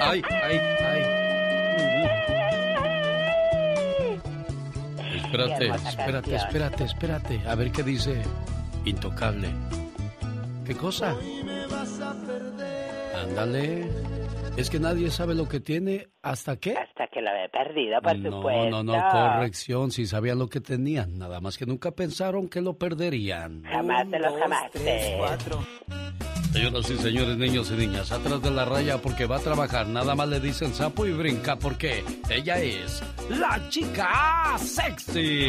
Ay, ay, ay. Espérate, espérate, espérate, espérate. A ver qué dice Intocable. ¿Qué cosa? Ándale. Es que nadie sabe lo que tiene hasta qué. Hasta que lo he perdido, por supuesto. No, no, no, corrección. Si sabían lo que tenían, nada más que nunca pensaron que lo perderían. Jamás de los jamás. Señoras y señores, niños y niñas, atrás de la raya porque va a trabajar. Nada más le dicen sapo y brinca porque ella es la chica sexy.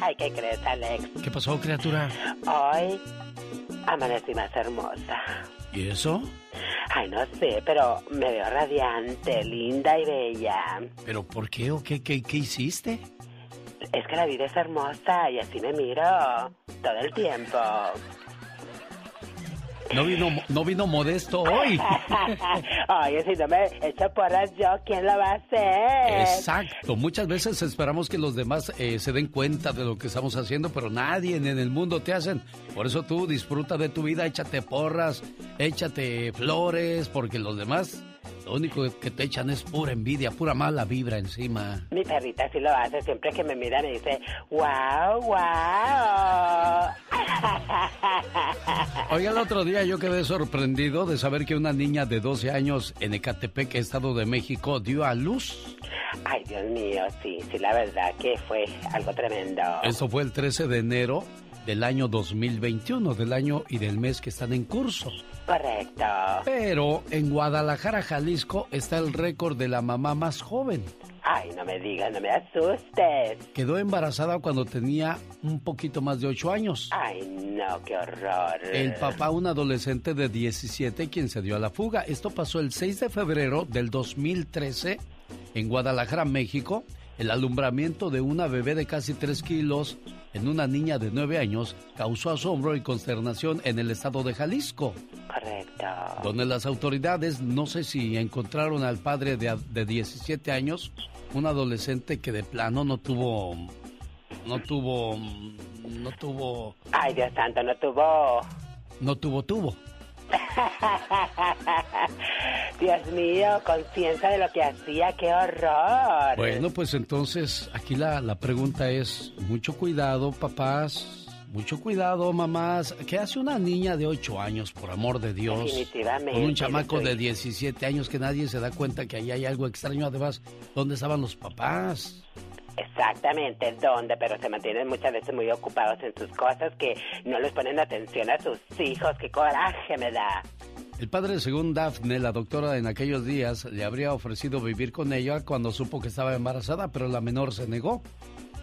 Ay, ¿qué crees, Alex? ¿Qué pasó, criatura? Hoy amanecí más hermosa. ¿Y eso? Ay, no sé, pero me veo radiante, linda y bella. ¿Pero por qué o qué, qué, qué hiciste? Es que la vida es hermosa y así me miro todo el tiempo. No vino, no vino modesto hoy. Oye, si no me echo porras yo, ¿quién lo va a hacer? Exacto. Muchas veces esperamos que los demás eh, se den cuenta de lo que estamos haciendo, pero nadie en el mundo te hacen. Por eso tú disfruta de tu vida, échate porras, échate flores, porque los demás lo único que te echan es pura envidia, pura mala vibra encima. Mi perrita sí lo hace. Siempre que me mira me dice, wow, wow. Oiga, el otro día yo quedé sorprendido de saber que una niña de 12 años en Ecatepec, Estado de México, dio a luz. Ay, Dios mío, sí, sí, la verdad que fue algo tremendo. Eso fue el 13 de enero del año 2021, del año y del mes que están en curso. Correcto. Pero en Guadalajara, Jalisco, está el récord de la mamá más joven. Ay, no me digas, no me asustes. Quedó embarazada cuando tenía un poquito más de 8 años. Ay, no, qué horror. El papá, un adolescente de 17, quien se dio a la fuga. Esto pasó el 6 de febrero del 2013 en Guadalajara, México. El alumbramiento de una bebé de casi 3 kilos en una niña de 9 años causó asombro y consternación en el estado de Jalisco. Correcto. Donde las autoridades no sé si encontraron al padre de, de 17 años, un adolescente que de plano no tuvo... No tuvo... No tuvo... Ay, Dios santo, no tuvo... No tuvo tuvo. Dios mío, conciencia de lo que hacía, qué horror. Bueno, pues entonces aquí la, la pregunta es, mucho cuidado, papás, mucho cuidado, mamás. ¿Qué hace una niña de 8 años, por amor de Dios? Definitivamente. Con un chamaco de 17 años que nadie se da cuenta que ahí hay algo extraño. Además, ¿dónde estaban los papás? Exactamente, ¿dónde? Pero se mantienen muchas veces muy ocupados en sus cosas que no les ponen atención a sus hijos. ¡Qué coraje me da! El padre, según Daphne, la doctora en aquellos días, le habría ofrecido vivir con ella cuando supo que estaba embarazada, pero la menor se negó.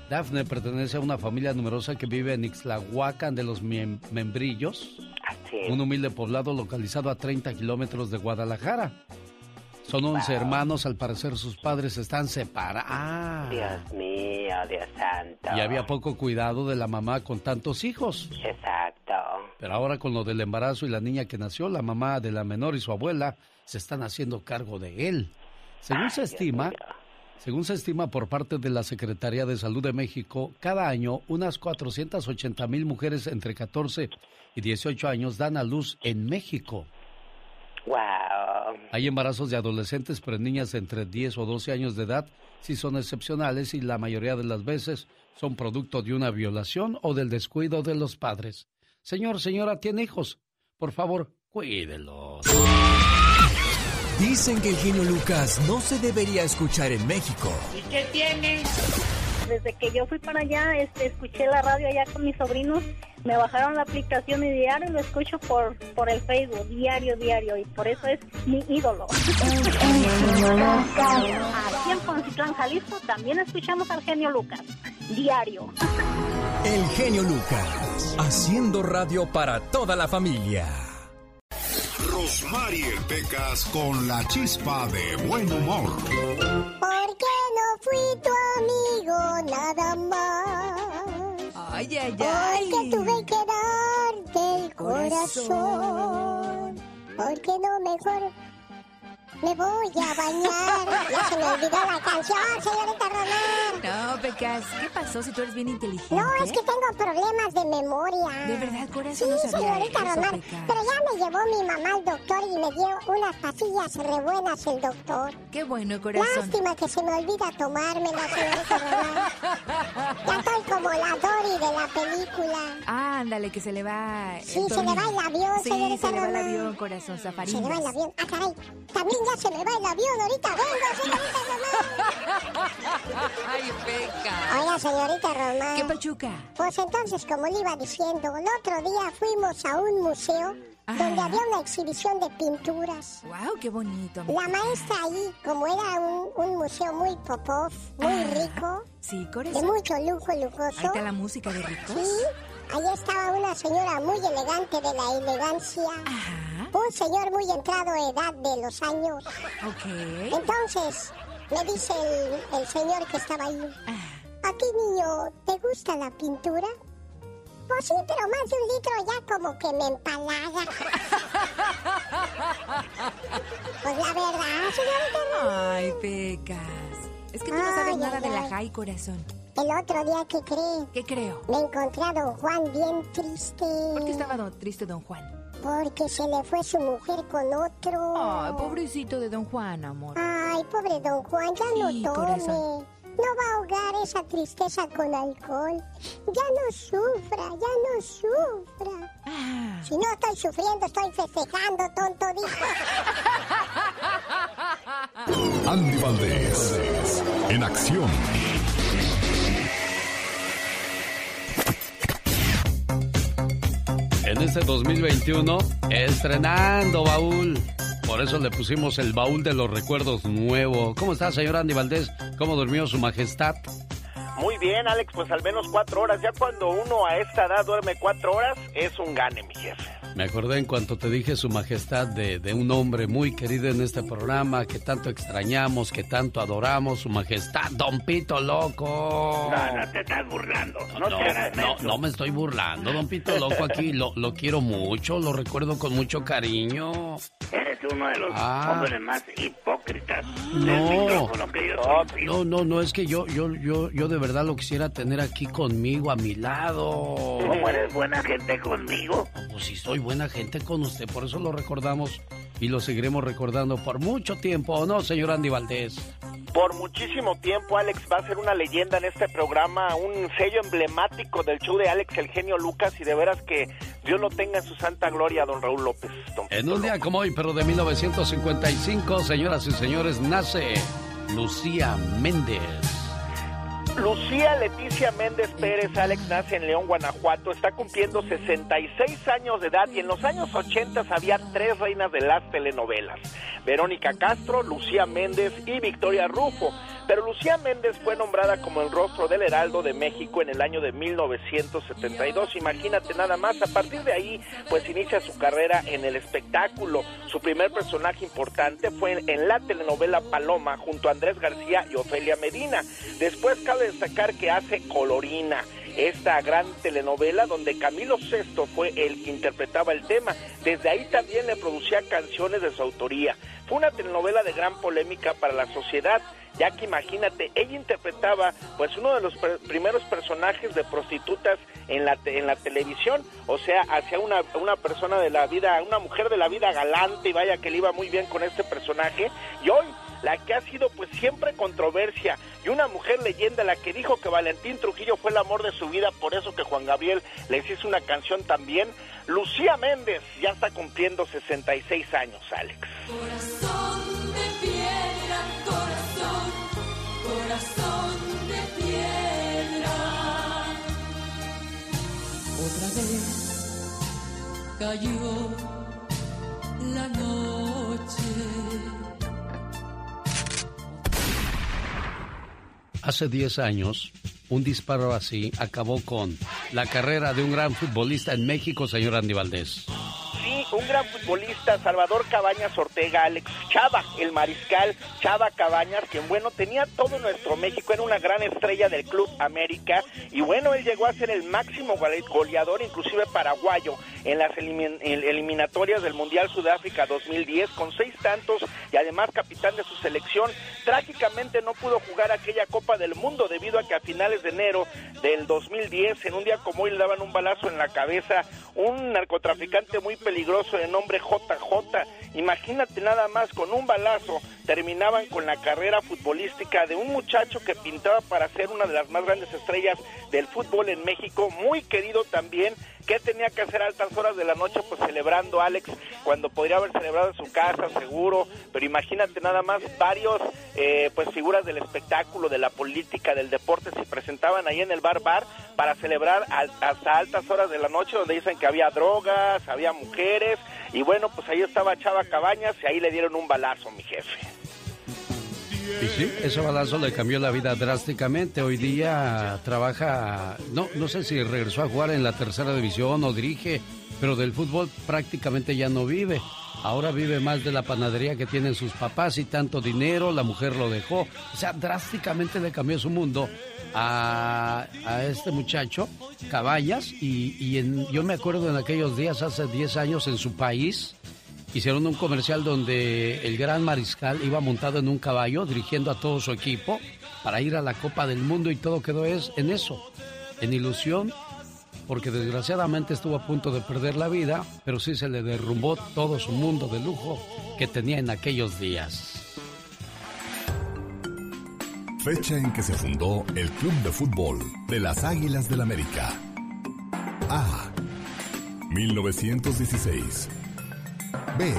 Daphne pertenece a una familia numerosa que vive en Ixlahuacan de los Membrillos, un humilde poblado localizado a 30 kilómetros de Guadalajara. Son 11 hermanos, al parecer sus padres están separados. Ah. Dios mío, Dios santo. Y había poco cuidado de la mamá con tantos hijos. Exacto. Pero ahora con lo del embarazo y la niña que nació, la mamá de la menor y su abuela se están haciendo cargo de él. Según se estima, según se estima por parte de la Secretaría de Salud de México, cada año unas 480 mil mujeres entre 14 y 18 años dan a luz en México. Wow. Hay embarazos de adolescentes, pero en niñas entre 10 o 12 años de edad sí son excepcionales y la mayoría de las veces son producto de una violación o del descuido de los padres. Señor, señora, ¿tiene hijos? Por favor, cuídelos. Dicen que el genio Lucas no se debería escuchar en México. ¿Y qué tiene? Desde que yo fui para allá, este, escuché la radio allá con mis sobrinos, me bajaron la aplicación y diario lo escucho por, por el Facebook, diario, diario, y por eso es mi ídolo. Aquí en Poncitlán, Jalisco, también escuchamos al genio Lucas, diario. El genio Lucas, haciendo radio para toda la familia. Rosmarie Pecas con la chispa de buen humor. ¿Por qué no fui tu Ay, ay. Porque tuve que darte el corazón. ¿Por qué no mejor Me voy a bañar. Ya se me olvidó la canción, señorita Román. No, Pecas, ¿qué pasó si tú eres bien inteligente? No, es que tengo problemas de memoria. ¿De verdad, corazón? Sí, no sabía señorita eso, Román. Pecas. Pero ya me llevó mi mamá al doctor y me dio unas pastillas re buenas el doctor. Qué bueno, corazón. Lástima que se me olvida tomármela, señorita Román. Ya estoy como la Dory de la película. Ándale, que se le va. Sí, se le va el avión, Sí, señorita se le va el Román. avión, corazón, Se le va el avión. Ah, caray. También ya se me va el avión. Ahorita vengo, señorita Román. Ay, Peca. Oiga, señorita Román. ¿Qué pachuca? Pues entonces, como le iba diciendo, el otro día fuimos a un museo Ajá. donde había una exhibición de pinturas. Wow, qué bonito. La maestra ahí, como era un, un museo muy popov, muy Ah. rico, Sí, de mucho lujo Ahí lujoso, está la música de ricos. sí, ahí estaba una señora muy elegante de la elegancia, Ajá. Un señor muy entrado a edad de los años. Ok. Entonces, me dice el, el señor que estaba ahí, Ah, ¿a ti niño te gusta la pintura? Pues sí, pero más de un litro ya como que me empalaga. pues la verdad, señorita. Ay, Pecas. Es que tú no sabes ay, nada de la high, corazón. El otro día que cree, ¿Qué creo? me encontré a don Juan bien triste. ¿Por qué estaba don- triste don Juan? Porque se le fue su mujer con otro. Ay, pobrecito de don Juan, amor. Ay, pobre don Juan, ya Sí, no tome. corazón. No va a ahogar esa tristeza con alcohol. Ya no sufra, ya no sufra. Ah, Si no estoy sufriendo, estoy festejando, tonto dijo. Andy Valdés, en acción. En este 2021, estrenando baúl. Por eso le pusimos el baúl de los recuerdos nuevo. ¿Cómo está, señor Andy Valdés? ¿Cómo durmió su majestad? Muy bien, Alex, pues al menos cuatro horas. Ya cuando uno a esta edad duerme cuatro horas, es un gane, mi jefe. Me acordé en cuanto te dije su majestad de, de un hombre muy querido en este programa que tanto extrañamos, que tanto adoramos, su majestad, Don Pito Loco. No, no te estás burlando. No, No, te no, no me estoy burlando, Don Pito Loco aquí, lo, lo quiero mucho, lo recuerdo con mucho cariño. Eres uno de los Ah. hombres más hipócritas No. que yo conocido. No, no, no, es que yo, yo, yo, yo de verdad lo quisiera tener aquí conmigo, a mi lado. ¿Cómo eres buena gente conmigo? Pues sí, soy buena gente con usted, por eso lo recordamos y lo seguiremos recordando por mucho tiempo, ¿o no, señor Andy Valdés? Por muchísimo tiempo, Alex va a ser una leyenda en este programa, un sello emblemático del show de Alex, el genio Lucas, y de veras que Dios lo tenga en su santa gloria, don Raúl López. don En un día como hoy, pero de 1955, señoras y señores, nace Lucía Méndez. Lucía Leticia Méndez Pérez, Alex, nace en León, Guanajuato, está cumpliendo 66 años de edad y en los años 80 había tres reinas de las telenovelas, Verónica Castro, Lucía Méndez y Victoria Rufo. Pero Lucía Méndez fue nombrada como el rostro del Heraldo de México en el año de 1972, imagínate nada más, a partir de ahí pues inicia su carrera en el espectáculo. Su primer personaje importante fue en la telenovela Paloma junto a Andrés García y Ofelia Medina. Después cabe destacar que hace Colorina, esta gran telenovela donde Camilo VI fue el que interpretaba el tema. Desde ahí también le producía canciones de su autoría. Fue una telenovela de gran polémica para la sociedad, ya que imagínate, ella interpretaba pues uno de los primeros personajes de prostitutas en la, en la televisión, o sea, hacia una, una persona de la vida, una mujer de la vida galante y vaya que le iba muy bien con este personaje. Y hoy la que ha sido pues siempre controversia y una mujer leyenda la que dijo que Valentín Trujillo fue el amor de su vida, por eso que Juan Gabriel les hizo una canción también. Lucía Méndez ya está cumpliendo 66 años, Alex. Corazón de piedra, corazón, corazón de piedra. Otra vez cayó la noche. Hace 10 años, un disparo así acabó con la carrera de un gran futbolista en México, señor Andy Valdés. Sí, un gran futbolista, Salvador Cabañas Ortega, Alex Chava, el mariscal Chava Cabañas, quien bueno, tenía todo nuestro México, era una gran estrella del Club América y bueno, él llegó a ser el máximo goleador, inclusive paraguayo, en las eliminatorias del Mundial Sudáfrica 2010 con seis tantos y además capitán de su selección. Trágicamente no pudo jugar aquella Copa del Mundo debido a que a finales de enero del 2010, en un día como hoy, le daban un balazo en la cabeza un narcotraficante muy peligroso de nombre JJ. Imagínate nada más, con un balazo terminaban con la carrera futbolística de un muchacho que pintaba para ser una de las más grandes estrellas del fútbol en México, muy querido también ¿Qué tenía que hacer a altas horas de la noche? Pues celebrando Alex, cuando podría haber celebrado en su casa, seguro. Pero imagínate nada más, varios eh, pues figuras del espectáculo, de la política, del deporte se presentaban ahí en el bar bar para celebrar hasta altas horas de la noche, donde dicen que había drogas, había mujeres. Y bueno, pues ahí estaba Chava Cabañas y ahí le dieron un balazo, mi jefe. Y sí, ese balazo le cambió la vida drásticamente. Hoy día trabaja, no, no sé si regresó a jugar en la tercera división o dirige, pero del fútbol prácticamente ya no vive. Ahora vive más de la panadería que tienen sus papás y tanto dinero, la mujer lo dejó. O sea, drásticamente le cambió su mundo a, este muchacho, Caballas, y, y yo me acuerdo en aquellos días, hace 10 años, en su país, hicieron un comercial donde el gran mariscal iba montado en un caballo dirigiendo a todo su equipo para ir a la Copa del Mundo y todo quedó es, en eso, en ilusión, porque desgraciadamente estuvo a punto de perder la vida, pero sí se le derrumbó todo su mundo de lujo que tenía en aquellos días. Fecha en que se fundó el Club de Fútbol de las Águilas del América. A. 1916. B.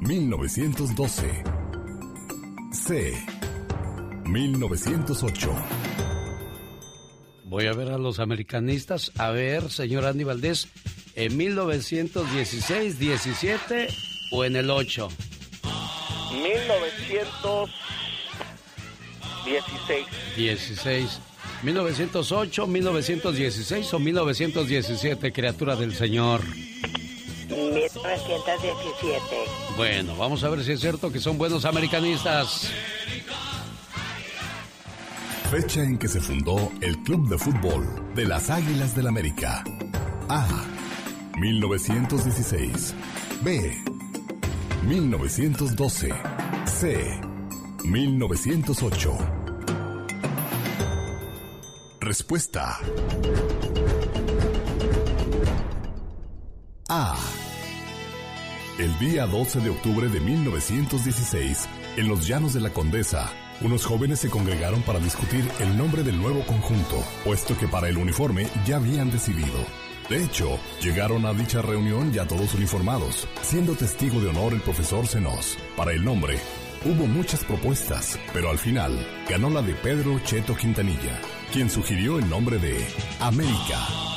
1912. C. 1908. Voy a ver a los americanistas. A ver, señor Andy Valdés, ¿en 1916, 17 o en el 8? 1916. 16. 1908, 1916 o 1917, criatura del Señor. 1917. Bueno, vamos a ver si es cierto que son buenos americanistas. Fecha en que se fundó el Club de Fútbol de las Águilas del América. A. 1916. B. 1912. C. 1908. Respuesta. A. El día 12 de octubre de 1916, en los llanos de la Condesa, unos jóvenes se congregaron para discutir el nombre del nuevo conjunto, puesto que para el uniforme ya habían decidido. De hecho, llegaron a dicha reunión ya todos uniformados, siendo testigo de honor el profesor Senos. Para el nombre, hubo muchas propuestas, pero al final ganó la de Pedro Cheto Quintanilla, quien sugirió el nombre de América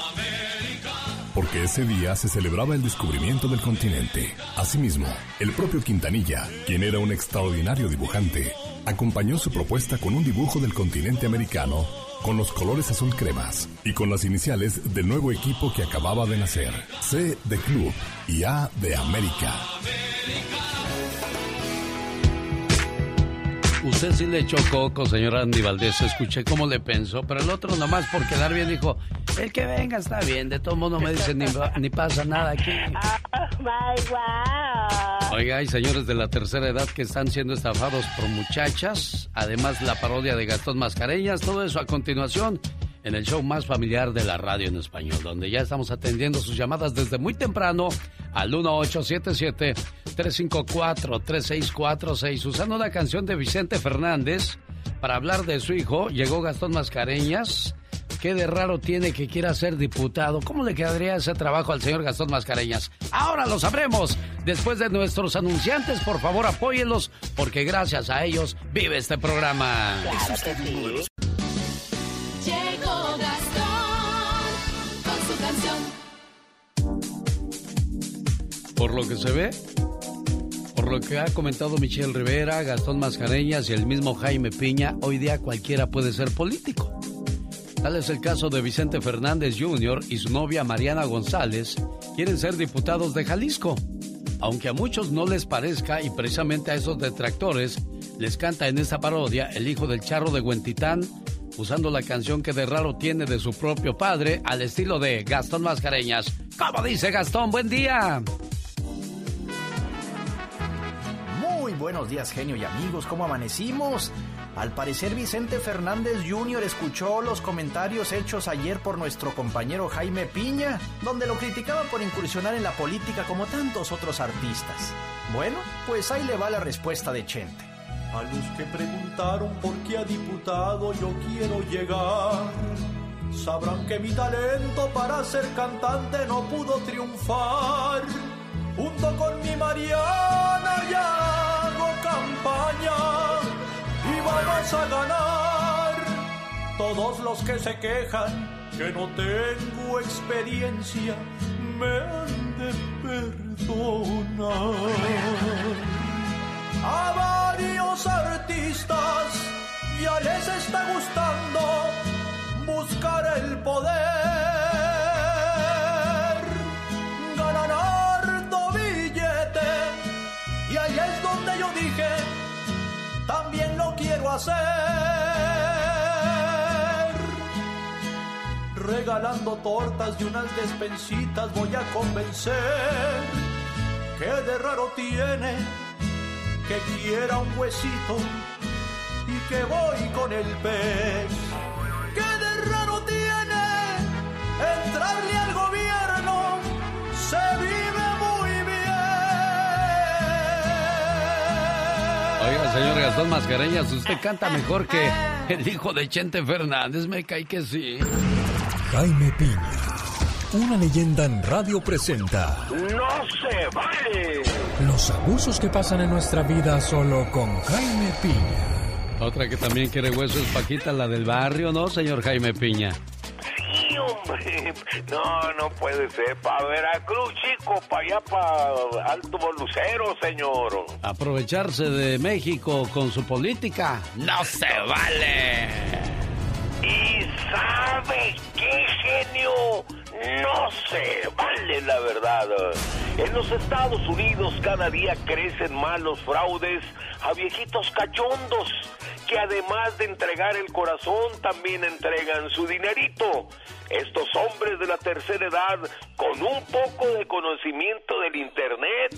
porque ese día se celebraba el descubrimiento del continente. Asimismo, el propio Quintanilla, quien era un extraordinario dibujante, acompañó su propuesta con un dibujo del continente americano con los colores azul cremas y con las iniciales del nuevo equipo que acababa de nacer, C de Club y A de América. Usted sí le echó coco, señor Andy Valdés. Escuché cómo le pensó, pero el otro nomás por quedar bien dijo, el que venga está bien, de todo modo me dice ni, pasa nada aquí. Oh, Oiga, hay señores de la tercera edad que están siendo estafados por muchachas, además la parodia de Gastón Mascareñas, todo eso a continuación en el show más familiar de la radio en español, donde ya estamos atendiendo sus llamadas desde muy temprano al 1877-354-3646, usando una canción de Vicente Fernández para hablar de su hijo. Llegó Gastón Mascareñas. ¿Qué de raro tiene que quiera ser diputado? ¿Cómo le quedaría ese trabajo al señor Gastón Mascareñas? Ahora lo sabremos. Después de nuestros anunciantes, por favor apóyenlos, porque gracias a ellos vive este programa. Por lo que se ve, por lo que ha comentado Michelle Rivera, Gastón Mascareñas y el mismo Jaime Piña, hoy día cualquiera puede ser político. Tal es el caso de Vicente Fernández Jr. y su novia Mariana González, quieren ser diputados de Jalisco. Aunque a muchos no les parezca y precisamente a esos detractores les canta en esta parodia el hijo del charro de Huentitán usando la canción que de raro tiene de su propio padre al estilo de Gastón Mascareñas. ¿Cómo dice Gastón? Buen día. Buenos días, genio y amigos. ¿Cómo amanecimos? Al parecer Vicente Fernández Jr. escuchó los comentarios hechos ayer por nuestro compañero Jaime Piña, donde lo criticaba por incursionar en la política como tantos otros artistas. Bueno, pues ahí le va la respuesta de Chente. A los que preguntaron por qué a diputado yo quiero llegar, sabrán que mi talento para ser cantante no pudo triunfar. Junto con mi Mariana ya y vamos a ganar. Todos los que se quejan que no tengo experiencia me han de perdonar. A varios artistas ya les está gustando buscar el poder. Regalando tortas y unas despensitas voy a convencer que de raro tiene que quiera un huesito y que voy con el pez. ¿Qué de raro tiene entrarle al gobierno? Se Oiga, señor Gastón Mascareñas, usted canta mejor que el hijo de Chente Fernández, me cae que sí. Jaime Piña, una leyenda en radio presenta ¡No se vale! los abusos que pasan en nuestra vida solo con Jaime Piña. Otra que también quiere hueso es Paquita, la del barrio, ¿no, señor Jaime Piña? Hombre. No, no puede ser. Para Veracruz, chico, para allá, para Alto Lucero, señor. Aprovecharse de México con su política. ¡No se vale! ¿Y sabe qué genio? No se vale la verdad. En los Estados Unidos cada día crecen más los fraudes a viejitos cachondos que además de entregar el corazón también entregan su dinerito. Estos hombres de la tercera edad con un poco de conocimiento del internet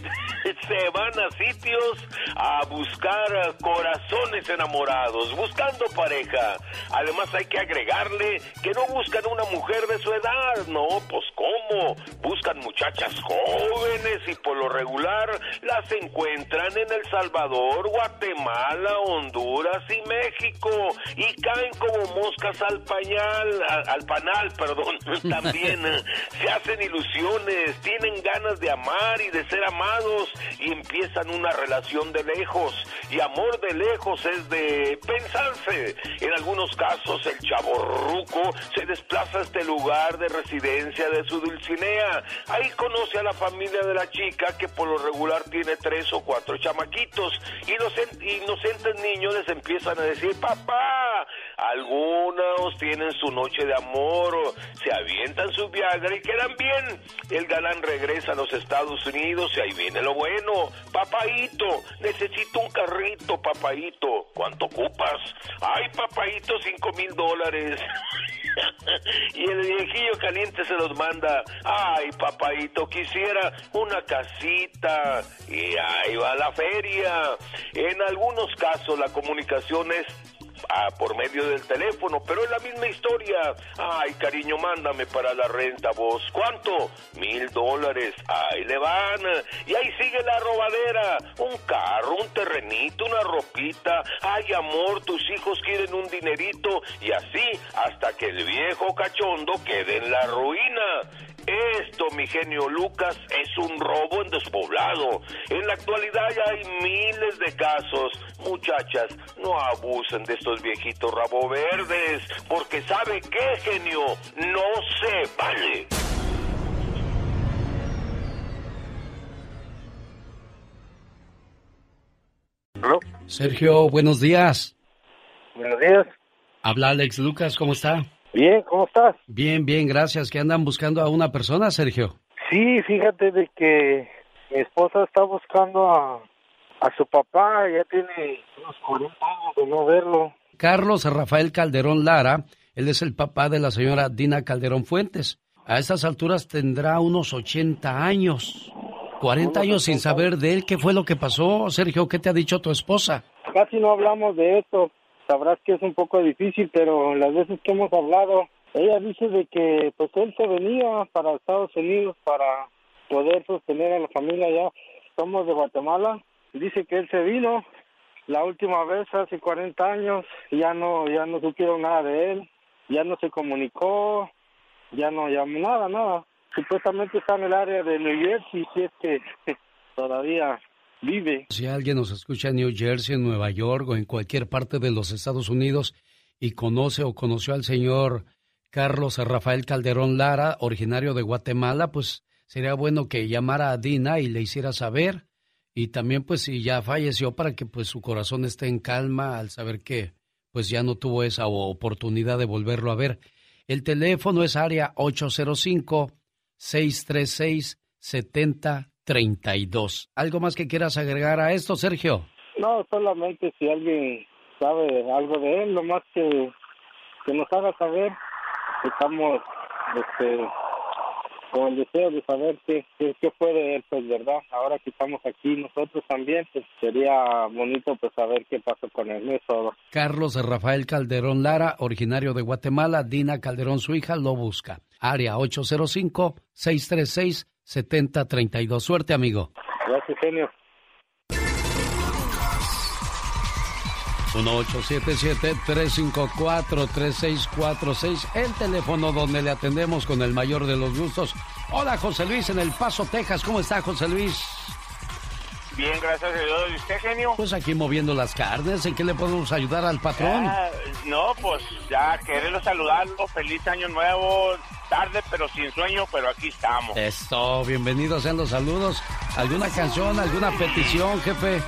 se van a sitios a buscar corazones enamorados, buscando pareja. Además hay que agregarle que no buscan una mujer de su edad, no, pues cómo, buscan muchachas jóvenes y por lo regular las encuentran en El Salvador, Guatemala, Honduras y México y caen como moscas al pañal, al panal, perdón. También eh, se hacen ilusiones, tienen ganas de amar y de ser amados y empiezan una relación de lejos. Y amor de lejos es de pensarse. En algunos casos el chaborruco se desplaza a este lugar de residencia de su dulcinea. Ahí conoce a la familia de la chica que por lo regular tiene tres o cuatro chamaquitos. Inocentes niños les empiezan decir, papá, algunos tienen su noche de amor, se avientan su Viagra y quedan bien. El galán regresa a los Estados Unidos y ahí viene lo bueno. Papaito, necesito un carrito, papaito. ¿Cuánto ocupas? Ay, papaito, cinco mil dólares. y el viejillo caliente se los manda. Ay, papaito, quisiera una casita. Y ahí va la feria. En algunos casos la comunicación es ah, por medio del teléfono, pero es la misma historia. Ay, cariño, mándame para la renta vos. ¿Cuánto? Mil dólares. Ahí le van. Y ahí sigue la robadera. Un carro, un terrenito, una ropita. Ay, amor, tus hijos quieren un dinerito. Y así hasta que el viejo cachondo quede en la ruina. Esto, mi genio Lucas, es un robo en despoblado. En la actualidad ya hay miles de casos. Muchachas, no abusen de estos viejitos rabo verdes, porque ¿sabe qué, genio? No se vale. Sergio, buenos días. Buenos días. Habla Alex Lucas, ¿cómo está? Bien, ¿cómo estás? Bien, bien, gracias. ¿Que andan buscando a una persona, Sergio? Sí, fíjate de que mi esposa está buscando a, a su papá, ya tiene unos 40 años de no verlo. Carlos Rafael Calderón Lara, él es el papá de la señora Dina Calderón Fuentes. A estas alturas tendrá unos 80 años. 40 años sin saber de él. ¿Qué fue lo que pasó, Sergio? ¿Qué te ha dicho tu esposa? Casi no hablamos de esto. Sabrás que es un poco difícil, pero las veces que hemos hablado, ella dice de que pues él se venía para Estados Unidos para poder sostener a la familia allá. Somos de Guatemala. Dice que él se vino la última vez hace 40 años, ya no ya no supieron nada de él, ya no se comunicó, ya no llamó nada, nada. Supuestamente está en el área de New Jersey, si es que todavía Si alguien nos escucha en New Jersey, en Nueva York o en cualquier parte de los Estados Unidos y conoce o conoció al señor Carlos Rafael Calderón Lara, originario de Guatemala, pues sería bueno que llamara a Dina y le hiciera saber y también pues si ya falleció para que pues su corazón esté en calma al saber que pues ya no tuvo esa oportunidad de volverlo a ver. El teléfono es área 805-636-7032. ¿Algo más que quieras agregar a esto, Sergio? No, solamente si alguien sabe algo de él, lo más que, que nos haga saber, estamos este, con el deseo de saber qué, qué, qué fue de él, pues, ¿verdad? Ahora que estamos aquí nosotros también, pues sería bonito pues saber qué pasó con él, no es todo. Carlos Rafael Calderón Lara, originario de Guatemala, Dina Calderón, su hija, lo busca. Área 805-636-7032. Suerte, amigo. Gracias, genio. 1877-354-3646, el teléfono donde le atendemos con el mayor de los gustos. Hola, José Luis, en El Paso, Texas. ¿Cómo está, José Luis? Bien, gracias a Dios. ¿Y usted, genio? Pues aquí moviendo las carnes. ¿En qué le podemos ayudar al patrón? Ah, no, pues ya quererlo saludarlo. Feliz año nuevo. Tarde, pero sin sueño, pero aquí estamos. Esto, bienvenidos sean los saludos. ¿Alguna canción, alguna petición, jefe?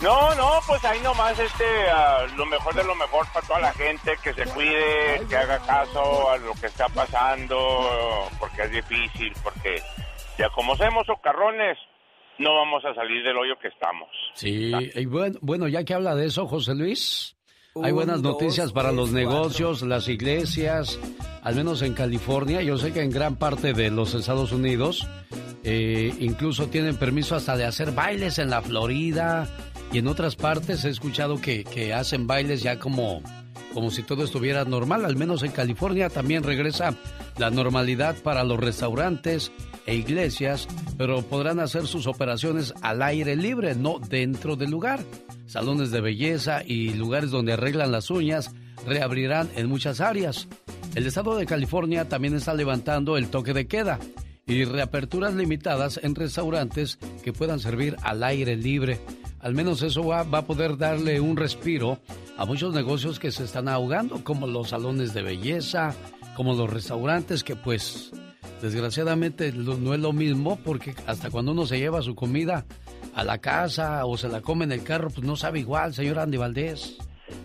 No, no, pues ahí nomás este, ah, lo mejor de lo mejor para toda la gente, que se cuide, que haga caso a lo que está pasando, porque es difícil, porque ya como somos socarrones, no vamos a salir del hoyo que estamos. Sí, y bueno, bueno, ya que habla de eso, José Luis, hay buenas noticias para los negocios, las iglesias, al menos en California. Yo sé que en gran parte de los Estados Unidos eh, incluso tienen permiso hasta de hacer bailes en la Florida y en otras partes he escuchado que, que hacen bailes ya como, como si todo estuviera normal. Al menos en California también regresa la normalidad para los restaurantes e iglesias, pero podrán hacer sus operaciones al aire libre, no dentro del lugar. Salones de belleza y lugares donde arreglan las uñas reabrirán en muchas áreas. El estado de California también está levantando el toque de queda y reaperturas limitadas en restaurantes que puedan servir al aire libre. Al menos eso va, a poder darle un respiro a muchos negocios que se están ahogando, como los salones de belleza, como los restaurantes, que pues desgraciadamente no es lo mismo porque hasta cuando uno se lleva su comida a la casa o se la come en el carro, pues no sabe igual, señor Andy Valdés.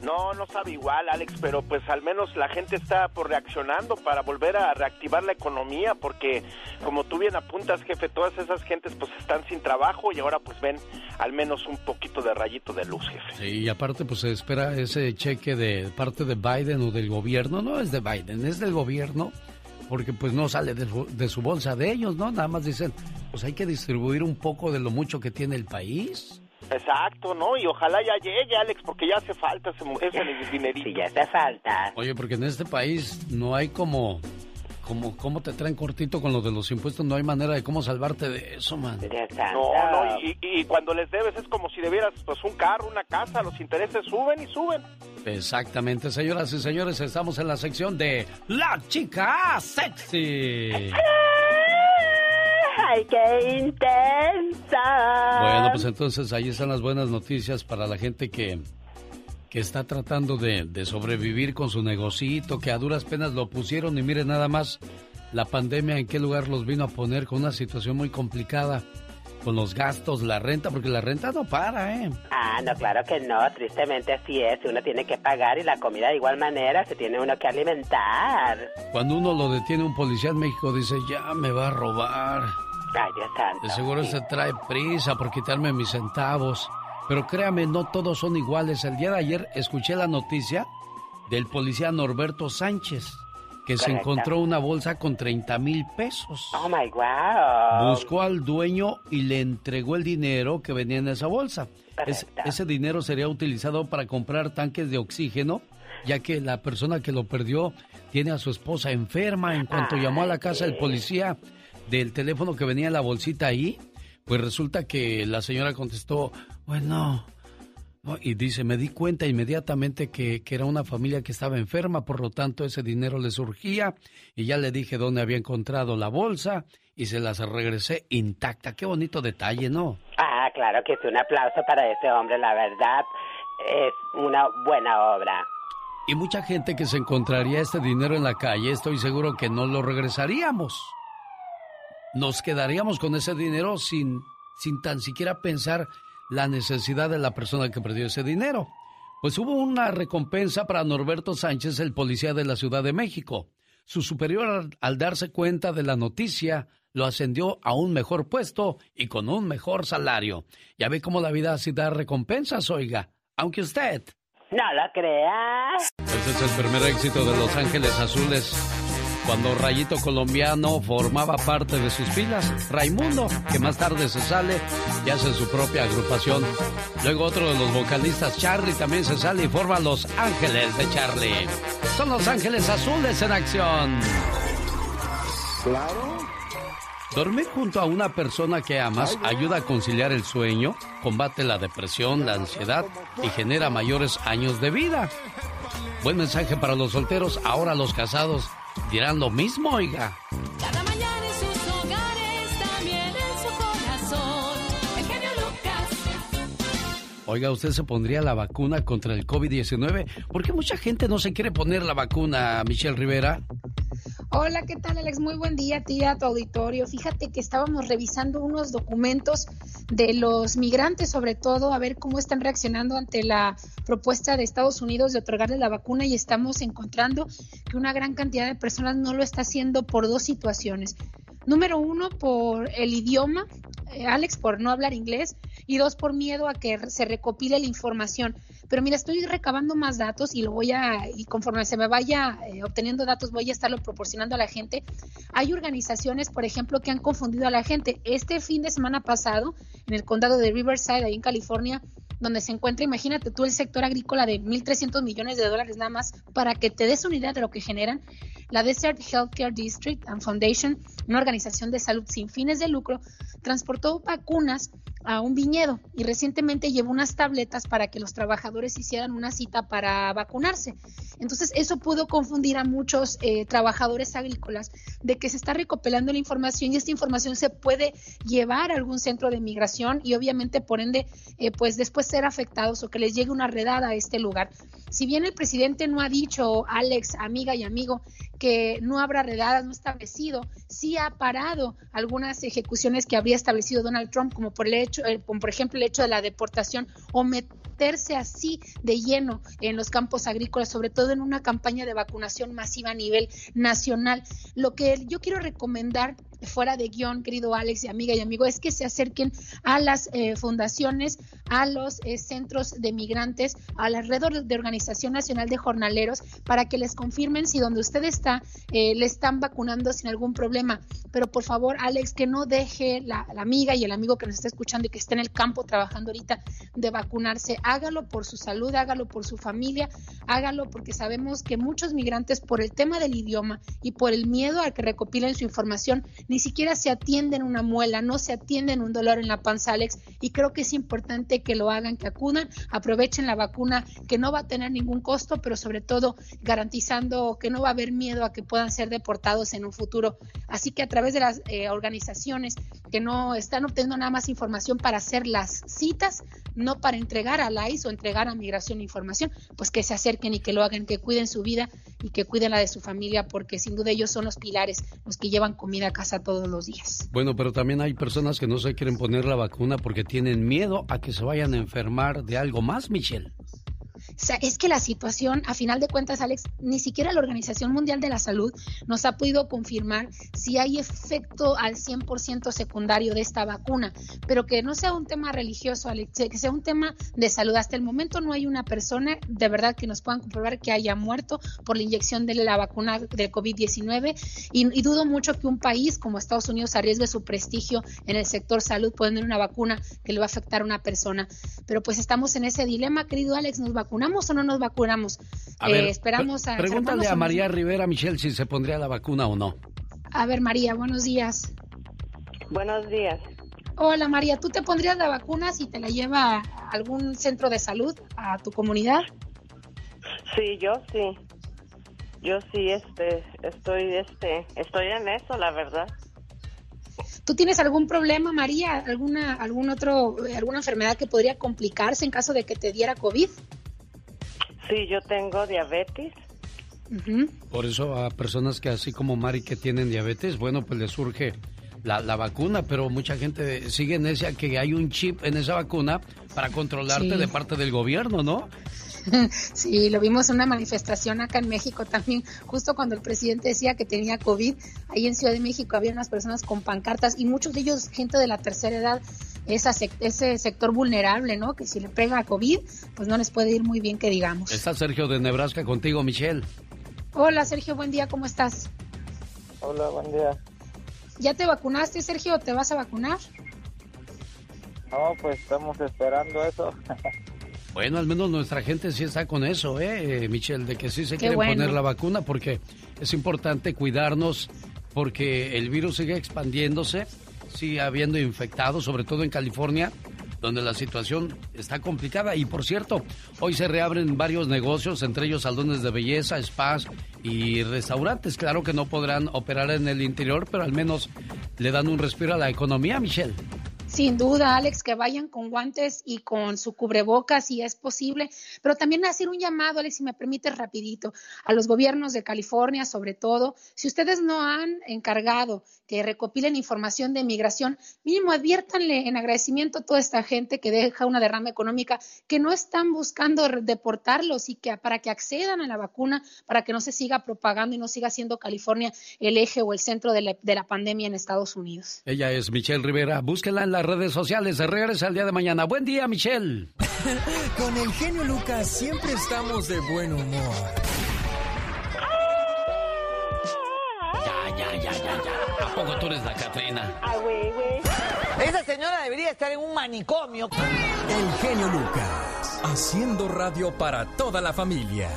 No, no sabe igual, Alex, pero pues al menos la gente está por reaccionando para volver a reactivar la economía, porque como tú bien apuntas, jefe, todas esas gentes pues están sin trabajo y ahora pues ven al menos un poquito de rayito de luz, jefe. Sí, y aparte pues se espera ese cheque de parte de Biden o del gobierno, no es de Biden, es del gobierno, porque pues no sale de su, de su bolsa de ellos, ¿no? Nada más dicen, pues hay que distribuir un poco de lo mucho que tiene el país. Exacto, ¿no? Y ojalá ya llegue, Alex, porque ya hace falta ese, ese dinerito. Sí, ya hace falta. Oye, porque en este país no hay como, como, cómo te traen cortito con lo de los impuestos, no hay manera de cómo salvarte de eso, man. No, no, y, y cuando les debes es como si debieras pues un carro, una casa, los intereses suben y suben. Exactamente, señoras y señores, estamos en la sección de La Chica Sexy. ¡Ay, qué intensa! Bueno, pues entonces ahí están las buenas noticias para la gente que, que está tratando de, de sobrevivir con su negocito, que a duras penas lo pusieron y mire nada más la pandemia en qué lugar los vino a poner con una situación muy complicada. con los gastos, la renta, porque la renta no para, ¿eh? Ah, no, claro que no, tristemente así es, uno tiene que pagar y la comida de igual manera se tiene uno que alimentar. Cuando uno lo detiene un policía en México dice, ya me va a robar. Ay, Dios santo. De seguro se trae prisa por quitarme mis centavos. Pero créame, no todos son iguales. El día de ayer escuché la noticia del policía Norberto Sánchez, que se encontró una bolsa con 30 mil pesos. Oh my wow. Buscó al dueño y le entregó el dinero que venía en esa bolsa. Es- ese dinero sería utilizado para comprar tanques de oxígeno, ya que la persona que lo perdió tiene a su esposa enferma. En cuanto llamó a la casa del policía del teléfono que venía en la bolsita ahí, pues resulta que la señora contestó, bueno, no, y dice, me di cuenta inmediatamente que, que era una familia que estaba enferma, por lo tanto ese dinero le surgía y ya le dije dónde había encontrado la bolsa y se las regresé intacta. Qué bonito detalle, ¿no? Ah, claro que es un aplauso para ese hombre, la verdad. Es una buena obra. Y mucha gente que se encontraría este dinero en la calle, estoy seguro que no lo regresaríamos. Nos quedaríamos con ese dinero sin, sin tan siquiera pensar la necesidad de la persona que perdió ese dinero. Pues hubo una recompensa para Norberto Sánchez, el policía de la Ciudad de México. Su superior, al, darse cuenta de la noticia, lo ascendió a un mejor puesto y con un mejor salario. Ya ve cómo la vida así da recompensas, oiga. Aunque usted No lo creas. ese es el primer éxito de Los Ángeles Azules. Cuando Rayito Colombiano formaba parte de sus filas, Raimundo, que más tarde se sale y hace su propia agrupación. Luego otro de los vocalistas, Charlie, también se sale y forma Los Ángeles de Charlie. Son Los Ángeles Azules en acción. Claro. Dormir junto a una persona que amas ayuda a conciliar el sueño, combate la depresión, la ansiedad y genera mayores años de vida. Buen mensaje para los solteros, ahora los casados dirán lo mismo, oiga. Oiga, ¿usted se pondría la vacuna contra el COVID-19? ¿Por qué mucha gente no se quiere poner la vacuna, Michelle Rivera? Hola, ¿qué tal Alex? Muy buen día a ti a tu auditorio. Fíjate que estábamos revisando unos documentos de los migrantes, sobre todo, a ver cómo están reaccionando ante la propuesta de Estados Unidos de otorgarle la vacuna y estamos encontrando que una gran cantidad de personas no lo está haciendo por dos situaciones. Número uno, por el idioma, eh, Alex, por no hablar inglés, y dos, por miedo a que se recopile la información. Pero mira, estoy recabando más datos y lo voy a, y conforme se me vaya eh, obteniendo datos, voy a estarlo proporcionando a la gente. Hay organizaciones, por ejemplo, que han confundido a la gente. Este fin de semana pasado, en el condado de Riverside, ahí en California, donde se encuentra, imagínate tú, el sector agrícola de 1.300 millones de dólares nada más, para que te des una idea de lo que generan, la Desert Healthcare District and Foundation, una organización de salud sin fines de lucro, transportó vacunas a un viñedo y recientemente llevó unas tabletas para que los trabajadores hicieran una cita para vacunarse. Entonces eso pudo confundir a muchos eh, trabajadores agrícolas de que se está recopilando la información y esta información se puede llevar a algún centro de migración y obviamente por ende eh, pues después ser afectados o que les llegue una redada a este lugar. Si bien el presidente no ha dicho, Alex, amiga y amigo, que no habrá redadas, no establecido, sí ha parado algunas ejecuciones que habría establecido Donald Trump, como por el hecho, eh, como por ejemplo el hecho de la deportación o meterse así de lleno en los campos agrícolas, sobre todo en una campaña de vacunación masiva a nivel nacional. Lo que yo quiero recomendar fuera de guion, querido Alex y amiga y amigo, es que se acerquen a las eh, fundaciones, a los eh, centros de migrantes, a de Organización Nacional de Jornaleros, para que les confirmen si donde usted está eh, le están vacunando sin algún problema. Pero por favor, Alex, que no deje la, la amiga y el amigo que nos está escuchando y que está en el campo trabajando ahorita de vacunarse. Hágalo por su salud, hágalo por su familia, hágalo porque sabemos que muchos migrantes por el tema del idioma y por el miedo a que recopilen su información, ni siquiera se atienden una muela, no se atienden un dolor en la panza, Alex, y creo que es importante que lo hagan, que acudan, aprovechen la vacuna, que no va a tener ningún costo, pero sobre todo garantizando que no va a haber miedo a que puedan ser deportados en un futuro. Así que a través de las eh, organizaciones que no están obteniendo nada más información para hacer las citas, no para entregar a la ICE o entregar a Migración información, pues que se acerquen y que lo hagan, que cuiden su vida y que cuiden la de su familia porque sin duda ellos son los pilares, los que llevan comida a casa todos los días. Bueno, pero también hay personas que no se quieren poner la vacuna porque tienen miedo a que se vayan a enfermar de algo más, Michelle. O sea, es que la situación, a final de cuentas, Alex, ni siquiera la Organización Mundial de la Salud nos ha podido confirmar si hay efecto al 100% secundario de esta vacuna, pero que no sea un tema religioso, Alex, que sea un tema de salud. Hasta el momento no hay una persona de verdad que nos puedan comprobar que haya muerto por la inyección de la vacuna de COVID-19 y, y dudo mucho que un país como Estados Unidos arriesgue su prestigio en el sector salud poniendo una vacuna que le va a afectar a una persona. Pero pues estamos en ese dilema, querido Alex, ¿nos vacunamos o no nos vacunamos? A Eh, ver, esperamos a... Pregúntale a no. María Rivera, Michelle, si se pondría la vacuna o no. A ver, María, buenos días. Buenos días. Hola, María, ¿tú te pondrías la vacuna si te la lleva a algún centro de salud, a tu comunidad? Sí, yo sí. Yo sí, este, estoy, este, estoy en eso, la verdad. ¿Tú tienes algún problema, María? ¿Alguna, algún otro, eh, alguna enfermedad que podría complicarse en caso de que te diera COVID? Sí, yo tengo diabetes. Por eso a personas que así como Mari que tienen diabetes, bueno, pues les surge la, la vacuna, pero mucha gente sigue en esa que hay un chip en esa vacuna para controlarte Sí. de parte del gobierno, ¿no? Sí, lo vimos en una manifestación acá en México también, justo cuando el presidente decía que tenía COVID, ahí en Ciudad de México había unas personas con pancartas y muchos de ellos gente de la tercera edad, esa sec- ese sector vulnerable, ¿no? Que si le pega a COVID, pues no les puede ir muy bien que digamos. Está Sergio de Nebraska contigo, Michelle. Hola Sergio, buen día, ¿cómo estás? Hola, buen día. ¿Ya te vacunaste, Sergio? ¿Te vas a vacunar? No, pues estamos esperando eso. Bueno, al menos nuestra gente sí está con eso, ¿eh, Michelle? De que sí se Qué quieren bueno. poner la vacuna porque es importante cuidarnos porque el virus sigue expandiéndose, sigue habiendo infectados, sobre todo en California, donde la situación está complicada. Y por cierto, hoy se reabren varios negocios, entre ellos salones de belleza, spas y restaurantes. Claro que no podrán operar en el interior, pero al menos le dan un respiro a la economía, Michelle. Sin duda, Alex, que vayan con guantes y con su cubrebocas si es posible, pero también hacer un llamado, Alex, si me permites rapidito, a los gobiernos de California, sobre todo, si ustedes no han encargado que recopilen información de migración, mínimo adviértanle en agradecimiento a toda esta gente que deja una derrama económica, que no están buscando deportarlos y que para que accedan a la vacuna, para que no se siga propagando y no siga siendo California el eje o el centro de la, de la pandemia en Estados Unidos. Ella es Michelle Rivera. Búsquela en las redes sociales. Se regresa el día de mañana. Buen día, Michelle. Con el genio Lucas siempre estamos de buen humor. Ya, ya, ya, ya, ya. ¿A poco tú eres la Catrina? Esa señora debería estar en un manicomio. El genio Lucas, haciendo radio para toda la familia.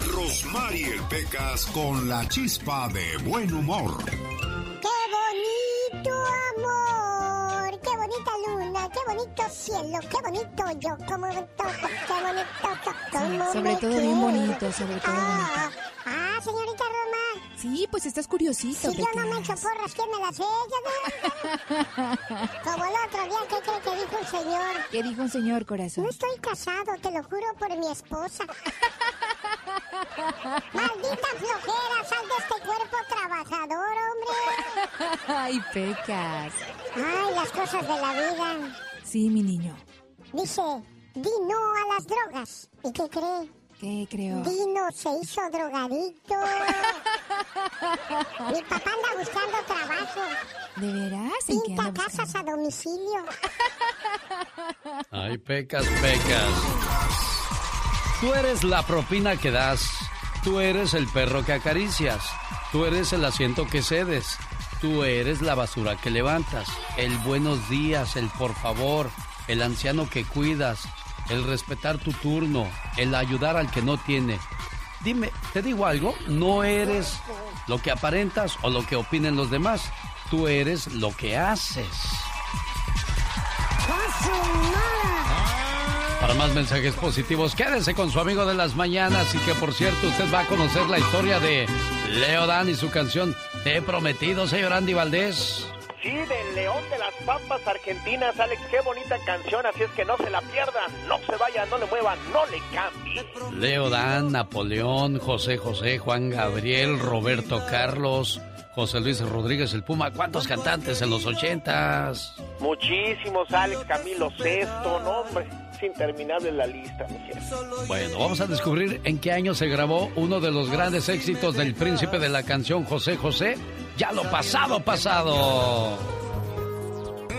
Rosmarie Pecas con la chispa de buen humor. ¡Qué bonito amor! ¡Qué bonito cielo! ¡Qué bonito yo! ¡Cómo me toca! ¡Qué bonito! ¡Cómo sobre me todo bien bonito, sobre todo Ah, ah, señorita Roma. Sí, pues estás curiosito, Si yo no me echo porras, ¿quién me las echa? Como el otro día, ¿qué cree que dijo un señor? ¿Qué dijo un señor, corazón? No estoy casado, te lo juro por mi esposa. Maldita flojera, sal de este cuerpo trabajador, hombre. Ay, Pecas. Ay, las cosas de la vida. Sí, mi niño. Dice, di no a las drogas. ¿Y qué cree? ¿Qué creo? Dino se hizo drogadicto. Mi papá anda buscando trabajo. ¿De veras? ¿En qué Pinta anda casas a domicilio. Ay, pecas, pecas. Tú eres la propina que das. Tú eres el perro que acaricias. Tú eres el asiento que cedes. Tú eres la basura que levantas. El buenos días, el por favor, el anciano que cuidas, el respetar tu turno, el ayudar al que no tiene. Dime, ¿te digo algo? No eres lo que aparentas o lo que opinen los demás. Tú eres lo que haces. Para más mensajes positivos, quédese con su amigo de las mañanas y que por cierto usted va a conocer la historia de Leo Dan y su canción Te he prometido, señor Andy Valdés. Sí, del León de las Pampas Argentinas. Alex, qué bonita canción, así es que no se la pierdan, no se vayan, no le muevan, no le cambien. Leo Dan, Napoleón, José José, Juan Gabriel, Roberto Carlos, José Luis Rodríguez el Puma. ¿Cuántos cantantes en los ochentas? Muchísimos, Alex, Camilo Sesto, no, hombre, es interminable la lista, mi jefe. Bueno, vamos a descubrir en qué año se grabó uno de los grandes éxitos del príncipe de la canción José José. Ya lo pasado, pasado.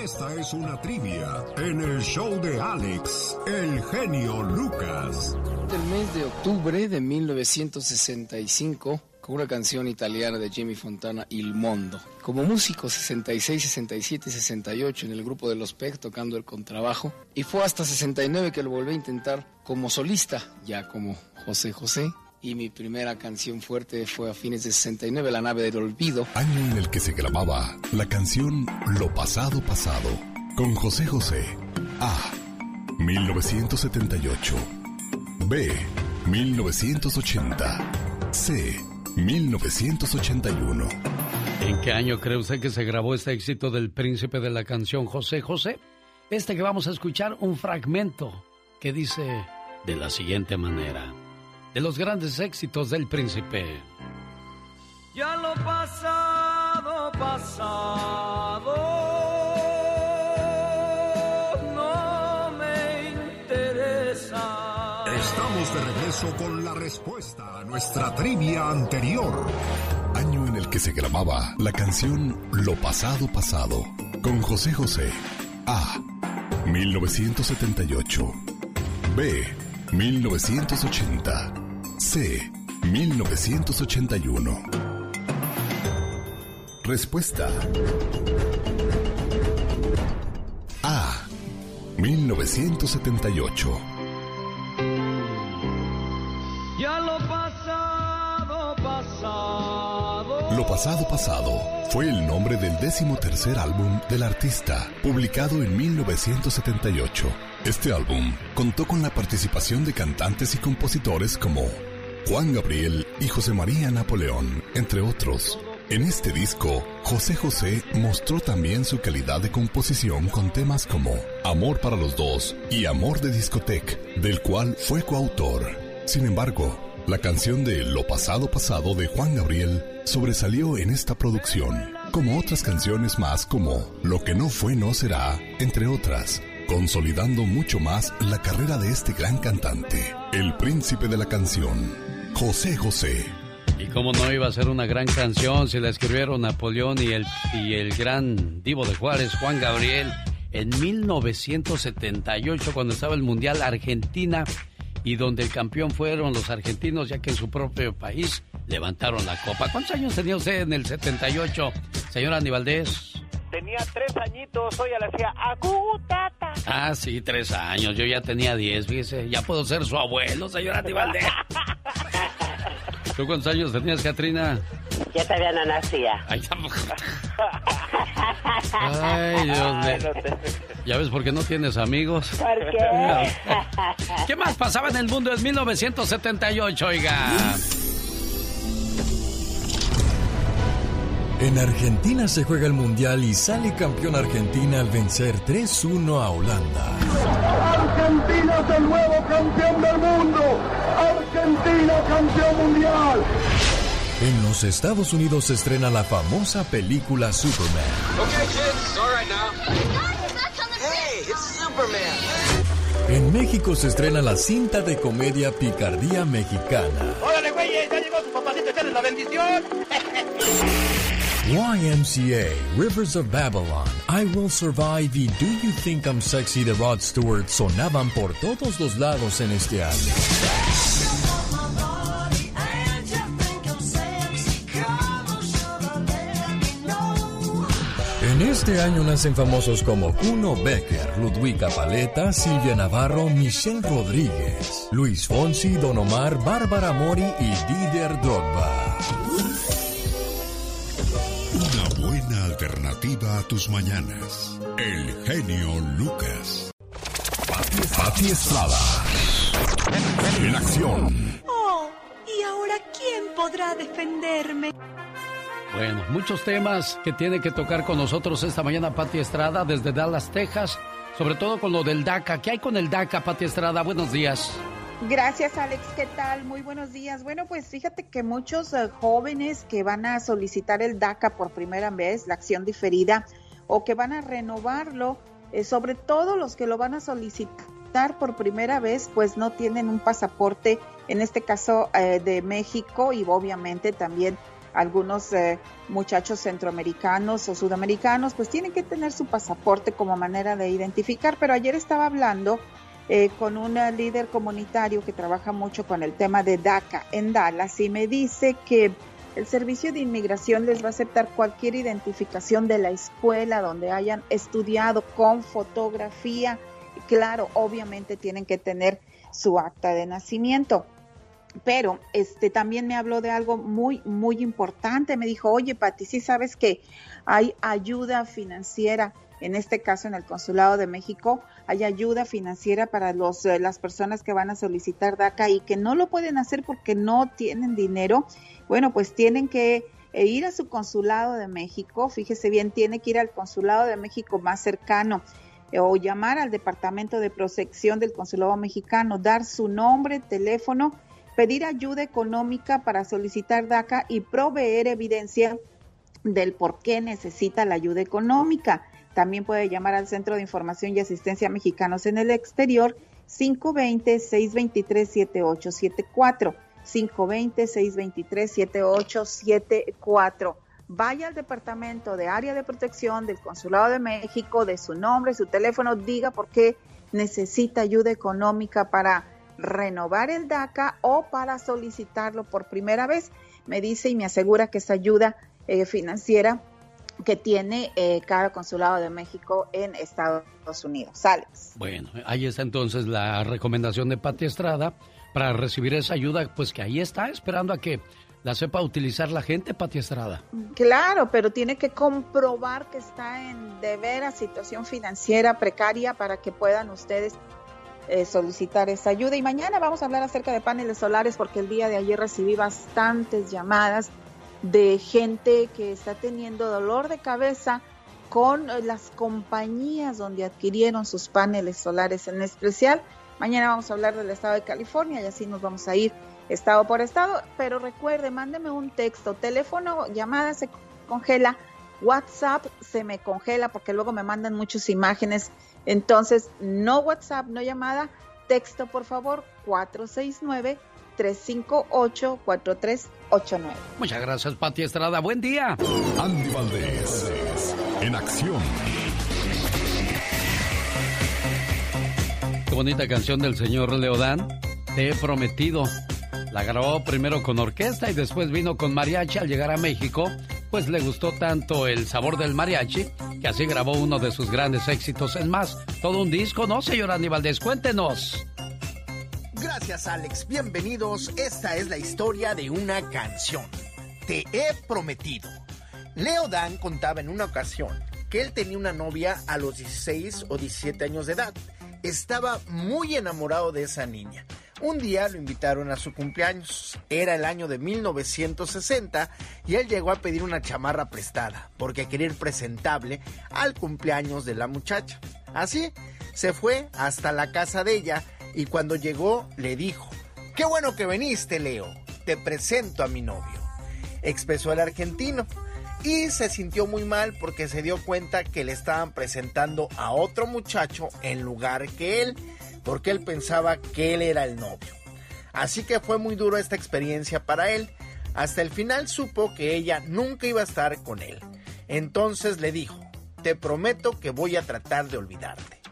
Esta es una trivia en el show de Alex, el genio Lucas. El mes de octubre de 1965 con una canción italiana de Jimmy Fontana, Il Mondo. Como músico 66, 67 y 68 en el grupo de los PEC tocando el contrabajo y fue hasta 69 que lo volví a intentar como solista, ya como José José. Y mi primera canción fuerte fue a fines de 69, La nave del olvido. Año en el que se grababa la canción Lo pasado pasado con José José. A. 1978. B. 1980. C. 1981. ¿En qué año cree usted que se grabó este éxito del príncipe de la canción José José? Este que vamos a escuchar un fragmento que dice de la siguiente manera. De los grandes éxitos del príncipe. Ya lo pasado, pasado. De regreso con la respuesta a nuestra trivia anterior. Año en el que se grababa la canción Lo pasado pasado con José José. A. 1978. B. 1980. C. 1981. Respuesta. A. 1978. Lo pasado pasado fue el nombre del décimo tercer álbum del artista, publicado en 1978. Este álbum contó con la participación de cantantes y compositores como Juan Gabriel y José María Napoleón, entre otros. En este disco, José José mostró también su calidad de composición con temas como Amor para los dos y Amor de discoteca, del cual fue coautor. Sin embargo, la canción de Lo pasado pasado de Juan Gabriel sobresalió en esta producción, como otras canciones más como Lo que no fue no será, entre otras, consolidando mucho más la carrera de este gran cantante, el príncipe de la canción, José José. Y cómo no iba a ser una gran canción si la escribieron Napoleón y el, y el gran divo de Juárez, Juan Gabriel, en 1978, cuando estaba el Mundial Argentina y donde el campeón fueron los argentinos, ya que en su propio país levantaron la copa. ¿Cuántos años tenía usted en el 78, señor Andy Valdés? Tenía tres añitos, hoy le hacía agutata. Ah, sí, tres años. Yo ya tenía diez, fíjese. Ya puedo ser su abuelo, señor Andy Valdés. ¿Tú cuántos años tenías, Katrina? Yo todavía no nacía. Ay, Ay, Dios mío. ¿Ya ves por qué no tienes amigos? ¿Por qué? ¿Qué más pasaba en el mundo en 1978, oiga? En Argentina se juega el Mundial y sale campeón Argentina al vencer 3-1 a Holanda. Argentina es el nuevo campeón del mundo. Argentina campeón mundial. En los Estados Unidos se estrena la famosa película Superman. Okay, kids, all right now. Hey, it's Superman. En México se estrena la cinta de comedia Picardía Mexicana. Órale, güeyes, ya llegó su papacito, echarles la bendición. YMCA, Rivers of Babylon, I Will Survive y Do You Think I'm Sexy de Rod Stewart sonaban por todos los lados en este año. En este año nacen famosos como Kuno Becker, Ludwika Paleta, Silvia Navarro, Michelle Rodríguez, Luis Fonsi, Don Omar, Bárbara Mori y Didier Drogba. Una buena alternativa a tus mañanas. El genio Lucas. Pati, Pati Estrada. En acción. Oh, ¿y ahora quién podrá defenderme? Bueno, muchos temas que tiene que tocar con nosotros esta mañana Pati Estrada desde Dallas, Texas, sobre todo con lo del DACA. ¿Qué hay con el DACA, Pati Estrada? Buenos días. Gracias, Alex. ¿Qué tal? Muy buenos días. Bueno, pues fíjate que muchos eh, jóvenes que van a solicitar el DACA por primera vez, la acción diferida, o que van a renovarlo, eh, sobre todo los que lo van a solicitar por primera vez, pues no tienen un pasaporte, en este caso eh, de México y obviamente también algunos muchachos centroamericanos o sudamericanos, pues tienen que tener su pasaporte como manera de identificar. Pero ayer estaba hablando eh, con un líder comunitario que trabaja mucho con el tema de DACA en Dallas y me dice que el servicio de inmigración les va a aceptar cualquier identificación de la escuela donde hayan estudiado con fotografía. Claro, obviamente tienen que tener su acta de nacimiento pero este también me habló de algo muy muy importante me dijo oye Pati sí sabes que hay ayuda financiera en este caso en el consulado de México hay ayuda financiera para los eh, las personas que van a solicitar DACA y que no lo pueden hacer porque no tienen dinero bueno pues tienen que eh, ir a su consulado de México fíjese bien tiene que ir al consulado de México más cercano eh, o llamar al departamento de protección del consulado mexicano dar su nombre teléfono pedir ayuda económica para solicitar DACA y proveer evidencia del por qué necesita la ayuda económica. También puede llamar al Centro de Información y Asistencia Mexicanos en el Exterior 520-623-7874. 520-623-7874. Vaya al Departamento de Área de Protección del Consulado de México, de su nombre, su teléfono, diga por qué necesita ayuda económica para renovar el DACA o para solicitarlo por primera vez. Me dice y me asegura que esa ayuda eh, financiera que tiene eh, cada consulado de México en Estados Unidos. Alex. Bueno, ahí está entonces la recomendación de Pati Estrada para recibir esa ayuda, pues que ahí está esperando a que la sepa utilizar la gente, Pati Estrada. Claro, pero tiene que comprobar que está en de veras situación financiera precaria para que puedan ustedes eh, solicitar esa ayuda. Y mañana vamos a hablar acerca de paneles solares porque el día de ayer recibí bastantes llamadas de gente que está teniendo dolor de cabeza con eh, las compañías donde adquirieron sus paneles solares en especial. Mañana vamos a hablar del estado de California y así nos vamos a ir estado por estado. Pero recuerde, mándeme un texto, teléfono, llamada se congela, WhatsApp se me congela porque luego me mandan muchas imágenes entonces, no WhatsApp, no llamada, texto por favor 469 358-4389. Muchas gracias, Pati Estrada. Buen día. Andy Valdés, en acción. Qué bonita canción del señor Leodán. Te he prometido. La grabó primero con orquesta y después vino con mariachi al llegar a México pues le gustó tanto el sabor del mariachi que así grabó uno de sus grandes éxitos. Es más, todo un disco, ¿no, señor Aníbal? Cuéntenos. Gracias, Alex. Bienvenidos. Esta es la historia de una canción. Te he prometido. Leo Dan contaba en una ocasión que él tenía una novia a los 16 o 17 años de edad. Estaba muy enamorado de esa niña un día lo invitaron a su cumpleaños. Era el año de 1960 y él llegó a pedir una chamarra prestada porque quería ir presentable al cumpleaños de la muchacha. Así, se fue hasta la casa de ella y cuando llegó le dijo, Qué bueno que viniste, Leo. Te presento a mi novio. Expresó el argentino y se sintió muy mal porque se dio cuenta que le estaban presentando a otro muchacho en lugar que él porque él pensaba que él era el novio. Así que fue muy duro esta experiencia para él. Hasta el final supo que ella nunca iba a estar con él. Entonces le dijo, te prometo que voy a tratar de olvidarte.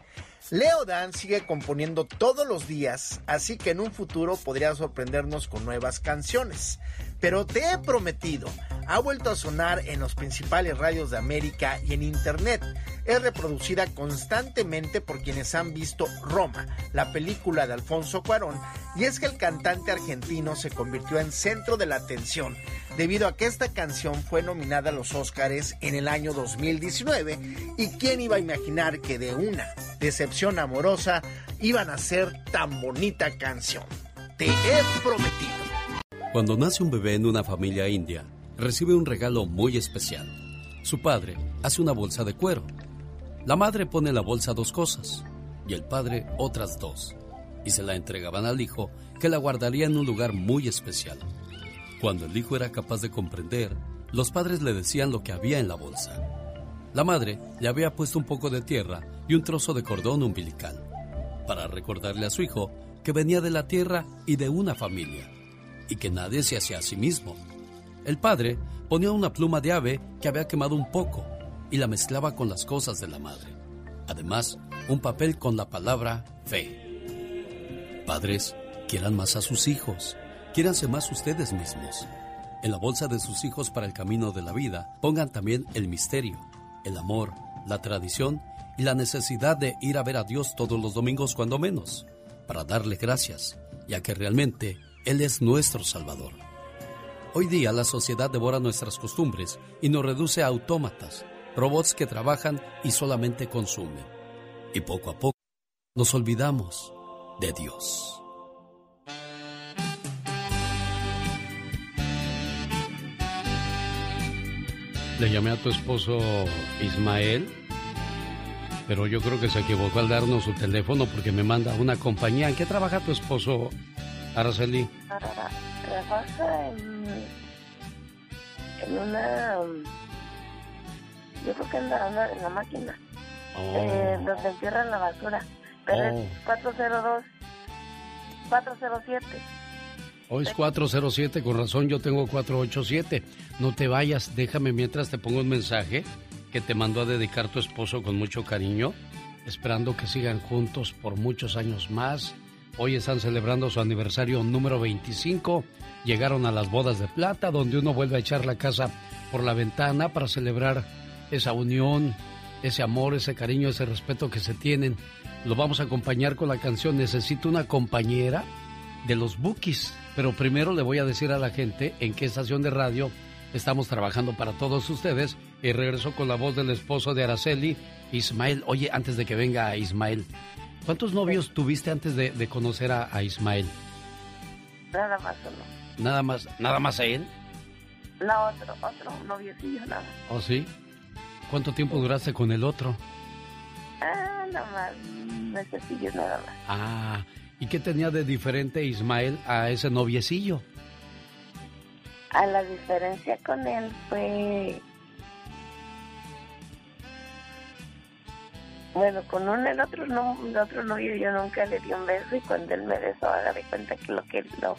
Leo Dan sigue componiendo todos los días, así que en un futuro podría sorprendernos con nuevas canciones. Pero te he prometido, ha vuelto a sonar en los principales radios de América y en Internet. Es reproducida constantemente por quienes han visto Roma, la película de Alfonso Cuarón, y es que el cantante argentino se convirtió en centro de la atención debido a que esta canción fue nominada a los Óscares en el año 2019 y quién iba a imaginar que de una decepción amorosa iban a ser tan bonita canción. Te he prometido. Cuando nace un bebé en una familia india, recibe un regalo muy especial. Su padre hace una bolsa de cuero. La madre pone en la bolsa dos cosas y el padre otras dos. Y se la entregaban al hijo que la guardaría en un lugar muy especial. Cuando el hijo era capaz de comprender, los padres le decían lo que había en la bolsa. La madre le había puesto un poco de tierra y un trozo de cordón umbilical para recordarle a su hijo que venía de la tierra y de una familia y que nadie se hacía a sí mismo. El padre ponía una pluma de ave que había quemado un poco y la mezclaba con las cosas de la madre. Además, un papel con la palabra fe. Padres, quieran más a sus hijos, quiéranse más ustedes mismos. En la bolsa de sus hijos para el camino de la vida, pongan también el misterio, el amor, la tradición y la necesidad de ir a ver a Dios todos los domingos cuando menos, para darle gracias, ya que realmente Él es nuestro Salvador. Hoy día la sociedad devora nuestras costumbres y nos reduce a autómatas, robots que trabajan y solamente consumen. Y poco a poco nos olvidamos de Dios. Le llamé a tu esposo Ismael, pero yo creo que se equivocó al darnos su teléfono porque me manda una compañía. ¿En qué trabaja tu esposo, Araceli? Trabaja en, en una... Yo creo que anda, anda en la máquina, eh, donde entierran la basura. Pero Oh. es 402, 407. Hoy es 407, con razón yo tengo 487. No te vayas, déjame mientras te pongo un mensaje que te mandó a dedicar tu esposo con mucho cariño, esperando que sigan juntos por muchos años más. Hoy están celebrando su aniversario número 25. Llegaron a las bodas de plata, donde uno vuelve a echar la casa por la ventana para celebrar esa unión, ese amor, ese cariño, ese respeto que se tienen. Lo vamos a acompañar con la canción Necesito una compañera de los Bookies. Pero primero le voy a decir a la gente en qué estación de radio estamos trabajando para todos ustedes. Y regreso con la voz del esposo de Araceli, Ismael. Oye, antes de que venga Ismael, ¿cuántos novios tuviste antes de, de conocer a, a Ismael? Nada más uno. Nada más, nada más a él. La otro, otro noviecillo, nada. ¿O sí? ¿Cuánto tiempo duraste con el otro? Ah, nada más, necesito nada más. Ah, ¿y qué tenía de diferente Ismael a ese noviecillo? A la diferencia con él fue... Bueno, con uno el otro no, el otro novio yo nunca le di un beso y cuando él me besó, agarré cuenta que lo que lo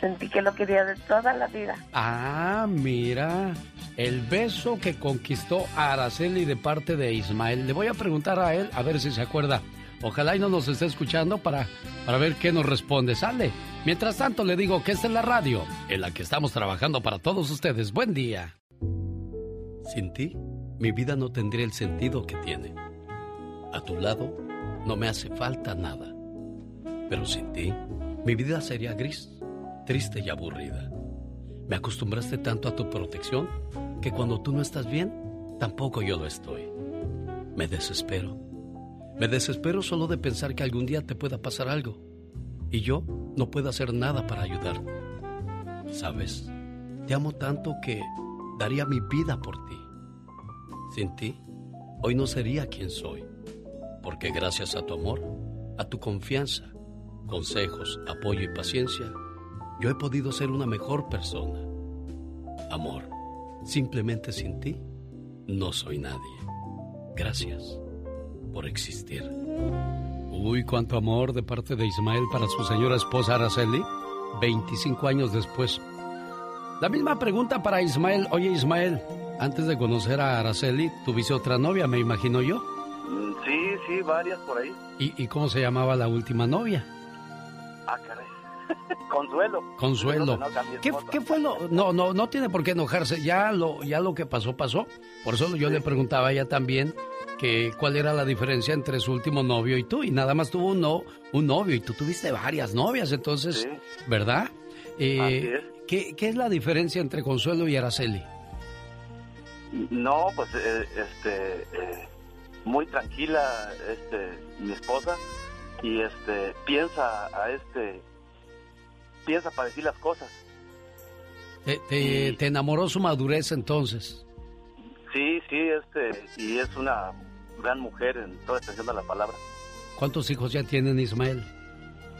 sentí que lo quería de toda la vida. Ah, mira, el beso que conquistó a Araceli de parte de Ismael. Le voy a preguntar a él a ver si se acuerda. Ojalá y no nos esté escuchando para, para ver qué nos responde. Sale. Mientras tanto, le digo que esta es la radio en la que estamos trabajando para todos ustedes. Buen día. Sin ti, mi vida no tendría el sentido que tiene. A tu lado, no me hace falta nada. Pero sin ti, mi vida sería gris, triste y aburrida. Me acostumbraste tanto a tu protección que cuando tú no estás bien, tampoco yo lo estoy. Me desespero. Me desespero solo de pensar que algún día te pueda pasar algo y yo no puedo hacer nada para ayudarte. Sabes, te amo tanto que daría mi vida por ti. Sin ti, hoy no sería quien soy, porque gracias a tu amor, a tu confianza, consejos, apoyo y paciencia, yo he podido ser una mejor persona. Amor, simplemente sin ti, no soy nadie. Gracias por existir. Uy, cuánto amor de parte de Ismael para su señora esposa Araceli, 25 años después. La misma pregunta para Ismael. Oye, Ismael, antes de conocer a Araceli, tuviste otra novia, me imagino yo. Mm, Sí, sí, varias por ahí. ¿Y, y cómo se llamaba la última novia? Ah, caray. Consuelo. Consuelo. No, no, cambies ¿Qué, otra. qué fue lo.? No, no, no tiene por qué enojarse. Ya lo, ya lo que pasó, pasó. Por eso yo le preguntaba a ella también que cuál era la diferencia entre su último novio y tú. Y nada más tuvo un, no, un novio y tú tuviste varias novias, entonces, ¿verdad? Eh, Así es. ¿qué, ¿Qué es la diferencia entre Consuelo y Araceli? No, pues, eh, este, eh, muy tranquila, este, mi esposa, y este, piensa a este, piensa para decir las cosas. Te, te- te enamoró su madurez entonces. Sí, sí, este, y es una gran mujer en toda extensión de la palabra. ¿Cuántos hijos ya tienen Ismael?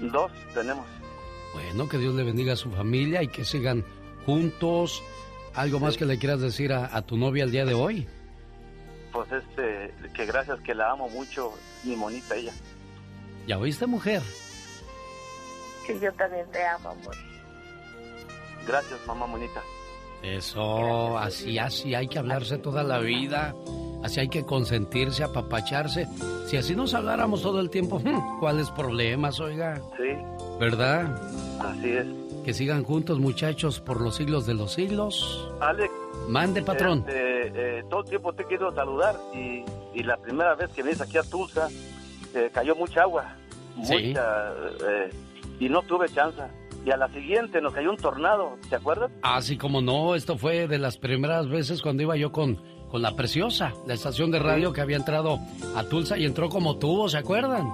Dos tenemos. Bueno, que Dios le bendiga a su familia y que sigan juntos. ¿Algo más que le quieras decir a, a tu novia el día de hoy? Pues este, que gracias, que la amo mucho, mi monita ella. ¿Ya oíste, mujer? Que yo también te amo, amor. Gracias, mamá monita. Eso, así, así hay que hablarse toda la vida. Así hay que consentirse, apapacharse. Si así nos habláramos todo el tiempo, hmm, ¿cuáles problemas, oiga? Sí, ¿Verdad? así es. Que sigan juntos, muchachos, por los siglos de los siglos. Alex. Mande, patrón. este, eh, todo el tiempo te quiero saludar y, y la primera vez que vienes aquí a Tulsa eh, cayó mucha agua, Sí. mucha, eh, y no tuve chance. Y a la siguiente nos cayó un tornado, ¿te acuerdas? Así como no, esto fue de las primeras veces cuando iba yo con, con La Preciosa, la estación de radio que había entrado a Tulsa y entró como tubo, ¿se acuerdan?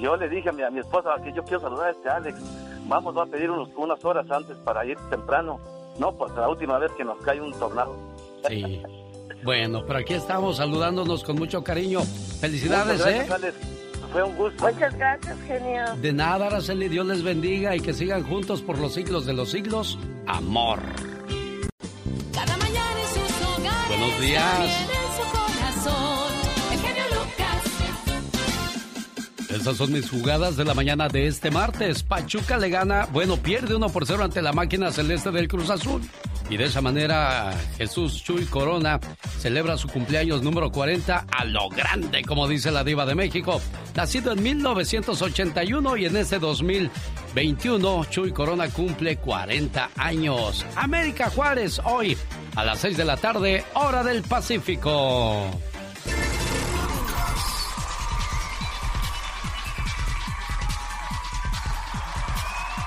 Yo le dije a mi, a mi esposa que yo quiero saludar a este Alex. Vamos, va a pedir unos, unas horas antes para ir temprano. No, pues la última vez que nos cae un tornado. Sí. Bueno, pero aquí estamos saludándonos con mucho cariño. Felicidades, Muchas gracias, ¿eh? Alex. Fue un gusto. Muchas gracias, genio. De nada, Araceli, Dios les bendiga y que sigan juntos por los siglos de los siglos. Amor. Cada mañana en sus hogares. Buenos días. Estas son mis jugadas de la mañana de este martes. Pachuca le gana, bueno, pierde 1 por 0 ante la máquina celeste del Cruz Azul. Y de esa manera Jesús Chuy Corona celebra su cumpleaños número 40 a lo grande, como dice la diva de México. Nacido en 1981 y en este 2021 Chuy Corona cumple 40 años. América Juárez hoy a las 6 de la tarde, hora del Pacífico.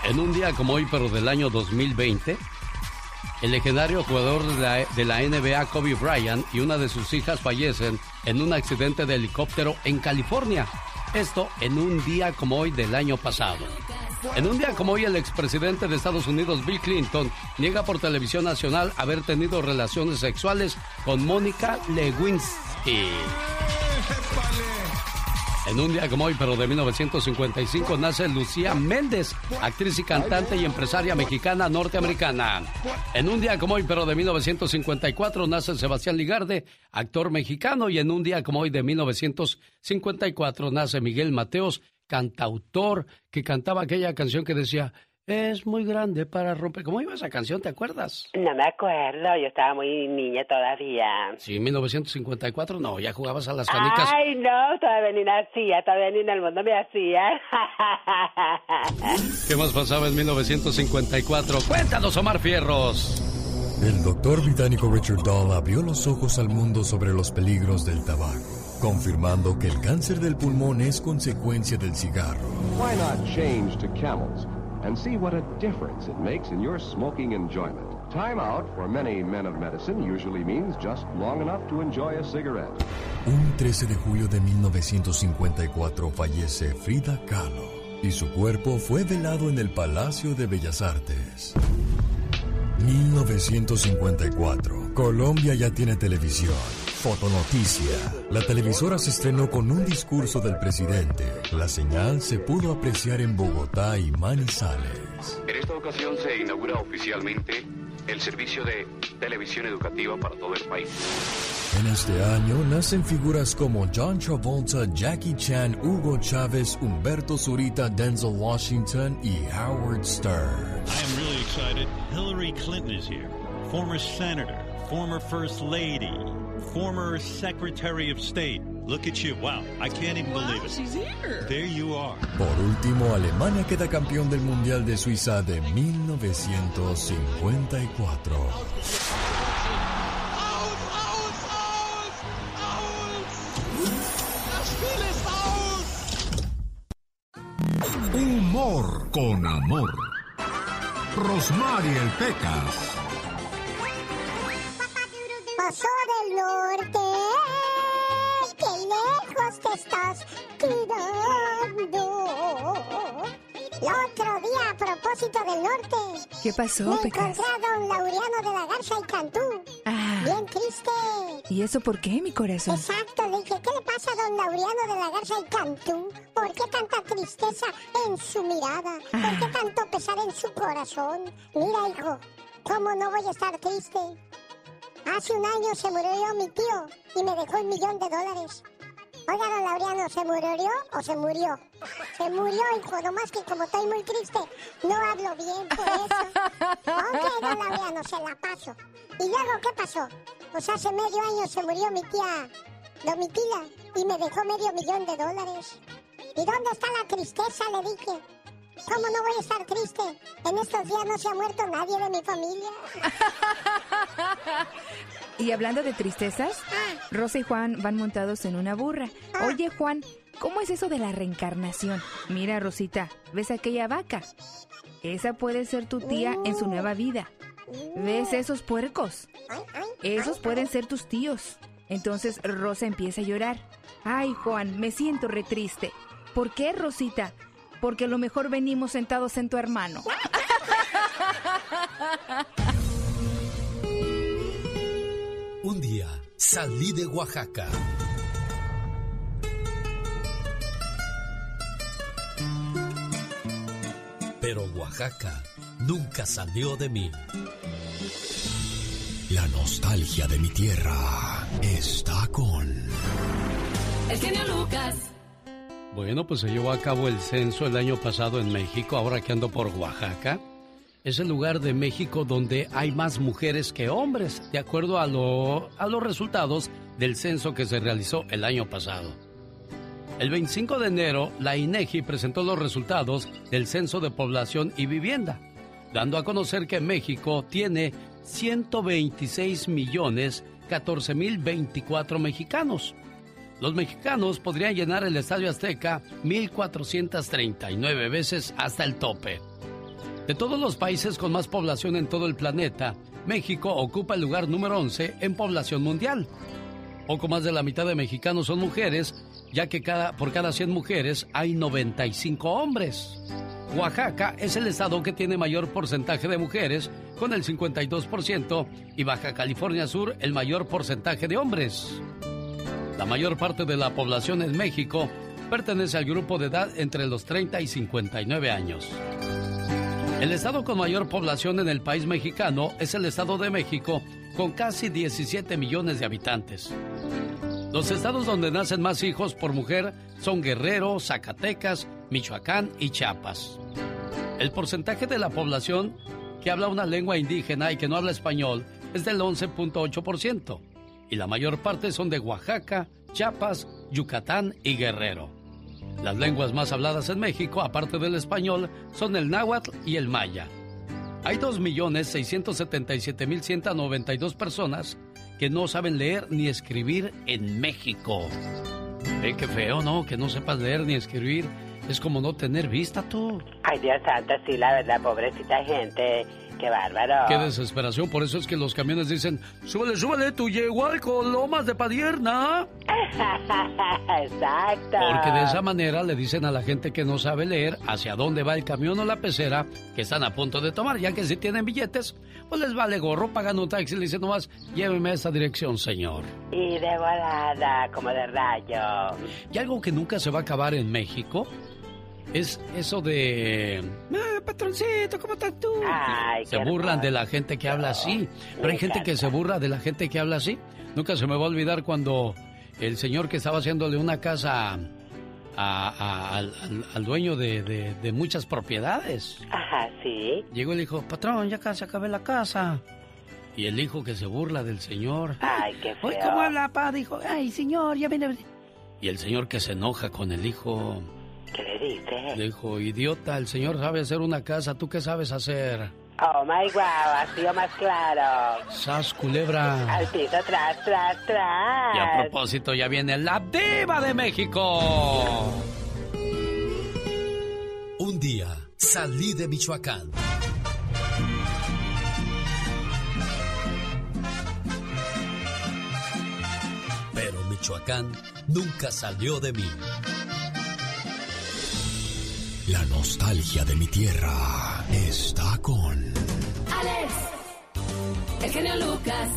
En un día como hoy, pero del año 2020, el legendario jugador de la, NBA, Kobe Bryant, y una de sus hijas fallecen en un accidente de helicóptero en California. Esto en un día como hoy del año pasado. En un día como hoy, el expresidente de Estados Unidos, Bill Clinton, niega por televisión nacional haber tenido relaciones sexuales con Mónica Lewinsky. En un día como hoy, pero de 1955, nace Lucía Méndez, actriz y cantante y empresaria mexicana norteamericana. En un día como hoy, pero de 1954, nace Sebastián Ligarde, actor mexicano. Y en un día como hoy, de 1954, nace Miguel Mateos, cantautor, que cantaba aquella canción que decía, es muy grande para romper. ¿Cómo iba esa canción? ¿Te acuerdas? No me acuerdo, yo estaba muy niña todavía. Sí, 1954, no, ya jugabas a las canicas. Ay, no, todavía ni nacía, todavía ni en el mundo me hacía. ¿Qué más pasaba en 1954? Cuéntanos, Omar Fierros. El doctor británico Richard Dahl abrió los ojos al mundo sobre los peligros del tabaco, confirmando que el cáncer del pulmón es consecuencia del cigarro. Why not change to camels and see what a difference it makes in your smoking enjoyment? Time out for many men of medicine usually means just long enough to enjoy a cigarette. Un 13 de julio de 1954 fallece Frida Kahlo y su cuerpo fue velado en el Palacio de Bellas Artes. 1954. Colombia ya tiene televisión. Fotonoticia. La televisora se estrenó con un discurso del presidente. La señal se pudo apreciar en Bogotá y Manizales. En esta ocasión se inaugura oficialmente el servicio de televisión educativa para todo el país. En este año nacen figuras como John Travolta, Jackie Chan, Hugo Chávez, Humberto Zurita, Denzel Washington y Howard Stern. I am really excited. Hillary Clinton is here. Former senator, former first lady, former secretary of state. Look at you. Wow. I can't even believe it. She's here. There you are. Por último, Alemania queda campeón del Mundial de Suiza de 1954. Humor con amor. Rosmarie el Pecas. Pasó del norte, qué lejos te estás quedando. El otro día, a propósito del norte. ¿Qué pasó, Me Pecas? encontré a don Laureano de la Garza y Cantú. Ah. Bien triste. ¿Y eso por qué, mi corazón? Exacto, le dije, ¿qué le pasa a don Laureano de la Garza y Cantú? ¿Por qué tanta tristeza en su mirada? ¿Por Ah. qué tanto pesar en su corazón? Mira, hijo, ¿cómo no voy a estar triste? Hace un año se murió mi tío y me dejó un millón de dólares. Oiga, don Laureano, ¿se murió o se murió? Se murió, hijo, nomás que como estoy muy triste, no hablo bien por eso. Ok, don Laureano, se la paso. ¿Y luego qué pasó? Pues hace medio año se murió mi tía Domitila y me dejó medio millón de dólares. ¿Y dónde está la tristeza? Le dije. ¿Cómo no voy a estar triste? En estos días no se ha muerto nadie de mi familia. Y hablando de tristezas, Rosa y Juan van montados en una burra. Oye, Juan, ¿cómo es eso de la reencarnación? Mira, Rosita, ¿ves aquella vaca? Esa puede ser tu tía en su nueva vida. ¿Ves esos puercos? Esos pueden ser tus tíos. Entonces Rosa empieza a llorar. Ay, Juan, me siento re triste. ¿Por qué, Rosita? Porque a lo mejor venimos sentados en tu hermano. Un día salí de Oaxaca. Pero Oaxaca nunca salió de mí. La nostalgia de mi tierra está con... El genio Lucas. Bueno, pues se llevó a cabo el censo el año pasado en México, ahora que ando por Oaxaca. Es el lugar de México donde hay más mujeres que hombres, de acuerdo a, lo- a los resultados del censo que se realizó el año pasado. El 25 de enero, la INEGI presentó los resultados del Censo de Población y Vivienda, dando a conocer que México tiene 126 millones 14 mil 24 mexicanos. Los mexicanos podrían llenar el Estadio Azteca 1.439 veces hasta el tope. De todos los países con más población en todo el planeta, México ocupa el lugar número 11 en población mundial. Poco más de la mitad de mexicanos son mujeres, ya que cada, por cada 100 mujeres hay 95 hombres. Oaxaca es el estado que tiene mayor porcentaje de mujeres, con el 52%, y Baja California Sur el mayor porcentaje de hombres. La mayor parte de la población en México pertenece al grupo de edad entre los 30 y 59 años. El estado con mayor población en el país mexicano es el Estado de México, con casi 17 millones de habitantes. Los estados donde nacen más hijos por mujer son Guerrero, Zacatecas, Michoacán y Chiapas. El porcentaje de la población que habla una lengua indígena y que no habla español es del 11.8%, y la mayor parte son de Oaxaca, Chiapas, Yucatán y Guerrero. Las lenguas más habladas en México, aparte del español, son el náhuatl y el maya. Hay 2.677.192 personas que no saben leer ni escribir en México. Eh, qué feo, ¿no? Que no sepas leer ni escribir. Es como no tener vista tú. Ay, Dios santo, sí, la verdad, pobrecita gente. Qué bárbaro. Qué desesperación. Por eso es que los camiones dicen, súbele, súbele tu yegua con lomas de padierna. Exacto. Porque de esa manera le dicen a la gente que no sabe leer hacia dónde va el camión o la pecera que están a punto de tomar, ya que si tienen billetes, pues les vale gorro, pagan un taxi y le dicen nomás, lléveme a esa dirección, señor. Y de volada, como de rayo. Y algo que nunca se va a acabar en México es eso de... "Ah, patroncito, ¿cómo estás tú? Ay, se burlan de la gente que habla así. Pero hay gente que se burla de la gente que habla así. Nunca se me va a olvidar cuando el señor que estaba haciéndole una casa a- a- al, al- al dueño de, de- de muchas propiedades. Ajá, sí. Llegó y le dijo, patrón, ya casi acabé la casa. Y el hijo que se burla del señor. Ay, qué feo. Oye, ¿cómo habla, pa? Dijo, ay, señor, ya viene. Y el señor que se enoja con el hijo. ¿Qué le dice? Le dijo, idiota, el señor sabe hacer una casa, ¿tú qué sabes hacer? Oh my wow, así o más claro. Sas, culebra. Al piso, tras, tras, tras. Y a propósito, ya viene la diva de México. Un día salí de Michoacán. Pero Michoacán nunca salió de mí. La nostalgia de mi tierra está con... Alex, el genio Lucas.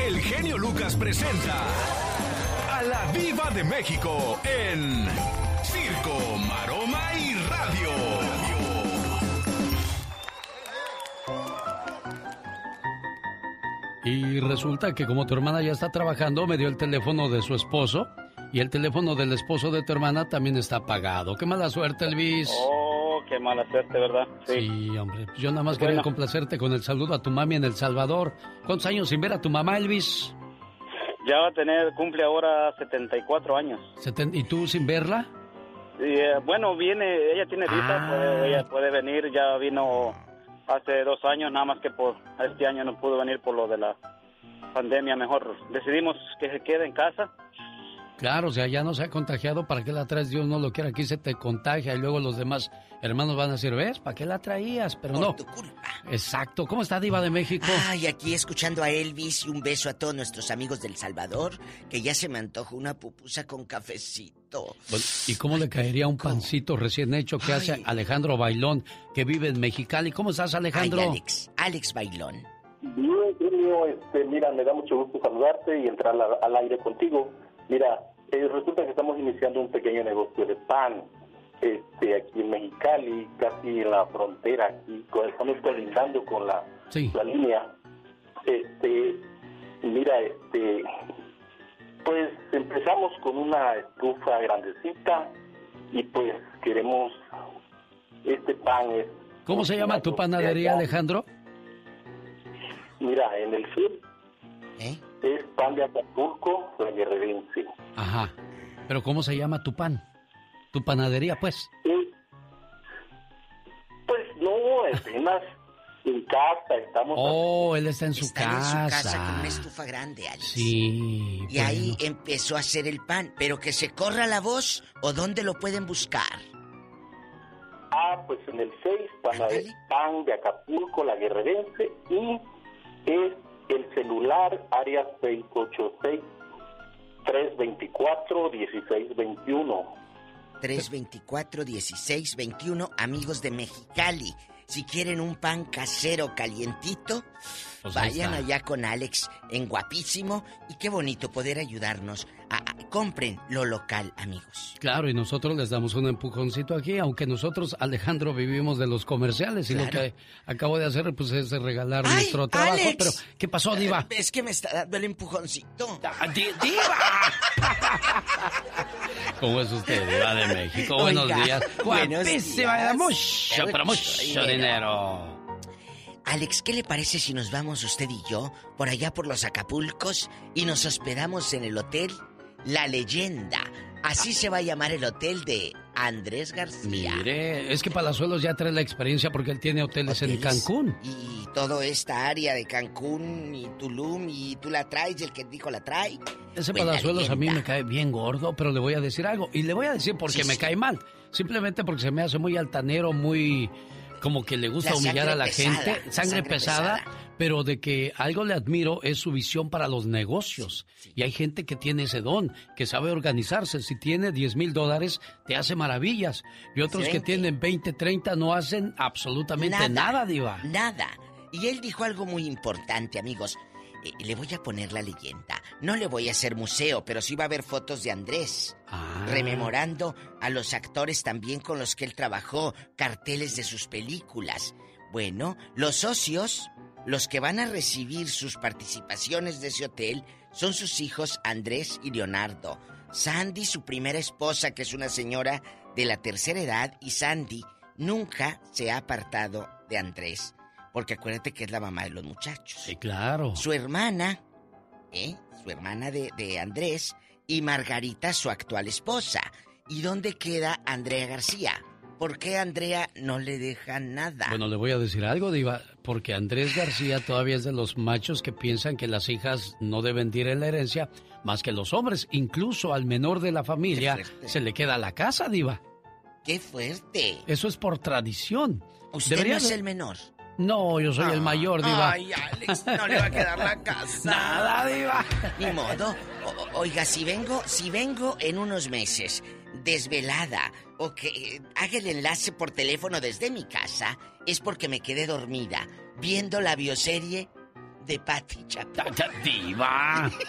El genio Lucas presenta a la Viva de México en Circo, Maroma y Radio. Y resulta que como tu hermana ya está trabajando, me dio el teléfono de su esposo y el teléfono del esposo de tu hermana también está apagado. Qué mala suerte, Elvis. Oh, qué mala suerte, ¿verdad? Sí, hombre. Yo nada más quería complacerte con el saludo a tu mami en El Salvador. ¿Cuántos años sin ver a tu mamá, Elvis? Ya va a tener, cumple ahora 74 años. ¿Y tú sin verla? Eh, bueno, viene, ella tiene visa, Ah. puede- ella puede venir, ya vino hace dos años, nada más que por este año no pudo venir por lo de la pandemia. Mejor decidimos que se quede en casa. Claro, o sea, ya no se ha contagiado, ¿para qué la traes? Dios no lo quiera, aquí se te contagia y luego los demás hermanos van a decir, ¿ves? ¿Para qué la traías? Pero no. Exacto. ¿Cómo está Diva de México? Ay, aquí escuchando a Elvis y un beso a todos nuestros amigos del Salvador, que ya se me antoja una pupusa con cafecito. Bueno, ¿Y cómo le caería un pancito recién hecho que hace Alejandro Bailón, que vive en Mexicali? ¿Cómo estás, Alejandro? Ay, Alex, Alex Bailón. Bien, este, mira, me da mucho gusto saludarte y entrar al, al aire contigo. Mira, eh, resulta que estamos iniciando un pequeño negocio de pan este, aquí en Mexicali, casi en la frontera, aquí estamos colindando con la, la línea. Este, mira, este, pues empezamos con una estufa grandecita y pues queremos este pan es ¿Cómo se llama tu panadería, Alejandro? Mira, en el sur ¿Eh? Es pan de Acapulco, la guerrerense. Ajá. Pero ¿cómo se llama tu pan? Tu panadería, pues. Pues no, apenas en casa estamos. Oh, él está en su Están en su casa. casa con una estufa grande, Alex. Sí. Y ahí empezó a hacer el pan, pero que se corra la voz o dónde lo pueden buscar. Ah, pues en el 6, pan, de- pan de Acapulco, la guerrerense, y es el celular área 686 324 1621. 324-1621, amigos de Mexicali. Si quieren un pan casero calientito, Pues vayan allá con Alex en Guapísimo. Y qué bonito poder ayudarnos. A, a- compren lo local, amigos. Claro, y nosotros les damos un empujoncito aquí, aunque nosotros, Alejandro, vivimos de los comerciales y lo que acabo de hacer pues es regalar nuestro trabajo. Alex! Pero, ¿qué pasó, Diva? Es que me está dando el empujoncito. ¿Cómo es usted, Diva de México? Oiga, Buenos días. buenos Guapísima, días. mucho, pero mucho Mucho dinero. Alex, ¿qué le parece si nos vamos usted y yo por allá por los Acapulcos y nos hospedamos en el hotel La Leyenda? Así se va a llamar el hotel de Andrés García. Mire, es que Palazuelos ya trae la experiencia porque él tiene hoteles, en. Cancún. Y toda esta área de Cancún y Tulum y tú la traes y el que dijo la trae. Ese Pues la Palazuelos a mí me cae bien gordo, pero le voy a decir algo. Y le voy a decir porque Sí, me sí. cae mal. Simplemente porque se me hace muy altanero, muy... Como que le gusta La humillar a la pesada, gente. Sangre, sangre pesada, pesada. pero de que algo le admiro es su visión para los negocios. Y hay gente que tiene ese don, que sabe organizarse. Si tiene 10 mil dólares, te hace maravillas. Y otros que tienen 20, 30 no hacen absolutamente nada, Diva. Nada. Y él dijo algo muy importante, amigos. Eh, le voy a poner la leyenda. No le voy a hacer museo, pero sí va a haber fotos de Andrés. Ah. Rememorando a los actores también con los que él trabajó, carteles de sus películas. Bueno, los socios, los que van a recibir sus participaciones de ese hotel, son sus hijos Andrés y Leonardo. Sandy, su primera esposa, que es una señora de la tercera edad, y Sandy nunca se ha apartado de Andrés. Porque acuérdate que es la mamá de los muchachos. Sí, claro. Su hermana, ¿eh? Su hermana de, de Andrés y Margarita, su actual esposa. ¿Y dónde queda Andrea García? ¿Por qué Andrea no le deja nada? Bueno, le voy a decir algo, Diva, porque Andrés García todavía es de los machos que piensan que las hijas no deben ir en la herencia más que los hombres. Incluso al menor de la familia se le queda la casa, Diva. ¡Qué fuerte! Eso es por tradición. ¿Usted Debería no es el menor? No, yo soy el mayor, Diva. Ay, Alex, no le va a quedar la casa. Nada, Diva. Ni modo. O- oiga, si vengo, si vengo en unos meses, desvelada o que eh, haga el enlace por teléfono desde mi casa, es porque me quedé dormida viendo la bioserie de Patti Chapoy. ¡Diva!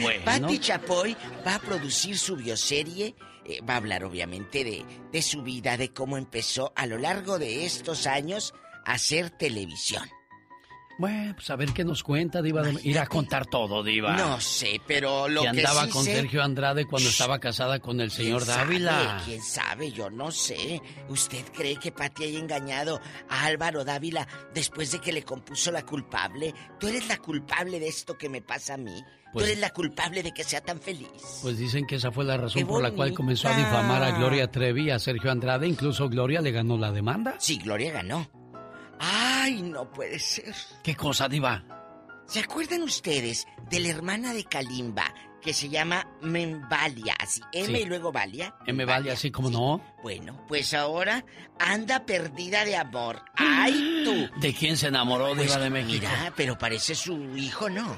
Bueno. Patti Chapoy va a producir su bioserie. eh, va a hablar obviamente de, de su vida, de cómo empezó a lo largo de estos años hacer televisión. Bueno, pues a ver qué nos cuenta, Diva. de- Ir a contar todo, Diva. No sé, pero lo que que andaba sí con sé- Sergio Andrade cuando estaba casada con el señor ¿Quién sabe? Dávila. ¿Quién sabe? Yo no sé. ¿Usted cree que Pati haya engañado a Álvaro Dávila después de que le compuso la culpable? ¿Tú eres la culpable de esto que me pasa a mí? Pues- ¿Tú eres la culpable de que sea tan feliz? Pues dicen que esa fue la razón por la cual comenzó a difamar a Gloria Trevi y a Sergio Andrade. Incluso Gloria le ganó la demanda. Sí, Gloria ganó. ¡Ay, no puede ser! ¿Qué cosa, Diva? ¿Se acuerdan ustedes de la hermana de Kalimba que se llama Membalia? Así, M Sí. y luego Valia. Me vale así como no. Bueno, pues ahora anda perdida de amor. ¡Ay, tú! ¿De quién se enamoró, Diva Pues, de México? Mira, pero parece su hijo, ¿no?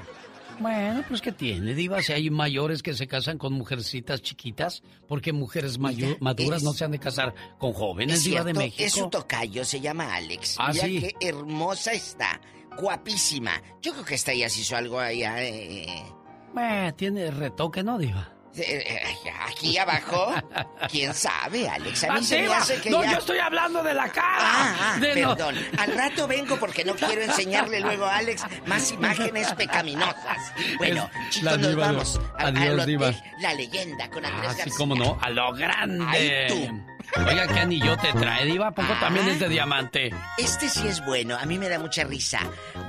Bueno, pues ¿qué tiene, Diva? Si hay mayores que se casan con mujercitas chiquitas, porque mujeres maduras es- no se han de casar con jóvenes, Es Diva de México. es su tocayo, se llama Alex. Ah, Mira sí. qué hermosa está, guapísima. Yo creo que esta ya se hizo algo allá, eh, Bueno, tiene retoque, ¿no, Diva? Eh, aquí abajo. ¿Quién sabe, Alex? A mí Ah, se me hace que no, ya- yo estoy hablando de la cara. Ah, ah, de perdón. Al rato vengo porque no quiero enseñarle luego a Alex más imágenes pecaminosas. Bueno, Es chicos, nos diva vamos a- Adiós, diva. La Leyenda con Andrés Así García. como no, a lo grande. Ay, tú. Oiga, ¿qué anillo te trae, Diva? ¿A poco también es de diamante? Este sí es bueno, a mí me da mucha risa.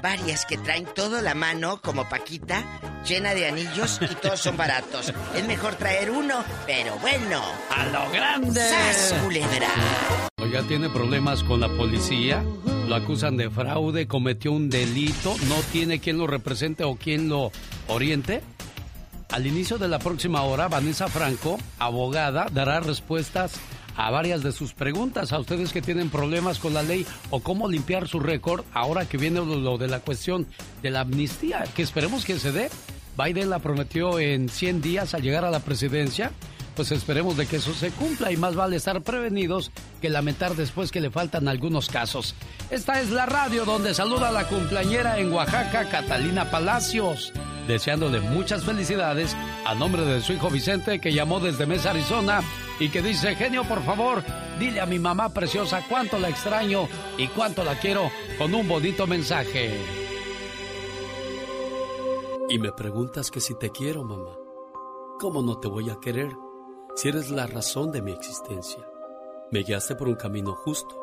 Varias que traen todo la mano, como Paquita, llena de anillos y todos son baratos. Es mejor traer uno, pero bueno. ¡A lo grande! ¡Sas, culebra! Oiga, tiene problemas con la policía. Lo acusan de fraude, cometió un delito, no tiene quien lo represente o quien lo oriente. Al inicio de la próxima hora, Vanessa Franco, abogada, dará respuestas a varias de sus preguntas a ustedes que tienen problemas con la ley o cómo limpiar su récord ahora que viene lo, de la cuestión de la amnistía, que esperemos que se dé. Biden la prometió en 100 días al llegar a la presidencia, pues esperemos de que eso se cumpla y más vale estar prevenidos que lamentar después que le faltan algunos casos. Esta es la radio donde saluda a la cumpleañera en Oaxaca, Catalina Palacios, deseándole muchas felicidades a nombre de su hijo Vicente que llamó desde Mesa, Arizona y que dice, genio, por favor, dile a mi mamá preciosa cuánto la extraño y cuánto la quiero con un bonito mensaje. Y me preguntas que si te quiero, mamá. ¿Cómo no te voy a querer si eres la razón de mi existencia? Me guiaste por un camino justo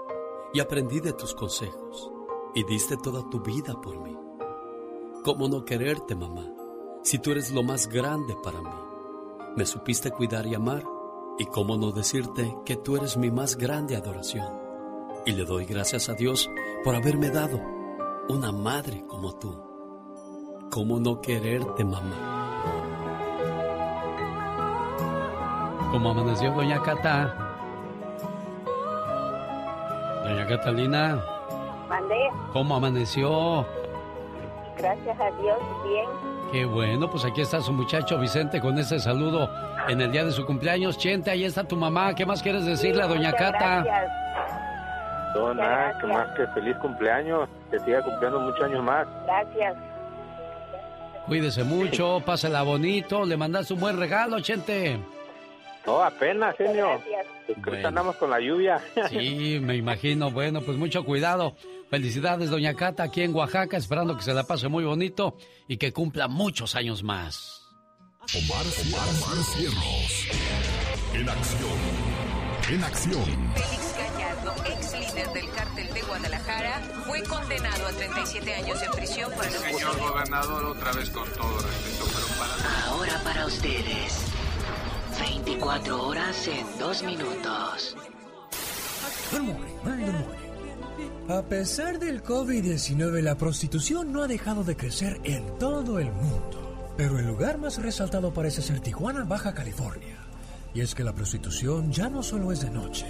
y aprendí de tus consejos y diste toda tu vida por mí. ¿Cómo no quererte, mamá, si tú eres lo más grande para mí? Me supiste cuidar y amar y cómo no decirte que tú eres mi más grande adoración. Y le doy gracias a Dios por haberme dado una madre como tú. ¿Cómo no quererte, mamá? ¿Cómo amaneció Doña Cata? Doña Catalina, Mandé, ¿cómo amaneció? gracias a Dios, bien. Qué bueno, pues aquí está su muchacho Vicente con ese saludo en el día de su cumpleaños. Chente, ahí está tu mamá. ¿Qué más quieres decirle a Doña Cata? gracias. No, nada, que más que feliz cumpleaños, que siga cumpliendo muchos años más. Gracias. Cuídese mucho, pásela bonito. Le mandaste un buen regalo, Chente. No, apenas, genio. Creo que andamos con la lluvia. Sí, me imagino. Bueno, pues mucho cuidado. Felicidades, Doña Cata, aquí en Oaxaca, esperando que se la pase muy bonito y que cumpla muchos años más. Omar, Omar Cierros. En acción. En acción. Félix Gallardo, ex líder del cártel de Guadalajara, fue condenado a 37 años de prisión por el Señor gobernador, otra vez con todo respeto, pero para... Ahora para ustedes. 24 horas en 2 minutos. Good morning, very good morning. A pesar del COVID-19, la prostitución no ha dejado de crecer en todo el mundo. Pero el lugar más resaltado parece ser Tijuana, Baja California. Y es que la prostitución ya no solo es de noche,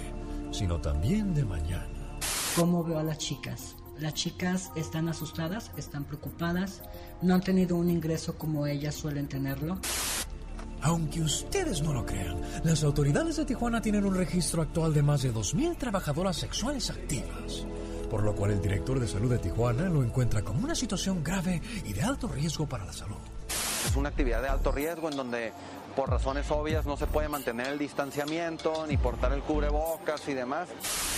sino también de mañana. ¿Cómo veo a las chicas? Las chicas están asustadas, están preocupadas, no han tenido un ingreso como ellas suelen tenerlo. Aunque ustedes no lo crean, las autoridades de Tijuana tienen un registro actual de más de 2.000 trabajadoras sexuales activas, por lo cual el director de salud de Tijuana lo encuentra como una situación grave y de alto riesgo para la salud. Es una actividad de alto riesgo en donde por razones obvias no se puede mantener el distanciamiento ni portar el cubrebocas y demás.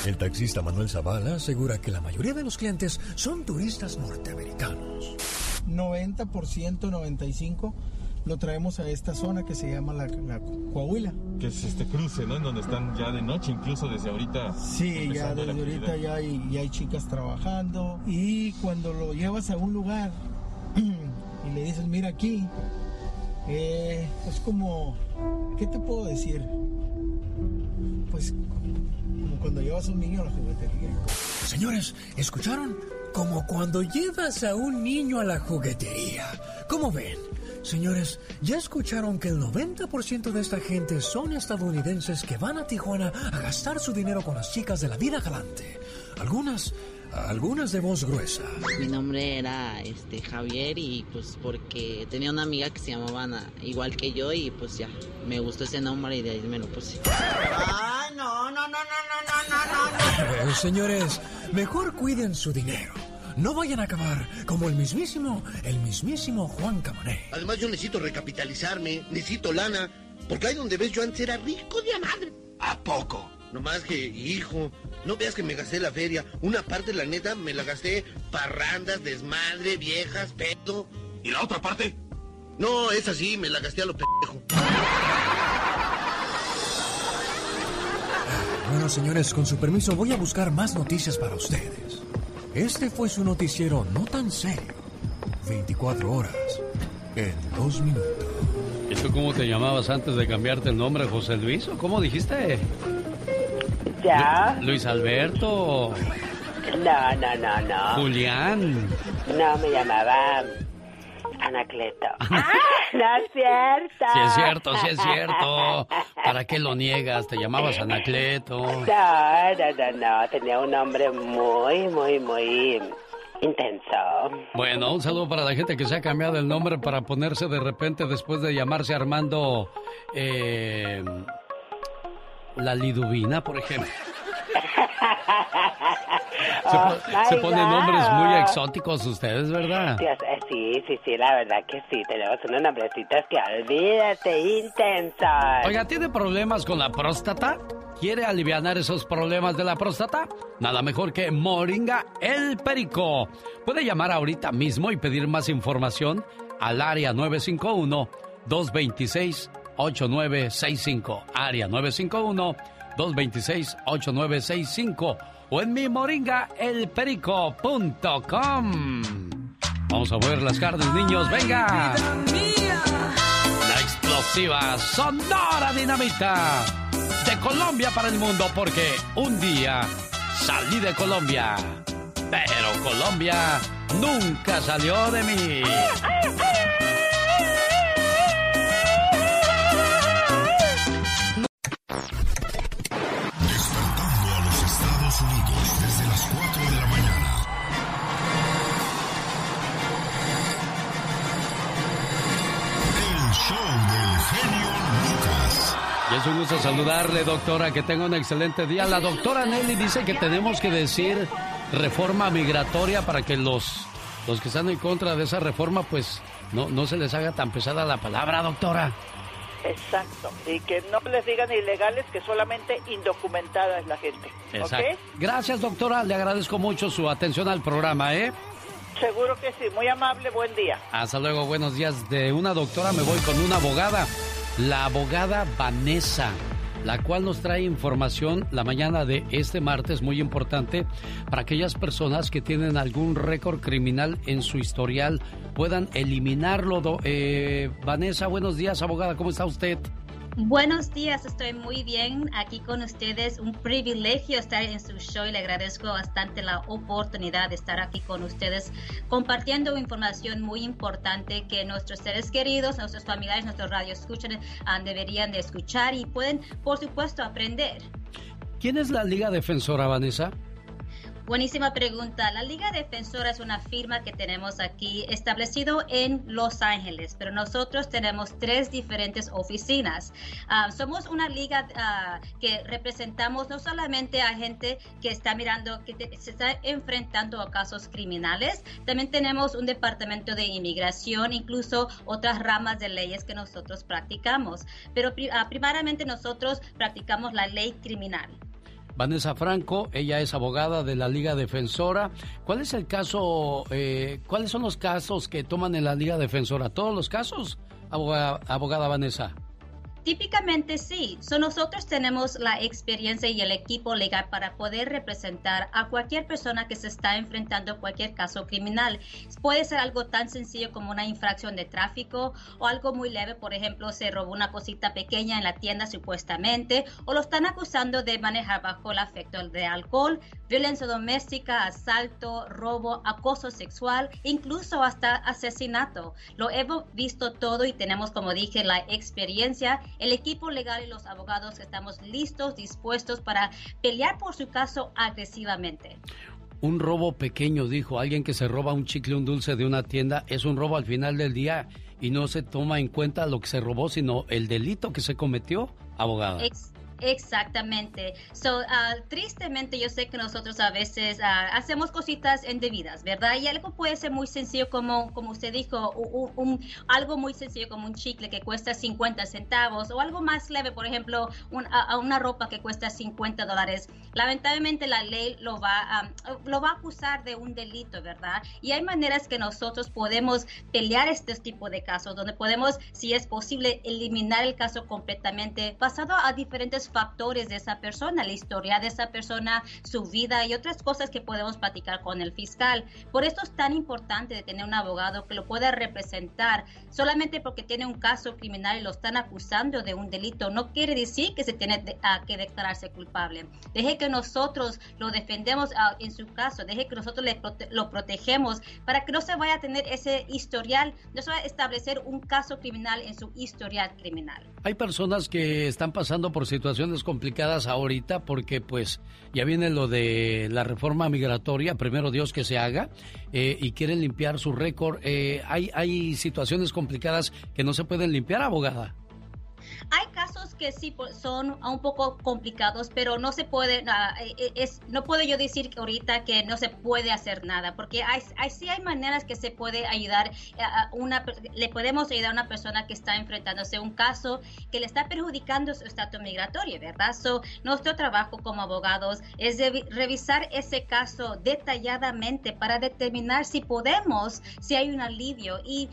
El taxista Manuel Zavala asegura que la mayoría de los clientes son turistas norteamericanos. 90%, 95% lo traemos a esta zona que se llama la, la Coahuila. Que es este cruce, ¿no? En donde están ya de noche, incluso desde ahorita. Sí, ya desde ahorita actividad. ya hay, ya hay chicas trabajando y cuando lo llevas a un lugar y le dices, mira aquí, eh, es como, ¿qué te puedo decir? Pues como cuando llevas a un niño a la juguetería. Señores, ¿escucharon? Como cuando llevas a un niño a la juguetería. ¿Cómo ven? Señores, ¿ya escucharon que el 90% de esta gente son estadounidenses que van a Tijuana a gastar su dinero con las chicas de la vida galante? Algunas, algunas de voz gruesa. Mi nombre era este Javier y pues porque tenía una amiga que se llamaba Ana, igual que yo y pues ya, me gustó ese nombre y de ahí me lo puse. Ay, no, no, no, no, no, no, no, no. Eh, señores, mejor cuiden su dinero. No vayan a acabar como el mismísimo, el mismísimo Juan Camané. Además, yo necesito recapitalizarme, necesito lana, porque ahí donde ves yo antes era rico de a madre. ¿A poco? No más que, hijo, no veas que me gasté la feria. Una parte, la neta, me la gasté parrandas, desmadre, viejas, pedo. ¿Y la otra parte? No, esa sí, me la gasté a lo pendejo. Bueno, señores, con su permiso voy a buscar más noticias para ustedes. Este fue su noticiero no tan serio. 24 horas en dos minutos. ¿Y tú cómo te llamabas antes de cambiarte el nombre, José Luis? ¿O cómo dijiste? ¿Ya? Lu- Luis Alberto. No, no, no, no. Julián. No, me llamaba Anacleto. ¡Ah! No es cierto. Sí es cierto, sí es cierto. ¿Para qué lo niegas? Te llamabas Anacleto. No, no, no, no. Tenía un nombre muy, muy, muy intenso. Bueno, un saludo para la gente que se ha cambiado el nombre para ponerse de repente después de llamarse Armando eh, La Liduvina, por ejemplo. Se, Oh, se ponen God. nombres muy exóticos ustedes, ¿verdad? Dios, eh, sí, sí, sí, la verdad que sí. Tenemos unos nombrecitos que olvídate, intensos. Oiga, ¿tiene problemas con la próstata? ¿Quiere aliviar esos problemas de la próstata? Nada mejor que Moringa El Perico. Puede llamar ahorita mismo y pedir más información al área 951-226-8965. Área 951-226-8965. O en mi moringaelperico.com. Vamos a mover las carnes, niños. ¡Venga! La explosiva Sonora Dinamita de Colombia para el mundo porque un día salí de Colombia, pero Colombia nunca salió de mí. Estados Unidos desde las 4 de la mañana. El show del genio Lucas. Y es un gusto saludarle, doctora, que tenga un excelente día. La doctora Nelly dice que tenemos que decir reforma migratoria para que los, los que están en contra de esa reforma, pues no, no se les haga tan pesada la palabra, doctora. Exacto. Y que no les digan ilegales, que solamente indocumentada es la gente. Exacto. ¿Ok? Gracias, doctora. Le agradezco mucho su atención al programa, ¿eh? Seguro que sí. Muy amable. Buen día. Hasta luego, buenos días. De una doctora me voy con una abogada, la abogada Vanessa, la cual nos trae información la mañana de este martes muy importante para aquellas personas que tienen algún récord criminal en su historial puedan eliminarlo. Eh, Vanessa, buenos días, abogada, ¿cómo está usted? Buenos días, estoy muy bien aquí con ustedes. Un privilegio estar en su show y le agradezco bastante la oportunidad de estar aquí con ustedes compartiendo información muy importante que nuestros seres queridos, nuestros familiares, nuestros radios escuchan, deberían de escuchar y pueden, por supuesto, aprender. ¿Quién es la Liga Defensora, Vanessa? Buenísima pregunta. La Liga Defensora es una firma que tenemos aquí establecido en Los Ángeles, pero nosotros tenemos tres diferentes oficinas. Ah, somos una liga ah, que representamos no solamente a gente que está mirando, que se está enfrentando a casos criminales, también tenemos un departamento de inmigración, incluso otras ramas de leyes que nosotros practicamos. Pero uh, primariamente nosotros practicamos la ley criminal. Vanessa Franco, ella es abogada de la Liga Defensora. ¿Cuál es el caso, eh, cuáles son los casos que toman en la Liga Defensora? ¿Todos los casos, abogada Vanessa? Típicamente sí. nosotros tenemos la experiencia y el equipo legal para poder representar a cualquier persona que se está enfrentando cualquier caso criminal. Puede ser algo tan sencillo como una infracción de tráfico o algo muy leve, por ejemplo, se robó una cosita pequeña en la tienda supuestamente o lo están acusando de manejar bajo el afecto de alcohol, violencia doméstica, asalto, robo, acoso sexual, incluso hasta asesinato. Lo hemos visto todo y tenemos, como dije, la experiencia el equipo legal y los abogados estamos listos, dispuestos para pelear por su caso agresivamente. Un robo pequeño, dijo alguien que se roba un chicle, un dulce de una tienda, es un robo al final del día y no se toma en cuenta lo que se robó, sino el delito que se cometió, abogado. Exactamente. So, uh, tristemente yo sé que nosotros a veces uh, hacemos cositas indebidas, ¿verdad? Y algo puede ser muy sencillo como, como usted dijo, un, algo muy sencillo como un chicle que cuesta 50 centavos o algo más leve, por ejemplo, una ropa que cuesta 50 dólares. Lamentablemente la ley lo va, um, lo va a acusar de un delito, ¿verdad? Y hay maneras que nosotros podemos pelear este tipo de casos, donde podemos, si es posible, eliminar el caso completamente basado a diferentes factores de esa persona, la historia de esa persona, su vida y otras cosas que podemos platicar con el fiscal. Por eso es tan importante de tener un abogado que lo pueda representar. Solamente porque tiene un caso criminal y lo están acusando de un delito, no quiere decir que se tiene que declararse culpable. Deje que nosotros lo defendemos ah, en su caso, deje que nosotros le lo protegemos para que no se vaya a tener ese historial, no se vaya a establecer un caso criminal en su historial criminal. Hay personas que están pasando por situaciones complicadas ahorita porque pues ya viene lo de la reforma migratoria, primero Dios que se haga, eh, y quieren limpiar su récord. Eh, hay, hay situaciones complicadas que no se pueden limpiar, abogada. Hay casos que sí son un poco complicados, pero no se puede, ah, eh, eh, es, no puedo yo decir ahorita que no se puede hacer nada, porque hay, hay, sí hay maneras que se puede ayudar a una, le podemos ayudar a una persona que está enfrentándose a un caso que le está perjudicando su estatus migratorio, ¿verdad? So, nuestro trabajo como abogados es de revisar ese caso detalladamente para determinar si podemos, si hay un alivio y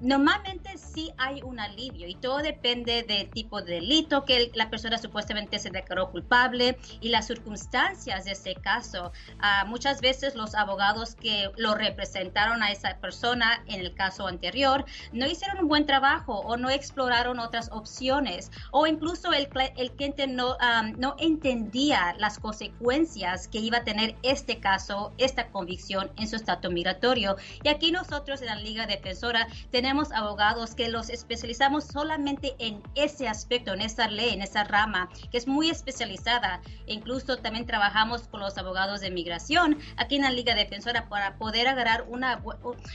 normalmente sí hay un alivio y todo depende de tipo de delito que la persona supuestamente se declaró culpable y las circunstancias de ese caso. Ah, muchas veces los abogados que lo representaron a esa persona en el caso anterior no hicieron un buen trabajo o no exploraron otras opciones o incluso el, el cliente no, no entendía las consecuencias que iba a tener este caso, esta convicción en su estatus migratorio. Y aquí nosotros en la Liga Defensora tenemos abogados que los especializamos solamente en ese aspecto, en esa ley, en esa rama, que es muy especializada. incluso también trabajamos con los abogados de migración aquí en la Liga Defensora para poder agarrar una,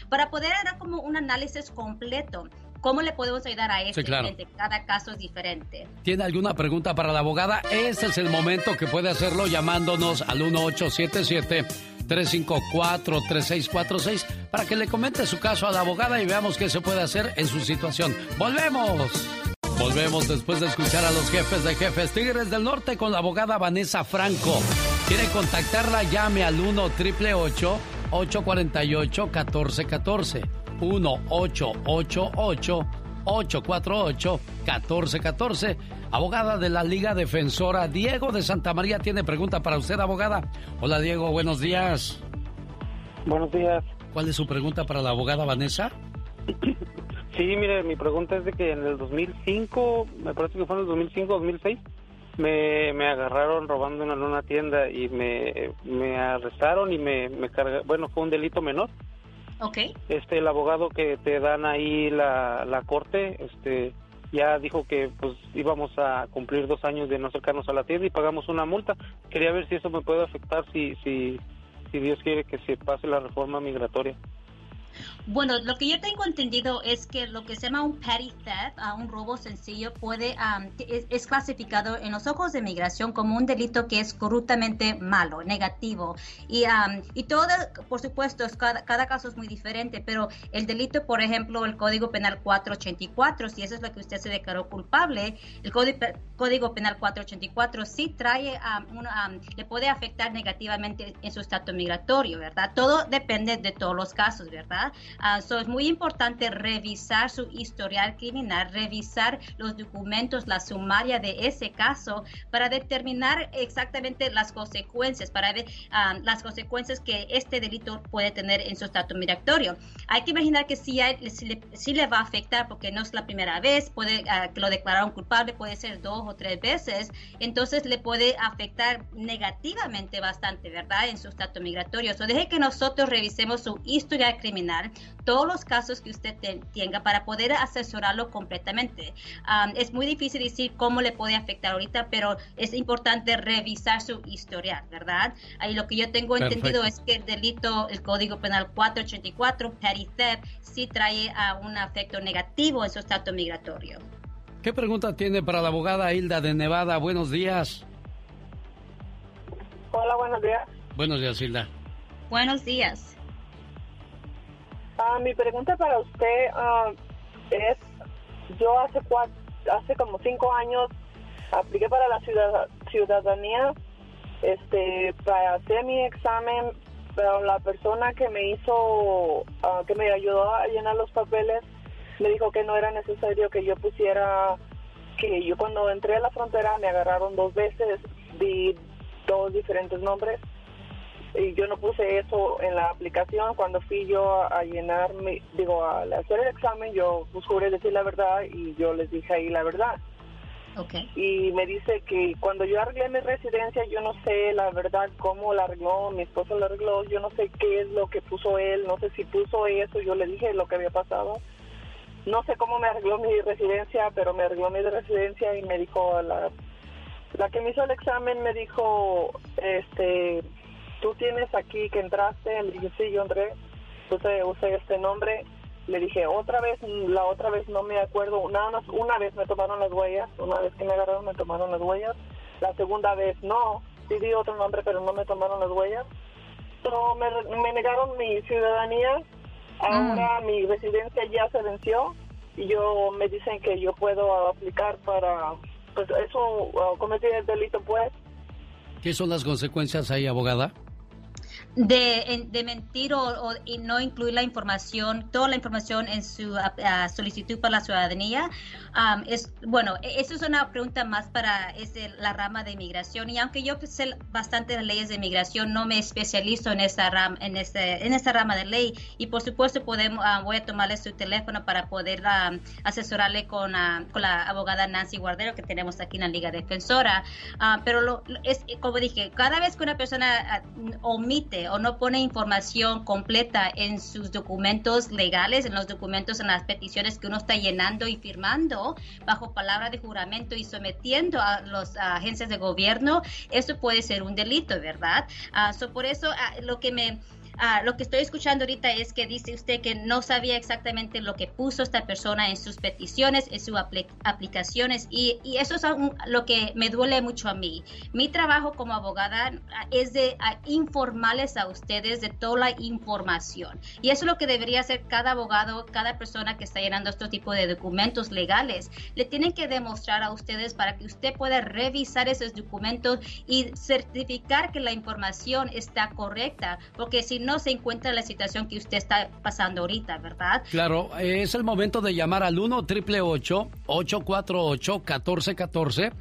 para poder agarrar como un análisis completo ¿Cómo le podemos ayudar a este cliente? Cada caso es diferente. ¿Tiene alguna pregunta para la abogada? Este es el momento que puede hacerlo llamándonos al 1877 354-3646 para que le comente su caso a la abogada y veamos qué se puede hacer en su situación. ¡Volvemos! Volvemos después de escuchar a los jefes de jefes Tigres del Norte con la abogada Vanessa Franco. ¿Quiere contactarla? Llame al 1 888 848 1414 1 888 848 1414 Abogada de la Liga Defensora, Diego de Santa María tiene pregunta para usted, abogada. Hola, Diego, buenos días. Buenos días. ¿Cuál es su pregunta para la abogada Vanessa? Sí, mire, mi pregunta es de que en el 2005, me parece que fue en el 2005, 2006, me, me agarraron robando en una tienda y me, me arrestaron y me, me cargaron, bueno, fue un delito menor. Ok. Este, el abogado que te dan ahí la, la corte, este, ya dijo que pues íbamos a cumplir dos años de no acercarnos a la tienda y pagamos una multa. Quería ver si eso me puede afectar, si, si, si Dios quiere que se pase la reforma migratoria. Bueno, lo que yo tengo entendido es que lo que se llama un petty theft, uh, un robo sencillo, puede es, clasificado en los ojos de migración como un delito que es corruptamente malo, negativo. Y, y todo, por supuesto, cada, cada, caso es muy diferente, pero el delito, por ejemplo, el Código Penal 484, si eso es lo que usted se declaró culpable, el Código, Código Penal 484 sí trae, le puede afectar negativamente en su estatus migratorio, ¿verdad? Todo depende de todos los casos, ¿verdad? Uh, es muy importante revisar su historial criminal, revisar los documentos, la sumaria de ese caso para determinar exactamente las consecuencias, para ver ah, las consecuencias que este delito puede tener en su estatus migratorio. Hay que imaginar que sí, hay, sí, le, va a afectar porque no es la primera vez, puede uh, que lo declararon culpable, puede ser dos o tres veces, entonces le puede afectar negativamente bastante, ¿verdad? En su estatus migratorio. So, deje que nosotros revisemos su historial criminal, todos los casos que usted tenga para poder asesorarlo completamente. es muy difícil decir cómo le puede afectar ahorita, pero es importante revisar su historial, ¿verdad? Ahí lo que yo tengo entendido es que el delito, el Código Penal 484, petty theft, sí trae a un efecto negativo en su estatus migratorio. ¿Qué pregunta tiene para la abogada Hilda de Nevada? Buenos días. Hola, buenos días. Buenos días, Hilda. Buenos días. Ah, mi pregunta para usted ah, es, yo hace hace como cinco años apliqué para la ciudadanía este para hacer mi examen pero la persona que me hizo ah, que me ayudó a llenar los papeles me dijo que no era necesario que yo pusiera que yo cuando entré a la frontera me agarraron dos veces di dos diferentes nombres y yo no puse eso en la aplicación. Cuando fui yo a, llenar mi, digo al hacer el examen yo pues juré decir la verdad y yo les dije ahí la verdad. Okay. y me dice que cuando yo arreglé mi residencia yo no sé la verdad cómo la arregló mi esposo la arregló yo no sé qué es lo que puso él no sé si puso eso yo le dije lo que había pasado. No sé cómo me arregló mi residencia pero me arregló mi residencia y me dijo la la que me hizo el examen me dijo este tú tienes aquí que entraste, le dije, sí, yo entré, usé, usé este nombre, le dije, otra vez, la otra vez no me acuerdo, nada más una vez me tomaron las huellas, una vez que me agarraron me tomaron las huellas, la segunda vez no, sí di otro nombre pero no me tomaron las huellas, pero me, negaron mi ciudadanía, ahora mm. mi residencia ya se venció y yo me dicen que yo puedo aplicar para, pues eso, cometí el delito pues. ¿Qué son las consecuencias ahí, abogada? De, de mentir o, y no incluir la información, toda la información en su solicitud para la ciudadanía. es Bueno, e, eso es una pregunta más para es la rama de inmigración y aunque yo sé bastante de leyes de inmigración, no me especializo en esa rama, en este, en esta rama de ley y por supuesto podemos, ah, voy a tomarle su teléfono para poder asesorarle con, con, la abogada Nancy Guardero que tenemos aquí en la Liga Defensora. Ah, pero lo, es como dije, cada vez que una persona ah, o no pone información completa en sus documentos legales, en los documentos, en las peticiones que uno está llenando y firmando bajo palabra de juramento y sometiendo a las agencias de gobierno, eso puede ser un delito, ¿verdad? Ah, por eso ah, lo que me Ah, lo que estoy escuchando ahorita es que dice usted que no sabía exactamente lo que puso esta persona en sus peticiones, en sus aplicaciones y, eso es lo que me duele mucho a mí. Mi trabajo como abogada ah, es de ah, informarles a ustedes de toda la información y eso es lo que debería hacer cada abogado, cada persona que está llenando este tipo de documentos legales. Le tienen que demostrar a ustedes para que usted pueda revisar esos documentos y certificar que la información está correcta, porque si no se encuentra la situación que usted está pasando ahorita, ¿verdad? Claro, es el momento de llamar al 1 triple 848 1414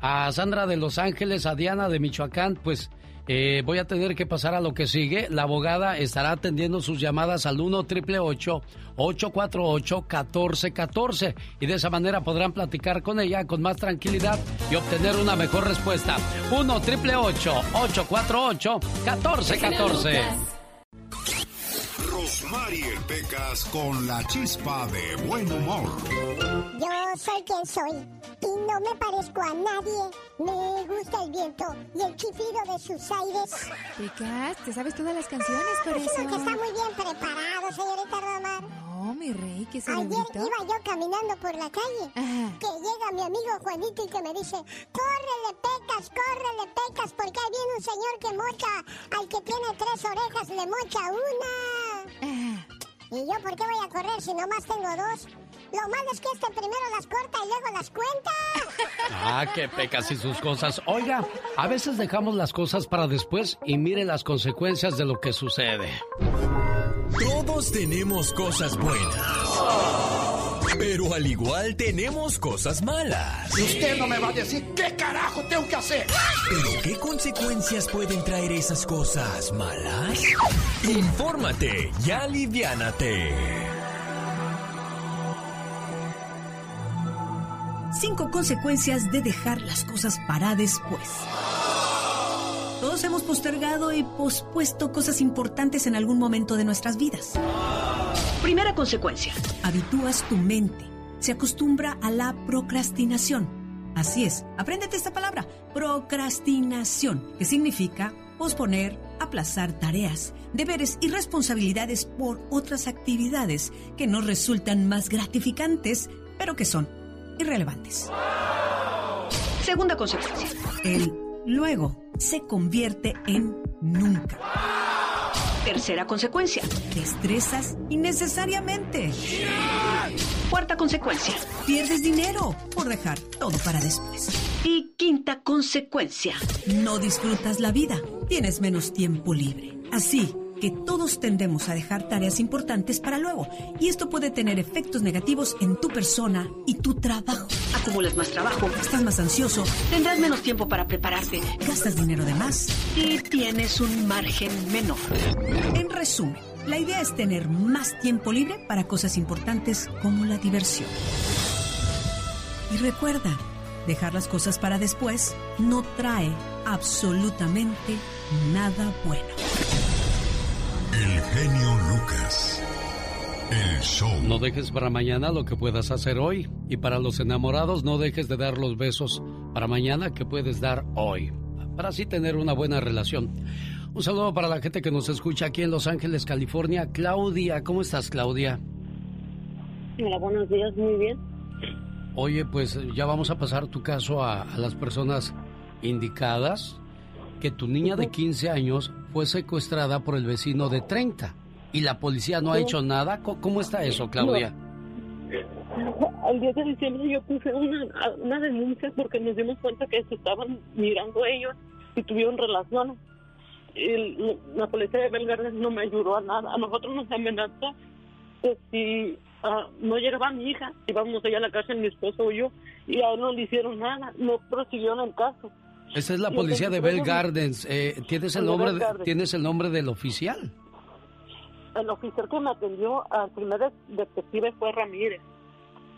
a Sandra de Los Ángeles, a Diana de Michoacán, pues eh, voy a tener que pasar a lo que sigue. La abogada estará atendiendo sus llamadas al 1 triple 848 1414 y de esa manera podrán platicar con ella con más tranquilidad y obtener una mejor respuesta. 1 triple 848 1414 Mariel Pecas con la chispa de buen humor. Yo soy quien soy y no me parezco a nadie. Me gusta el viento y el chiflido de sus aires. Pecas, te sabes todas las canciones por Es eso. que está muy bien preparado, señorita Romar. No, mi rey, qué Ayer saludito. iba yo caminando por la calle, que llega mi amigo Juanito y que me dice, córrele pecas, córrele pecas, porque ahí viene un señor que mocha, al que tiene tres orejas le mocha una. ¿Y yo por qué voy a correr si nomás tengo dos? Lo malo es que este primero las corta y luego las cuenta. Ah, qué pecas y sus cosas. Oiga, a veces dejamos las cosas para después y mire las consecuencias de lo que sucede. Todos tenemos cosas buenas. Pero al igual tenemos cosas malas. Usted no me va a decir qué carajo tengo que hacer. ¿Pero qué consecuencias pueden traer esas cosas malas? Infórmate y aliviánate. Cinco consecuencias de dejar las cosas para después. Todos hemos postergado y pospuesto cosas importantes en algún momento de nuestras vidas. Primera consecuencia. Habitúas tu mente. Se acostumbra a la procrastinación. Así es, apréndete esta palabra, procrastinación, que significa posponer, aplazar tareas, deberes y responsabilidades por otras actividades que nos resultan más gratificantes, pero que son irrelevantes. Segunda consecuencia. El luego se convierte en nunca. Tercera consecuencia. Te estresas innecesariamente. Cuarta consecuencia. Pierdes dinero por dejar todo para después. Y quinta consecuencia. No disfrutas la vida. Tienes menos tiempo libre. Así que todos tendemos a dejar tareas importantes para luego. Y esto puede tener efectos negativos en tu persona y tu trabajo. Acumulas más trabajo, estás más ansioso, tendrás menos tiempo para prepararte, gastas dinero de más y tienes un margen menor. En resumen, la idea es tener más tiempo libre para cosas importantes como la diversión. Y recuerda, dejar las cosas para después no trae absolutamente nada bueno. El genio Lucas. El show. No dejes para mañana lo que puedas hacer hoy. Y para los enamorados, no dejes de dar los besos para mañana que puedes dar hoy. Para así tener una buena relación. Un saludo para la gente que nos escucha aquí en Los Ángeles, California. Claudia, ¿cómo estás, Claudia? Hola, buenos días, muy bien. Oye, pues ya vamos a pasar tu caso a, a las personas indicadas. Que tu niña de 15 años fue secuestrada por el vecino de 30 y la policía no ha hecho nada. ¿Cómo, está eso, Claudia? Al 10 de diciembre yo puse una, una denuncia porque nos dimos cuenta que se estaban mirando ellos y tuvieron relaciones. El- la policía de Belgrade no me ayudó a nada. A nosotros nos amenazó que si ah, no llegaba mi hija, íbamos allá a la cárcel, mi esposo y yo, y a él no le hicieron nada, no prosiguieron el caso. Esa es la policía de Bell Gardens. Eh, ¿tienes, el nombre de-. ¿Tienes el nombre del oficial? El oficial que me atendió al primer detective fue Ramírez.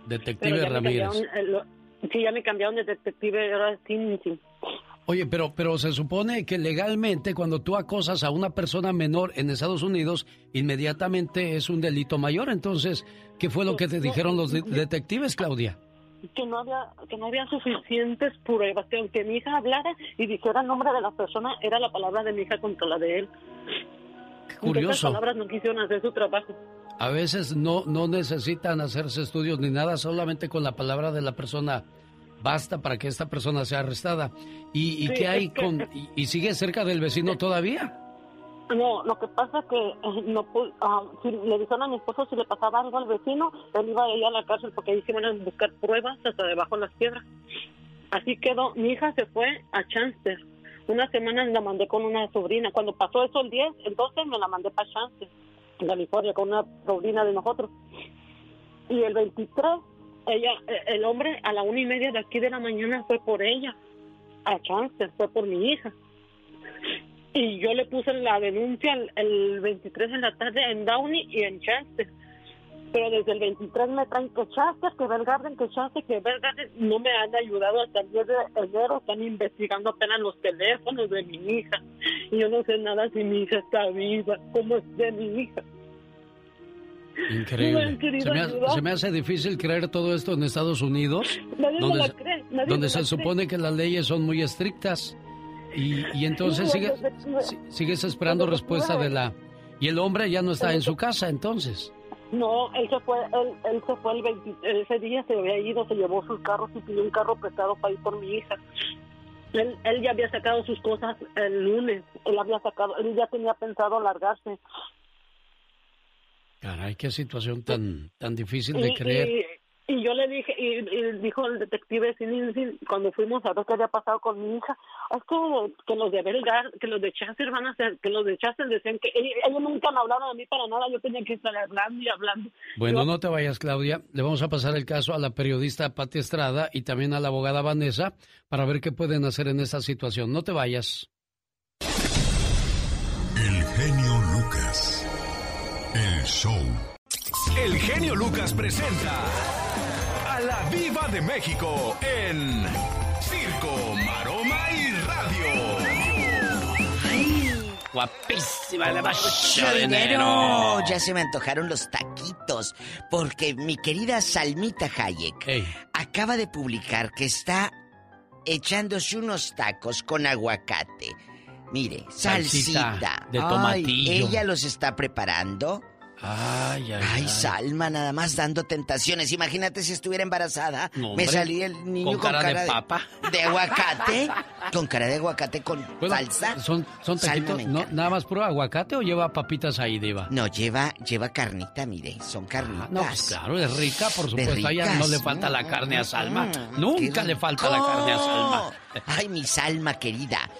Detective Ramírez. eh, sí, ya me cambiaron de detective, era Tintin. Oye, pero, pero se supone que legalmente cuando tú acosas a una persona menor en Estados Unidos, inmediatamente es un delito mayor. Entonces, ¿qué fue lo que te dijeron los de- detectives, Claudia? Que no había que no había suficientes pruebas que aunque mi hija hablara y dijera el nombre de la persona era la palabra de mi hija contra la de él curioso. Esas palabras no quisieron hacer su trabajo A veces no, no necesitan hacerse estudios ni nada, solamente con la palabra de la persona basta para que esta persona sea arrestada. ¿Y, y Sí, qué hay es que- con... Y, y sigue cerca del vecino todavía? No lo que pasa que eh, no ah, si le dijeron a mi esposo si le pasaba algo al vecino él iba a ir a la cárcel porque ahí se iban a buscar pruebas hasta debajo de las piedras. Así quedó. Mi hija se fue a Chester una semana la mandé con una sobrina. Cuando pasó eso el 10 el 12 me la mandé para Chester en California con una sobrina de nosotros. Y el 23 ella eh, el hombre a la una y media de aquí de la mañana fue por ella a Chester fue por mi hija y yo le puse la denuncia el, el 23 de la tarde en Downey y en Chester. Pero desde el 23 me traen que Chester, que Bell Garden, que Chester, que Bell Garden no me han ayudado hasta el 10 de enero, están investigando apenas los teléfonos de mi hija. Y yo no sé nada si mi hija está viva, cómo es de mi hija. Increíble. se, me hace, se, me hace, difícil creer todo esto en Estados Unidos, donde, donde se supone que las leyes son muy estrictas. Y, y entonces sigue, sigues esperando respuesta de la... Y el hombre ya no está en su casa entonces. No, él se fue, él, él se fue el 20, ese día se había ido, se llevó sus carros y pidió un carro prestado para ir por mi hija. Él, él ya había sacado sus cosas el lunes, él había sacado, él ya tenía pensado largarse. Caray, qué situación tan, tan difícil de creer. Y yo le dije, y, dijo el detective cuando fuimos a ver qué había pasado con mi hija, es que, que los de Belgar, que los de Chester van a ser, que los de Chester decían que ellos, nunca me hablaron de mí para nada, yo tenía que estar hablando y hablando. Bueno, no te vayas, Claudia. Le vamos a pasar el caso a la periodista Pati Estrada y también a la abogada Vanessa para ver qué pueden hacer en esta situación. No te vayas. El genio Lucas. El show. El genio Lucas presenta de México en Circo, Maroma y Radio. Ay, guapísima la macho dinero. Ya se me antojaron los taquitos porque mi querida Salmita Hayek acaba de publicar que está echándose unos tacos con aguacate. Mire, salsita, de tomatillo. ella los está preparando Ay, ay, ay, Salma, nada más dando tentaciones. Imagínate si estuviera embarazada. me salía el niño con, cara, de papa. De, aguacate. con cara de aguacate con salsa. Son, son taquitos, no, ¿Nada más puro aguacate o lleva papitas ahí, Diva? No, lleva, lleva carnita, mire. Son ah, carnitas. no, pues claro, es rica, por supuesto. A ella no le falta la carne a Salma. Mm, Nunca le falta la carne a Salma. Ay, mi Salma querida.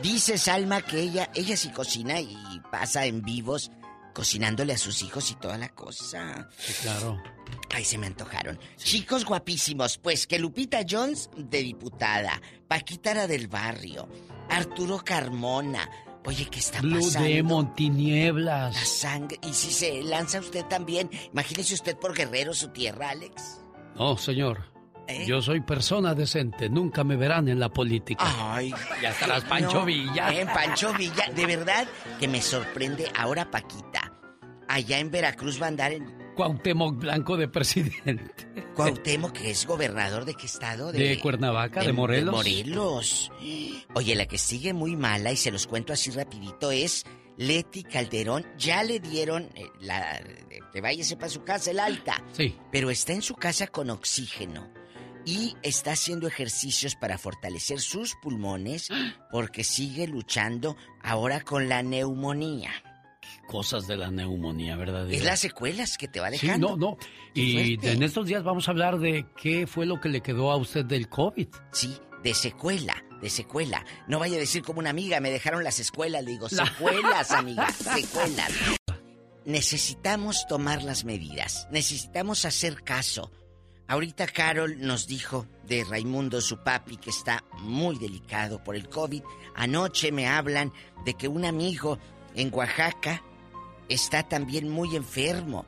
Dice Salma que ella, ella sí cocina y pasa en vivos cocinándole a sus hijos y toda la cosa. Sí, claro. Ay, se me antojaron. Chicos guapísimos, pues que Lupita Jones de diputada, Paquita del barrio, Arturo Carmona. Oye, ¿qué está Blue pasando? Demon, tinieblas. La sangre. Y si se lanza usted también, imagínese usted por Guerrero su tierra, Alex. No, señor. ¿Eh? Yo soy persona decente, nunca me verán en la política. Ay, ya estarás Pancho Villa. En Pancho Villa, de verdad que me sorprende ahora Paquita. Allá en Veracruz va a andar en Cuauhtémoc Blanco de presidente. Cuauhtémoc, que es gobernador de qué estado? De, Cuernavaca, de, Morelos. Morelos. Oye, la que sigue muy mala, y se los cuento así rapidito, es Leti Calderón. Ya le dieron eh, la... que váyase para su casa, el alta. Sí. Pero está en su casa con oxígeno y está haciendo ejercicios para fortalecer sus pulmones porque sigue luchando ahora con la neumonía. cosas de la neumonía, ¿verdad? Es las secuelas que te va dejando. Sí, no, no. y en estos días vamos a hablar de qué fue lo que le quedó a usted del COVID. Sí, de secuela, de secuela. No vaya a decir como una amiga, me dejaron las escuelas. Le digo, secuelas, amiga, secuelas. Necesitamos tomar las medidas. Necesitamos hacer caso. Ahorita Carol nos dijo de Raimundo, su papi, que está muy delicado por el COVID. Anoche me hablan de que un amigo en Oaxaca está también muy enfermo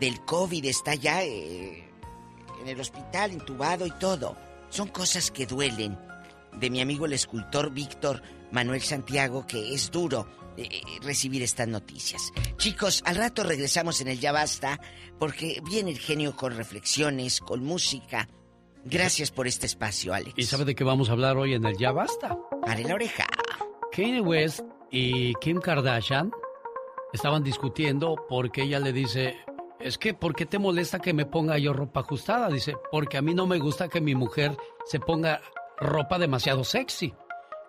del COVID, está ya eh, en el hospital, intubado y todo. Son cosas que duelen. De mi amigo el escultor Víctor Manuel Santiago, que es duro eh, recibir estas noticias. Chicos, al rato regresamos en el Ya Basta, porque viene el genio con reflexiones, con música. Gracias por este espacio, Alex. ¿Y sabe de qué vamos a hablar hoy en el Ya Basta? Pare la oreja. Kanye West y Kim Kardashian estaban discutiendo porque ella le dice, es que, ¿por qué te molesta que me ponga yo ropa ajustada? Dice, porque a mí no me gusta que mi mujer se ponga ropa demasiado sexy.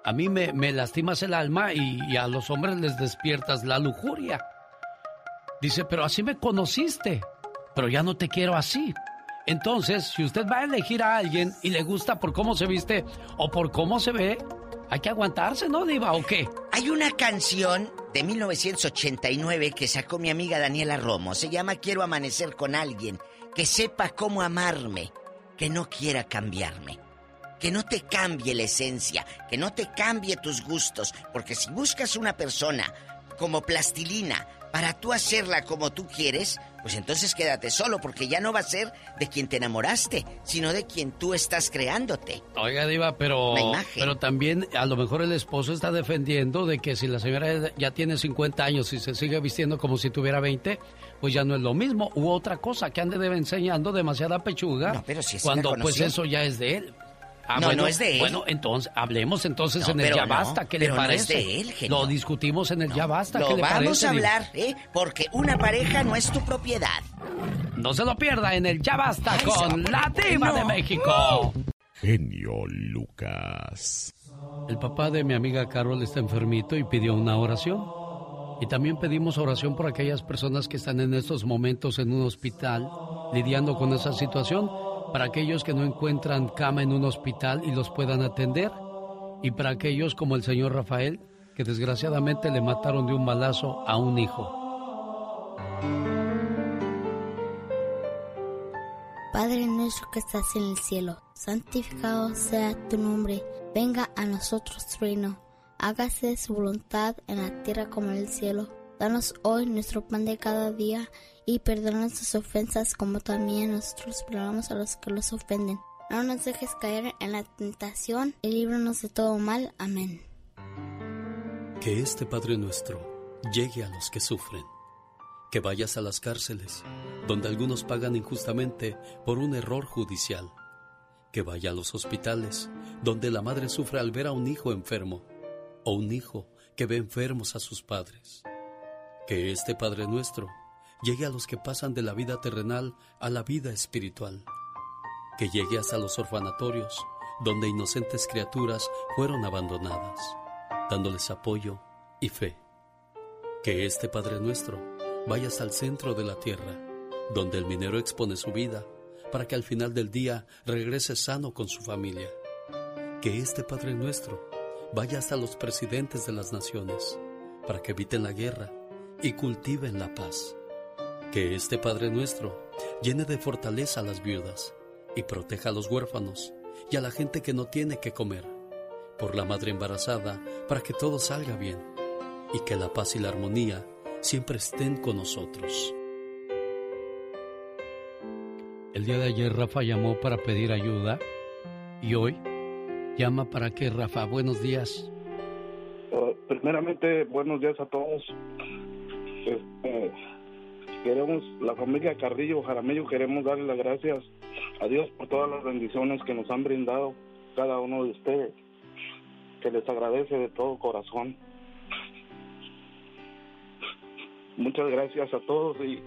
A mí me, lastimas el alma y, a los hombres les despiertas la lujuria. Dice, pero así me conociste, pero ya no te quiero así. Entonces, si usted va a elegir a alguien y le gusta por cómo se viste o por cómo se ve, hay que aguantarse, ¿no, Diva? ¿O qué? Hay una canción de 1989 que sacó mi amiga Daniela Romo. Se llama Quiero amanecer con alguien que sepa cómo amarme, que no quiera cambiarme que no te cambie la esencia, que no te cambie tus gustos, porque si buscas una persona como plastilina para tú hacerla como tú quieres, pues entonces quédate solo, porque ya no va a ser de quien te enamoraste, sino de quien tú estás creándote. Oiga, Diva, pero, pero también a lo mejor el esposo está defendiendo de que si la señora ya tiene 50 años y se sigue vistiendo como si tuviera 20, pues ya no es lo mismo. U otra cosa, que ande enseñando demasiada pechuga. pero si cuando pues eso ya es de él. Ah, no, no es de él. Bueno, entonces, hablemos entonces en el Ya Basta. ¿Qué le parece? No es de él, genio. Lo discutimos en el Ya Basta. Lo ¿Qué le vamos a hablar, ¿eh? Porque una pareja no es tu propiedad. No se lo pierda en el Ya Basta con la Diva de México. Genio Lucas. El papá de mi amiga Carol está enfermito y pidió una oración. Y también pedimos oración por aquellas personas que están en estos momentos en un hospital lidiando con esa situación para aquellos que no encuentran cama en un hospital y los puedan atender, y para aquellos como el señor Rafael, que desgraciadamente le mataron de un balazo a un hijo. Padre nuestro que estás en el cielo, santificado sea tu nombre, venga a nosotros tu reino, hágase su voluntad en la tierra como en el cielo. Danos hoy nuestro pan de cada día y perdona nuestras ofensas como también nosotros perdonamos a los que los ofenden. No nos dejes caer en la tentación y líbranos de todo mal. Amén. Que este Padre nuestro llegue a los que sufren. Que vayas a las cárceles, donde algunos pagan injustamente por un error judicial. Que vaya a los hospitales, donde la madre sufre al ver a un hijo enfermo o un hijo que ve enfermos a sus padres. Que este Padre nuestro llegue a los que pasan de la vida terrenal a la vida espiritual, que llegue hasta los orfanatorios, donde inocentes criaturas fueron abandonadas, dándoles apoyo y fe. Que este Padre nuestro vaya hasta el centro de la tierra, donde el minero expone su vida, para que al final del día regrese sano con su familia. Que este Padre nuestro vaya hasta los presidentes de las naciones, para que eviten la guerra y cultiven la paz que este Padre nuestro llene de fortaleza a las viudas y proteja a los huérfanos y a la gente que no tiene que comer, por la madre embarazada, para que todo salga bien y que la paz y la armonía siempre estén con nosotros. El día de ayer Rafa llamó para pedir ayuda y hoy llama para que Rafa, buenos días. Uh, primeramente, buenos días a todos. Este, queremos, la familia Carrillo Jaramillo, queremos darle las gracias a Dios por todas las bendiciones que nos han brindado cada uno de ustedes, que les agradece de todo corazón. Muchas gracias a todos y...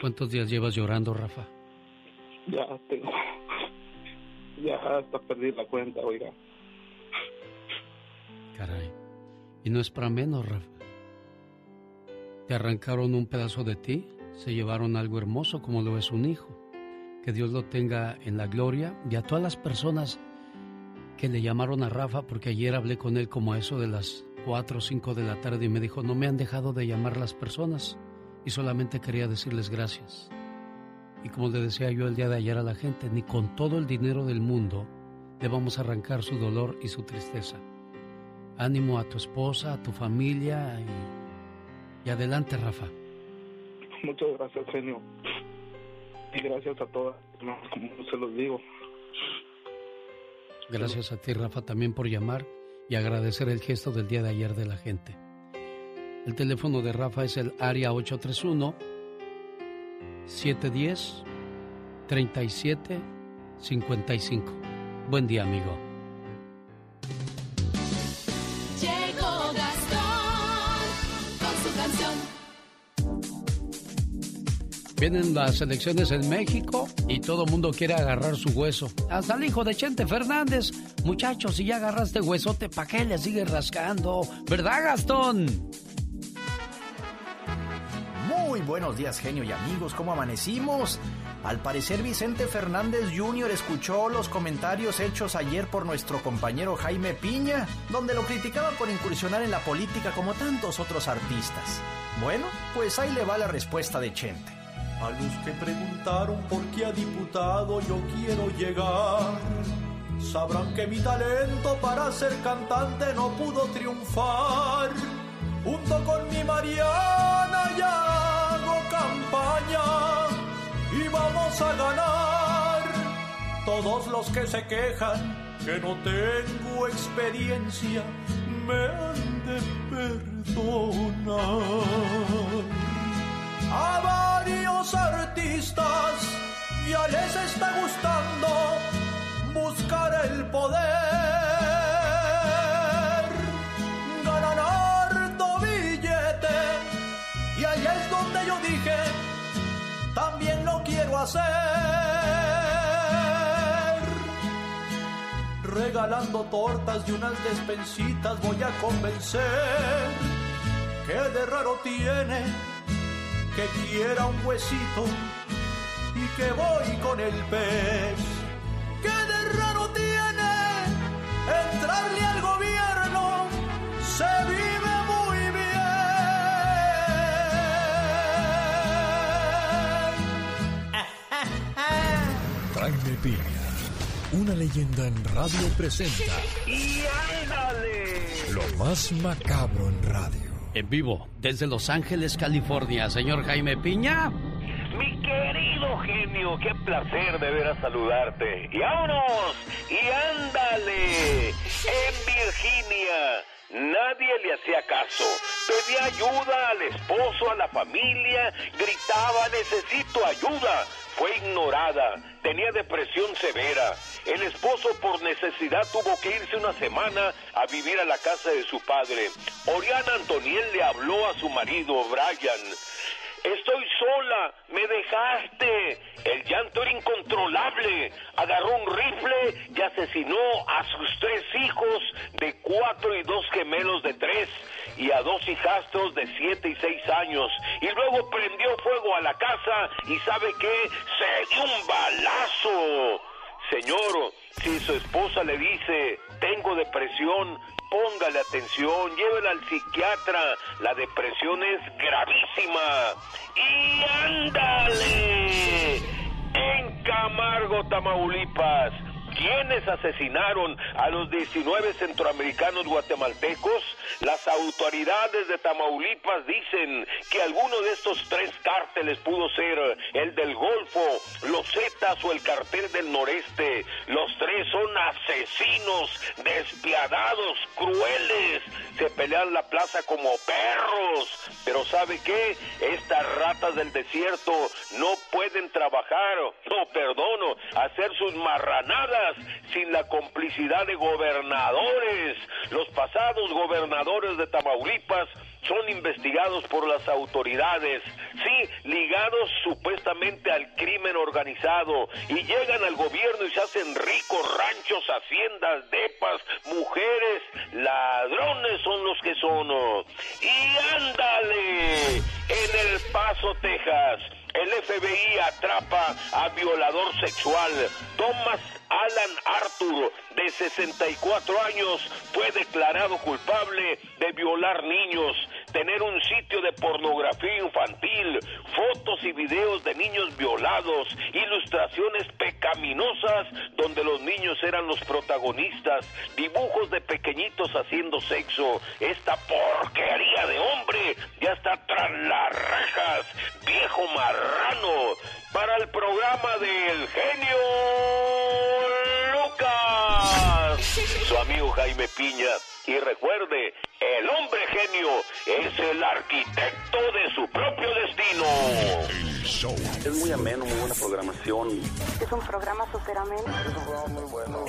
¿Cuántos días llevas llorando, Rafa? Ya tengo... Ya hasta perdí la cuenta, oiga. Caray. Y no es para menos, Rafa. Te arrancaron un pedazo de ti, se llevaron algo hermoso como lo es un hijo. Que Dios lo tenga en la gloria y a todas las personas que le llamaron a Rafa, porque ayer hablé con él como a eso de las 4 o 5 de la tarde y me dijo, no me han dejado de llamar las personas y solamente quería decirles gracias. Y como le decía yo el día de ayer a la gente, ni con todo el dinero del mundo le vamos a arrancar su dolor y su tristeza. Ánimo a tu esposa, a tu familia y y adelante, Rafa. Muchas gracias, genio. Y gracias a todas, como se los digo. Gracias a ti, Rafa, también por llamar y agradecer el gesto del día de ayer de la gente. El teléfono de Rafa es el área 831 710 3755. Buen día, amigo. Vienen las elecciones en México y todo mundo quiere agarrar su hueso. Hasta el hijo de Chente Fernández. Muchachos, si ya agarraste huesote, ¿para qué le sigues rascando? ¿Verdad, Gastón? Muy buenos días, genio y amigos. ¿Cómo amanecimos? Al parecer Vicente Fernández Jr. escuchó los comentarios hechos ayer por nuestro compañero Jaime Piña, donde lo criticaba por incursionar en la política como tantos otros artistas. Bueno, pues ahí le va la respuesta de Chente. A los que preguntaron por qué a diputado yo quiero llegar, sabrán que mi talento para ser cantante no pudo triunfar. Junto con mi Mariana ya hago campaña y vamos a ganar. Todos los que se quejan que no tengo experiencia me han de perdonar. A varios artistas ya les está gustando buscar el poder. Ganan harto billete y ahí es donde yo dije, también lo quiero hacer. Regalando tortas y unas despensitas voy a convencer que de raro tiene que quiera un huesito y que voy con el pez. ¿Qué de raro tiene entrarle al gobierno? Se vive muy bien. Jaime Piña, una leyenda en radio presenta. ¡Y ándale! Lo más macabro en radio. En vivo, desde Los Ángeles, California, señor Jaime Piña. Mi querido genio, qué placer de ver a saludarte. Y vámonos, y ándale. En Virginia, nadie le hacía caso. Pedía ayuda al esposo, a la familia, gritaba, necesito ayuda. Fue ignorada, tenía depresión severa. El esposo por necesidad tuvo que irse una semana a vivir a la casa de su padre. Oriana Antoniel le habló a su marido, Brian. Estoy sola, me dejaste. El llanto era incontrolable. Agarró un rifle y asesinó a sus tres hijos de cuatro y dos gemelos de tres y a dos hijastros de siete y seis años. Y luego prendió fuego a la casa y sabe qué, se dio un balazo. Señor, si su esposa le dice, tengo depresión, póngale atención, llévela al psiquiatra, la depresión es gravísima. Y ándale, en Camargo, Tamaulipas, ¿quiénes asesinaron a los 19 centroamericanos guatemaltecos? Las autoridades de Tamaulipas dicen que alguno de estos tres cárteles pudo ser el del Golfo, los Zetas o el cartel del Noreste. Los tres son asesinos, despiadados, crueles. Se pelean la plaza como perros. Pero ¿sabe qué? Estas ratas del desierto no pueden trabajar, no perdono, hacer sus marranadas sin la complicidad de gobernadores. Los pasados gobernadores de Tamaulipas son investigados por las autoridades, sí, ligados supuestamente al crimen organizado y llegan al gobierno y se hacen ricos ranchos, haciendas, depas, mujeres, ladrones son los que son. Y ándale, en El Paso, Texas, el FBI atrapa a violador sexual. Thomas Alan Arthur, de 64 años, fue declarado culpable de violar niños, tener un sitio de pornografía infantil, fotos y videos de niños violados, ilustraciones pecaminosas donde los niños eran los protagonistas, dibujos de pequeñitos haciendo sexo. Esta porquería de hombre ya está tras las rejas, viejo marrano, para el programa del genio su amigo Jaime Piña. Y recuerde, el hombre genio es el arquitecto de su propio destino. Es muy ameno, muy buena programación. Es un programa súper ameno. Es un programa muy bueno.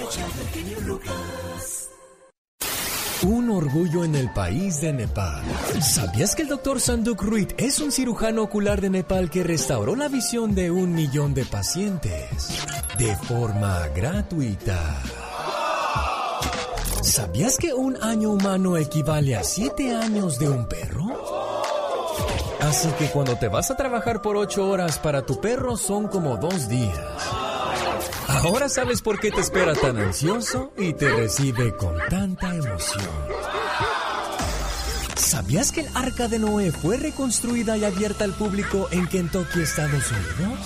Un orgullo en el país de Nepal. ¿Sabías que el doctor Sanduk Ruit es un cirujano ocular de Nepal que restauró la visión de un millón de pacientes de forma gratuita? ¿Sabías que un año humano equivale a siete años de un perro? Así que cuando te vas a trabajar por ocho horas para tu perro son como dos días. Ahora sabes por qué te espera tan ansioso y te recibe con tanta emoción. ¿Sabías que el arca de Noé fue reconstruida y abierta al público en Kentucky, Estados Unidos?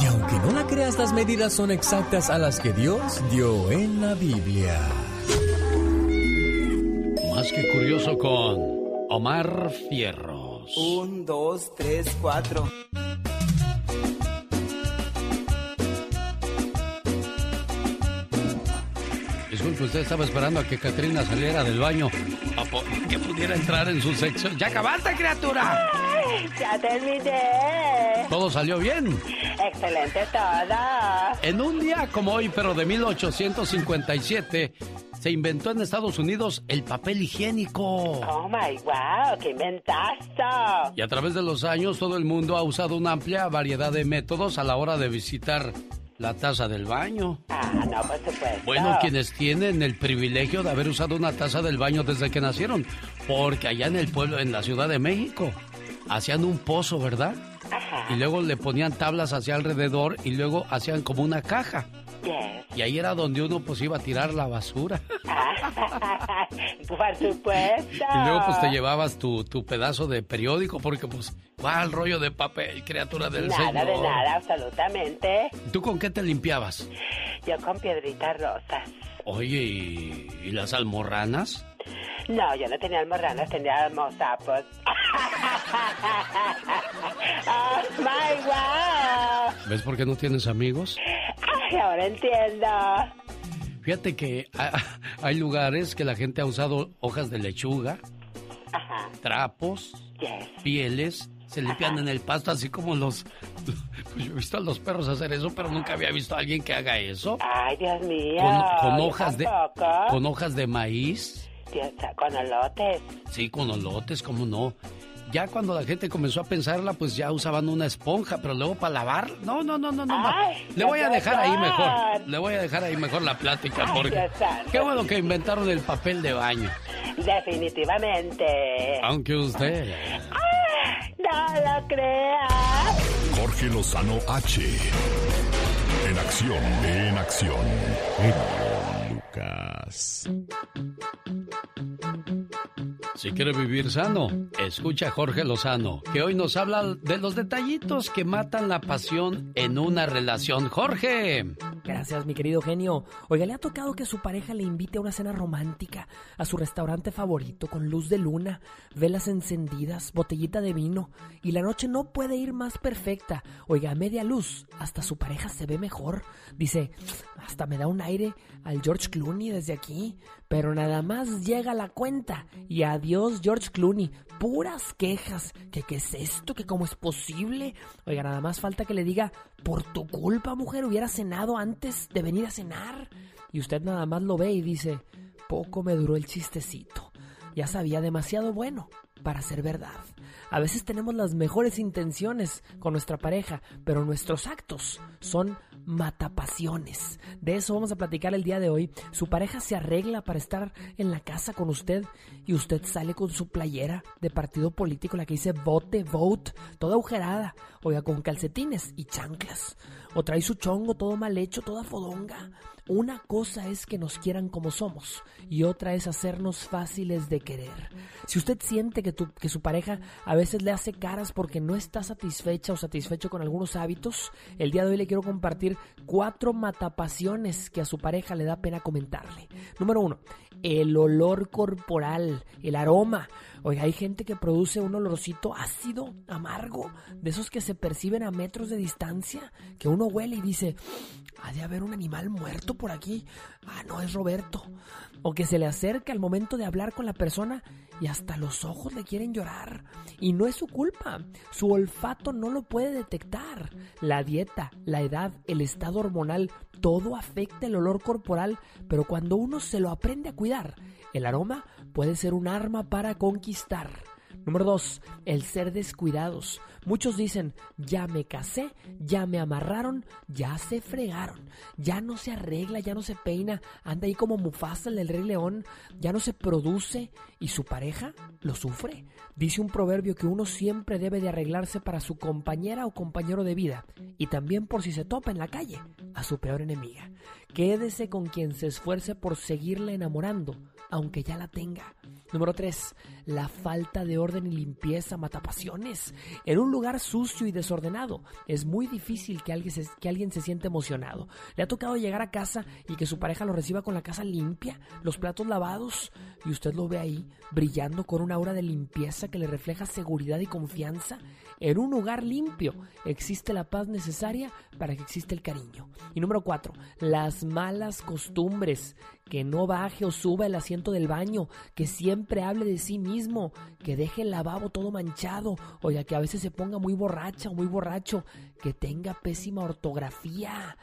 Y aunque no la creas, las medidas son exactas a las que Dios dio en la Biblia. Más que curioso con Omar Fierros. Un, dos, tres, cuatro. Disculpe, usted estaba esperando a que Katrina saliera del baño para que pudiera entrar en su sexo. ¡Ya acabaste, criatura! Ya terminé. ¿Todo salió bien? Excelente todo. En un día como hoy, pero de 1857, se inventó en Estados Unidos el papel higiénico. Oh my wow, qué inventaste. Y a través de los años todo el mundo ha usado una amplia variedad de métodos a la hora de visitar la taza del baño. Ah, no, por supuesto. Bueno, quienes tienen el privilegio de haber usado una taza del baño desde que nacieron, porque allá en el pueblo, en la Ciudad de México, hacían un pozo, ¿verdad? Ajá. Y luego le ponían tablas hacia alrededor y luego hacían como una caja. Yes. Y ahí era donde uno pues iba a tirar la basura. por supuesto. Y luego pues te llevabas tu, tu pedazo de periódico porque pues va el rollo de papel, criatura del Nada Señor. de nada, absolutamente. ¿Tú con qué te limpiabas? Yo con piedritas rosas. Oye, ¿y, y las almorranas? No, yo no tenía almorranas, tenía mozapos. oh my wow. ¿Ves por qué no tienes amigos? Ay, ahora entiendo. Fíjate que ha- hay lugares que la gente ha usado hojas de lechuga, Ajá. trapos, Yes. pieles, se limpian en el pasto así como los... Pues yo he visto a los perros hacer eso, pero nunca había visto a alguien que haga eso. Ay, Dios mío. Con, hojas de con hojas de maíz, con olotes. sí, con olotes, cómo no. Ya cuando la gente comenzó a pensarla, pues ya usaban una esponja, pero luego para lavar, no, no, no, no, no. Ay, Le voy a dejar ahí mejor. Le voy a dejar ahí mejor la plática Ay, porque qué bueno que inventaron el papel de baño. Definitivamente. Aunque usted No lo creas. Jorge Lozano H. En acción, en acción. Lucas. Si quiere vivir sano, escucha a Jorge Lozano, que hoy nos habla de los detallitos que matan la pasión en una relación. Jorge. Gracias, mi querido genio. Oiga, le ha tocado que su pareja le invite a una cena romántica a su restaurante favorito con luz de luna, velas encendidas, botellita de vino y la noche no puede ir más perfecta. Oiga, a media luz, hasta su pareja se ve mejor. Dice, hasta me da un aire al George Clooney desde aquí, pero nada más llega la cuenta y adiós George Clooney. Puras quejas, que qué es esto, que cómo es posible. Oiga, nada más falta que le diga, por tu culpa, mujer, hubiera cenado antes de venir a cenar. Y usted nada más lo ve y dice, poco me duró el chistecito. Ya sabía demasiado bueno para ser verdad. A veces tenemos las mejores intenciones con nuestra pareja, pero nuestros actos son matapasiones. De eso vamos a platicar el día de hoy. Su pareja se arregla para estar en la casa con usted y usted sale con su playera de partido político, la que dice vote, vote, toda agujerada, oiga, con calcetines y chanclas. O trae su chongo todo mal hecho, toda fodonga. Una cosa es que nos quieran como somos y otra es hacernos fáciles de querer. Si usted siente que, tu- que su pareja a veces le hace caras porque no está satisfecha o satisfecho con algunos hábitos, el día de hoy le quiero compartir cuatro matapasiones que a su pareja le da pena comentarle. Número uno, el olor corporal, el aroma. Oiga, hay gente que produce un olorcito ácido, amargo, de esos que se perciben a metros de distancia, que uno huele y dice, ha de haber un animal muerto por aquí. Ah, no, es Roberto. O que se le acerca al momento de hablar con la persona y hasta los ojos le quieren llorar. Y no es su culpa. Su olfato no lo puede detectar. La dieta, la edad, el estado hormonal, todo afecta el olor corporal, pero cuando uno se lo aprende a cuidar, el aroma puede ser un arma para conquistar. Número 2. El ser descuidados. Muchos dicen, ya me casé, ya me amarraron, ya se fregaron, ya no se arregla, ya no se peina, anda ahí como Mufasa el del Rey León, ya no se produce y su pareja lo sufre. Dice un proverbio que uno siempre debe de arreglarse para su compañera o compañero de vida y también por si se topa en la calle a su peor enemiga. Quédese con quien se esfuerce por seguirle enamorando aunque ya la tenga. Número 3. La falta de orden y limpieza mata pasiones. En un lugar sucio y desordenado es muy difícil que alguien, se, que alguien se sienta emocionado. ¿Le ha tocado llegar a casa y que su pareja lo reciba con la casa limpia, los platos lavados y usted lo ve ahí brillando con una aura de limpieza que le refleja seguridad y confianza? En un lugar limpio existe la paz necesaria para que exista el cariño. Y número 4. Las malas costumbres que no baje o suba el asiento del baño, que siempre hable de sí mismo, que deje el lavabo todo manchado, o ya que a veces se ponga muy borracha o muy borracho, que tenga pésima ortografía.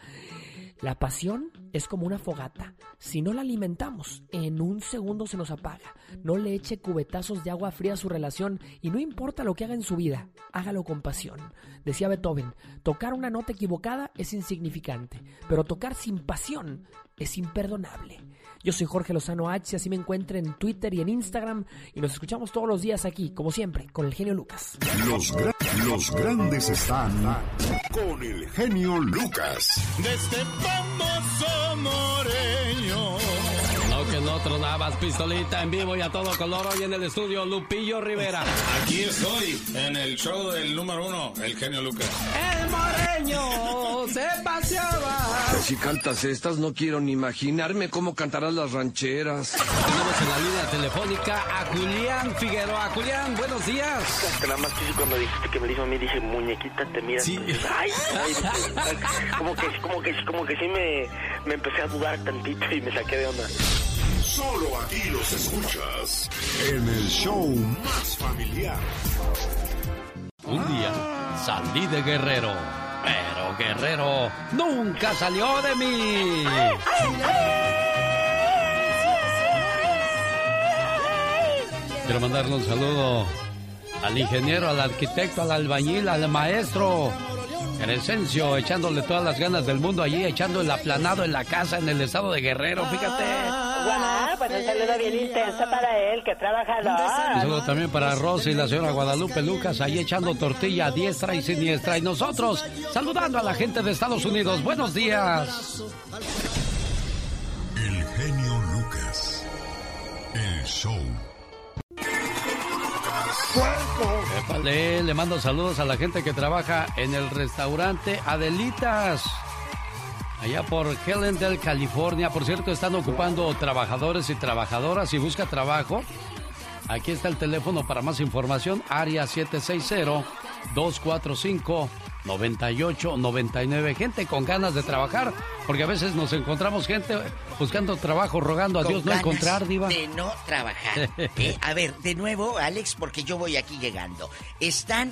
La pasión es como una fogata. Si no la alimentamos, en un segundo se nos apaga. No le eche cubetazos de agua fría a su relación y no importa lo que haga en su vida, hágalo con pasión. Decía Beethoven, tocar una nota equivocada es insignificante, pero tocar sin pasión es imperdonable. Yo soy Jorge Lozano H, así me encuentro en Twitter y en Instagram y nos escuchamos todos los días aquí, como siempre, con el genio Lucas. Los, gra- los grandes están con el genio Lucas. De este famoso moreño. No que no tronabas pistolita en vivo y a todo color hoy en el estudio Lupillo Rivera. Aquí estoy, en el show del número uno, el genio Lucas. El moreño se paseaba. Si cantas estas, no quiero ni imaginarme cómo cantarás las rancheras. Tenemos en la línea telefónica a Julián Figueroa. Julián, buenos días. Que nada más que cuando dijiste que me dijo a mí, dije, muñequita, te miras. Sí. Ay, ay, ay, como que, como que, como que sí me, me empecé a dudar tantito y me saqué de onda. Solo aquí los escuchas en el show más familiar. Un día salí de Guerrero, pero Guerrero nunca salió de mí. Quiero mandarle un saludo al ingeniero, al arquitecto, al albañil, al maestro. Crescencio, echándole todas las ganas del mundo allí, echando el aplanado en la casa en el estado de Guerrero, fíjate. Guau, pues un saludo bien intenso para él, que Un trabajador. saludo también para Rosy y la señora Guadalupe Lucas, ahí echando tortilla a diestra y siniestra. Y nosotros saludando a la gente de Estados Unidos. Buenos días. El genio Lucas. El show. Le mando saludos a la gente que trabaja en el restaurante Adelitas. Allá por Hellendale, California. Por cierto, están ocupando trabajadores y trabajadoras. Si busca trabajo, aquí está el teléfono para más información. Área 760-245-9899. Gente con ganas de trabajar, porque a veces nos encontramos gente buscando trabajo, rogando a Con Dios no ganas encontrar, Diva. De no trabajar. Eh, a ver, de nuevo, Alex, porque yo voy aquí llegando. Están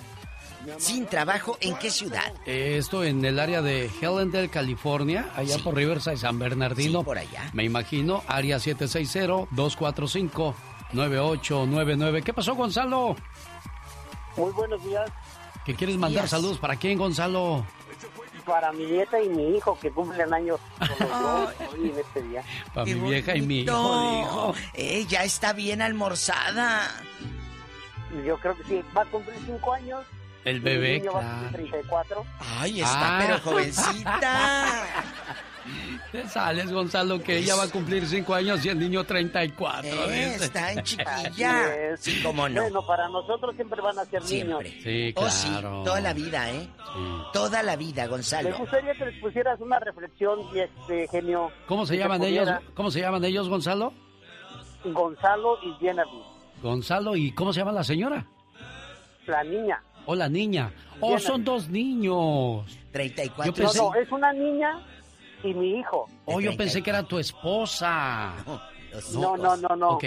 sin trabajo en qué ciudad? Eh, Esto en el área de Hellendale, California, allá por Riverside, San Bernardino. Sí, por allá. Me imagino, área 760-245-9899. ¿Qué pasó, Gonzalo? Muy buenos días ¿Qué quieres mandar saludos? ¿Para quién, Gonzalo? para mi nieta y mi hijo que cumplen años los dos hoy en este día. Para mi vieja y mi hijo, No, dijo. eh, ya está bien almorzada. Yo creo que sí, va a cumplir cinco años. El y bebé, niño va a cumplir 34. Ay, está, Ah. pero jovencita. Te sales, Gonzalo, que ella va a cumplir cinco años y el niño 34. Eh, está en chiquilla. es. Sí, cómo no. Bueno, para nosotros siempre van a ser Siempre. niños. Sí, Oh, sí, claro. toda la vida, ¿eh? Toda la vida, Me Gonzalo. gustaría que les pusieras una reflexión, este genio. ¿Cómo se llaman ellos? ¿Cómo se llaman ellos, Gonzalo? Gonzalo y Jennifer, Gonzalo y ¿cómo se llama la señora? la niña. O la niña. Oh, son dos niños. 34. Yo pensé- No, no, es una niña y mi hijo. Oh, yo pensé que era tu esposa. No, no, no, no. Ok,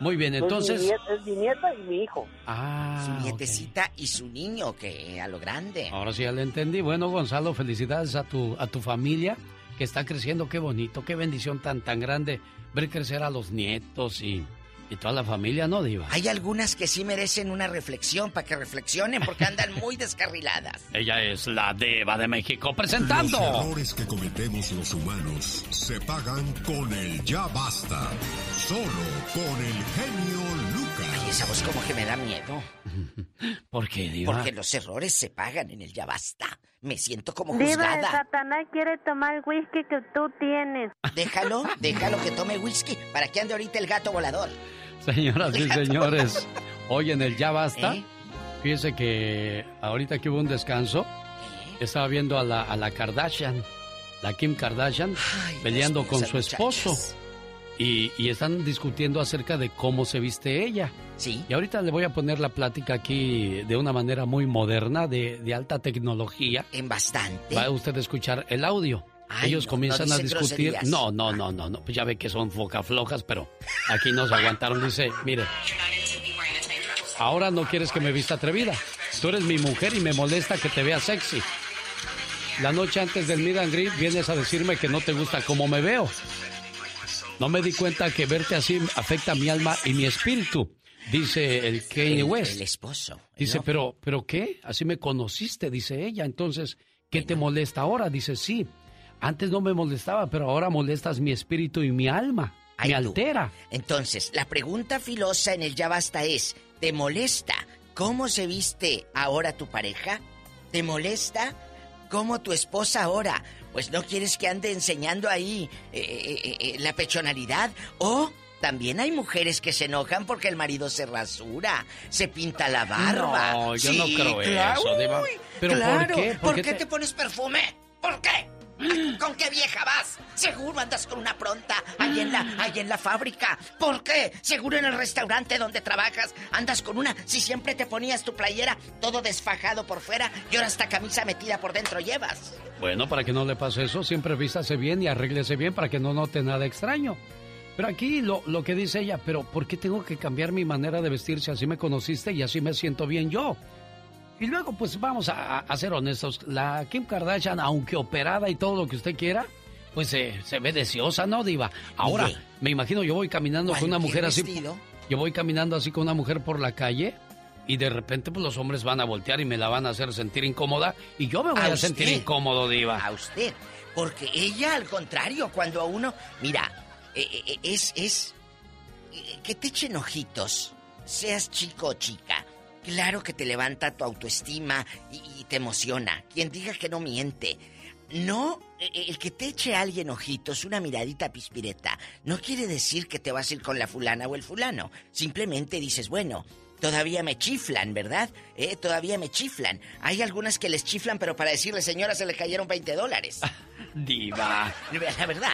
muy bien, entonces... Es mi, nieta, es mi nieta y mi hijo. Ah, Su nietecita y su niño, que a lo grande. Ahora sí ya le entendí. Bueno, Gonzalo, felicidades a tu, a tu familia que está creciendo. Qué bonito, qué bendición tan, tan grande ver crecer a los nietos y, y toda la familia, ¿no, Diva? Hay algunas que sí merecen una reflexión para que reflexionen porque andan muy descarriladas. Ella es la Diva de México Los presentando. errores que cometemos los humanos se pagan con el ya basta. Solo con el genio Lucas. Y esa voz como que me da miedo. ¿Por qué, Diva? Porque los errores se pagan en el ya basta. me siento como Diva, juzgada. Satanás quiere tomar el whisky que tú tienes. Déjalo, déjalo que tome whisky para que ande ahorita el gato volador. Señoras y señores, hoy en el Ya Basta, ¿Eh? fíjese que ahorita que hubo un descanso, ¿Eh? estaba viendo a la, a la Kardashian, la Kim Kardashian, peleando Dios con su esposo. muchachas. Y, y están discutiendo acerca de cómo se viste ella. Sí. Y ahorita le voy a poner la plática aquí de una manera muy moderna, de, de alta tecnología. En bastante. Va usted a escuchar el audio. Ay, Ellos no, comienzan no a discutir. groserías. No, no, no, no, no. Pues ya ve que son foca flojas, pero aquí nos aguantaron. Dice, mire, ahora no quieres que me vista atrevida. Tú eres mi mujer y me molesta que te veas sexy. La noche antes del meet and vienes a decirme que no te gusta cómo me veo. No me di cuenta que verte así afecta mi alma y mi espíritu, dice el Kanye West. el esposo, Dice, pero, pero ¿qué? Así me conociste, dice ella. Entonces, ¿qué te molesta ahora? Dice, sí. Antes no me molestaba, pero ahora molestas mi espíritu y mi alma. Ay, me tú. altera. Entonces, la pregunta filosa en el ya basta es, ¿te molesta cómo se viste ahora tu pareja? ¿Te molesta cómo tu esposa ahora? Pues no quieres que ande enseñando ahí eh, eh, eh, la pechonalidad. O también hay mujeres que se enojan porque el marido se rasura, se pinta la barba. No, yo no creo claro. eso. Uy, ¿Pero por claro. qué? ¿Por ¿Por qué qué te- te pones perfume? ¿Por qué? ¿Con qué vieja vas? Seguro andas con una pronta ahí en la, en la fábrica. ¿Por qué? Seguro en el restaurante donde trabajas andas con una. Si siempre te ponías tu playera todo desfajado por fuera y ahora esta camisa metida por dentro llevas. Bueno, para que no le pase eso, siempre vístase bien y arréglese bien para que no note nada extraño. Pero aquí lo, lo que dice ella, pero ¿por qué tengo que cambiar mi manera de vestir si así me conociste y así me siento bien yo? Y luego, pues vamos a, a ser honestos, la Kim Kardashian, aunque operada y todo lo que usted quiera, pues eh, se ve deseosa, ¿no, Diva? Ahora, Mire. me imagino yo voy caminando con una mujer así. vestido. Yo voy caminando así con una mujer por la calle y de repente pues los hombres van a voltear y me la van a hacer sentir incómoda y yo me voy a, sentir incómodo, Diva. A usted. Porque ella, al contrario, cuando a uno. Mira, eh, eh, es. es eh, que te echen ojitos, seas chico o chica. Claro que te levanta tu autoestima y, y te emociona. Quien diga que no miente. No, eh, el que te eche a alguien ojitos, una miradita pispireta, no quiere decir que te vas a ir con la fulana o el fulano. Simplemente dices, bueno, todavía me chiflan, ¿verdad? Eh, todavía me chiflan. Hay algunas que les chiflan, pero para decirle, señora, se le cayeron 20 dólares. Diva. La verdad.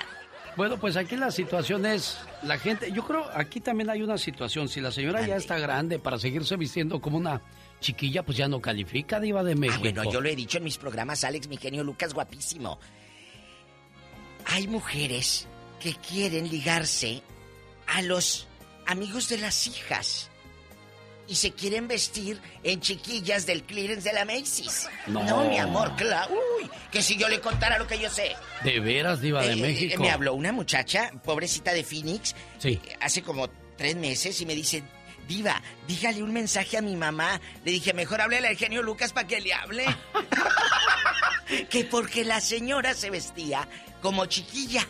Bueno, pues aquí la situación es, la gente, yo creo, aquí también hay una situación, si la señora ya está grande para seguirse vistiendo como una chiquilla, pues ya no califica, Diva de México. Ah, bueno, yo lo he dicho en mis programas, Alex, mi genio Lucas, guapísimo. Hay mujeres que quieren ligarse a los amigos de las hijas. Y se quieren vestir en chiquillas del clearance de la Macy's. No. mi amor, claro. Uy, que si yo le contara lo que yo sé. De veras, Diva de Eh, eh, México. me habló una muchacha, pobrecita de Phoenix, Sí. eh, hace como tres meses y me dice, Diva, dígale un mensaje a mi mamá. Le dije, mejor háblele al genio Lucas para que le hable. que porque la señora se vestía como chiquilla.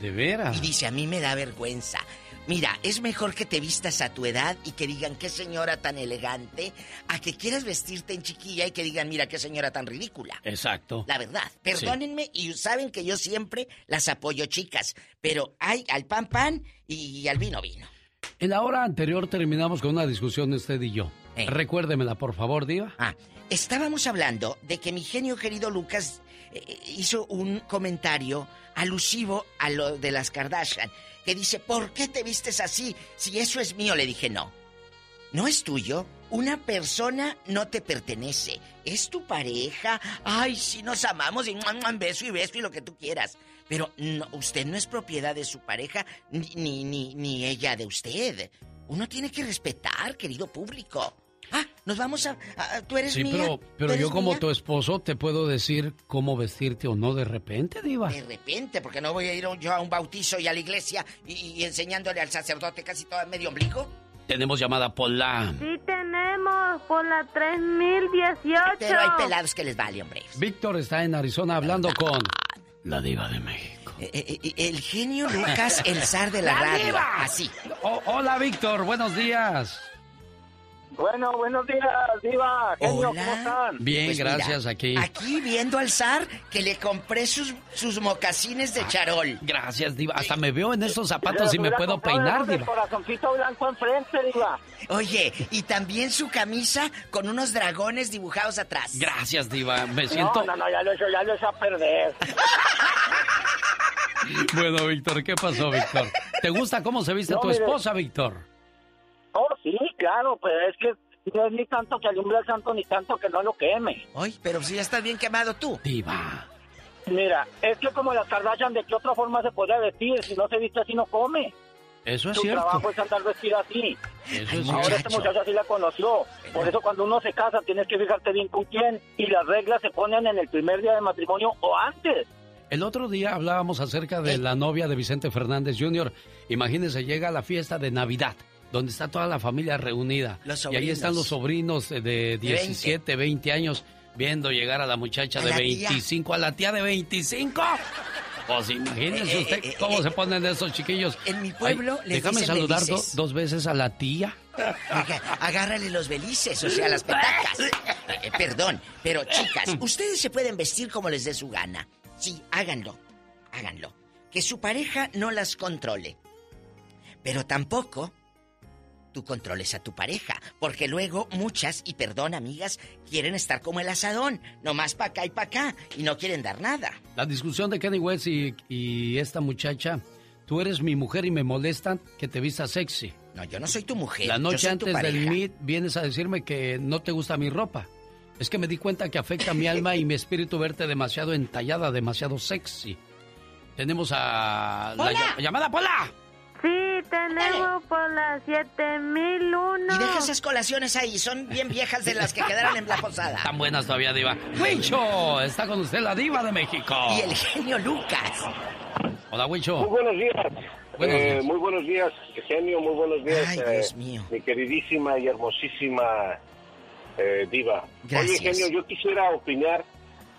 De veras. Y dice, a mí me da vergüenza. Mira, es mejor que te vistas a tu edad y que digan qué señora tan elegante, a que quieras vestirte en chiquilla y que digan, mira qué señora tan ridícula. Exacto. La verdad, perdónenme y saben que yo siempre las apoyo chicas, pero hay al pan pan y al vino vino. En la hora anterior terminamos con una discusión usted y yo. Recuérdemela, por favor, Diva. Ah, estábamos hablando de que mi genio querido Lucas eh, hizo un comentario alusivo a lo de las Kardashian, que dice, ¿por qué te vistes así? Si eso es mío, le dije, no. No es tuyo. Una persona no te pertenece. Es tu pareja. Ay, si nos amamos y muan, beso y beso y lo que tú quieras. Pero usted no es propiedad de su pareja, ni, ni, ni, ni ella de usted. Uno tiene que respetar, querido público. Ah, nos vamos a... a- tú eres Sí, mía. pero, pero yo como mía. tu esposo te puedo decir cómo vestirte o no de repente, Diva. De repente, porque no voy a ir yo a un bautizo y a la iglesia y, y enseñándole al sacerdote casi todo medio ombligo. Tenemos llamada Pola. Sí tenemos por la 3018. Pero hay pelados que les vale, hombre. Víctor está en Arizona hablando con la Diva de México. Eh, el genio Lucas, el zar de la, ¡La radio. diva! Así. Oh, hola, Víctor. Buenos días. Bueno, buenos días, Diva. Genio, ¿cómo están? Bien, Pues mira, gracias, aquí. Aquí viendo al zar que le compré sus, sus mocasines de charol. Gracias, Diva. Hasta me veo en estos zapatos y me puedo peinar, esos Diva. corazoncito blanco enfrente, Diva. Oye, y también su camisa con unos dragones dibujados atrás. Gracias, Diva. Me siento. No, no, no, ya lo he hecho, ya lo he hecho a perder. Bueno, Víctor, ¿qué pasó, Víctor? ¿Te gusta cómo se viste No, tu mire. esposa, Víctor? Oh, sí, claro, pero es que no es ni tanto que alumbre al santo ni tanto que no lo queme. Ay, pero si ya estás bien quemado tú. Diva. Mira, es que como las Kardashian, ¿de qué otra forma se puede vestir? Si no se viste así, no come. Eso es Su cierto. trabajo es andar vestido así. Eso es Ahora este muchacho así la conoció. Por eso cuando uno se casa tienes que fijarte bien con quién. Y las reglas se ponen en el primer día de matrimonio o antes. El otro día hablábamos acerca de la novia de Vicente Fernández Jr. Imagínense, llega a la fiesta de Navidad, donde está toda la familia reunida. Y ahí están los sobrinos de 17, 20 años viendo llegar a la muchacha A de la tía. 25, a la tía de 25. Pues imagínense Eh, usted eh, cómo eh, se ponen esos chiquillos. En mi pueblo Ay, les Déjame dicen saludar do- dos veces a la tía. Oiga, agárrale los belices, o sea, las petacas. Eh, perdón, pero chicas, ustedes se pueden vestir como les dé su gana. Sí, háganlo, háganlo. Que su pareja no las controle. Pero tampoco tú controles a tu pareja, porque luego muchas, y perdón amigas, quieren estar como el asadón, nomás pa' acá y pa' acá, y no quieren dar nada. La discusión de Kenny West y, y esta muchacha. Tú eres mi mujer y me molestan que te vistas sexy. No, yo no soy tu mujer. La yo noche tu antes del meet vienes a decirme que no te gusta mi ropa. Es que me di cuenta que afecta mi alma y mi espíritu verte demasiado entallada, demasiado sexy. Tenemos a la llamada Pola. Sí, tenemos por las 7001. Y deja esas colaciones ahí, son bien viejas de las que quedaron en la posada. Tan buenas todavía, diva. Huicho, está con usted la diva de México. Y el genio Lucas. Hola, Huicho. Muy buenos días. Buenos Eh, días. Muy buenos días, genio. Muy buenos días. Ay, eh, Dios mío. Mi queridísima y hermosísima eh, diva. Gracias. Oye, genio, yo quisiera opinar,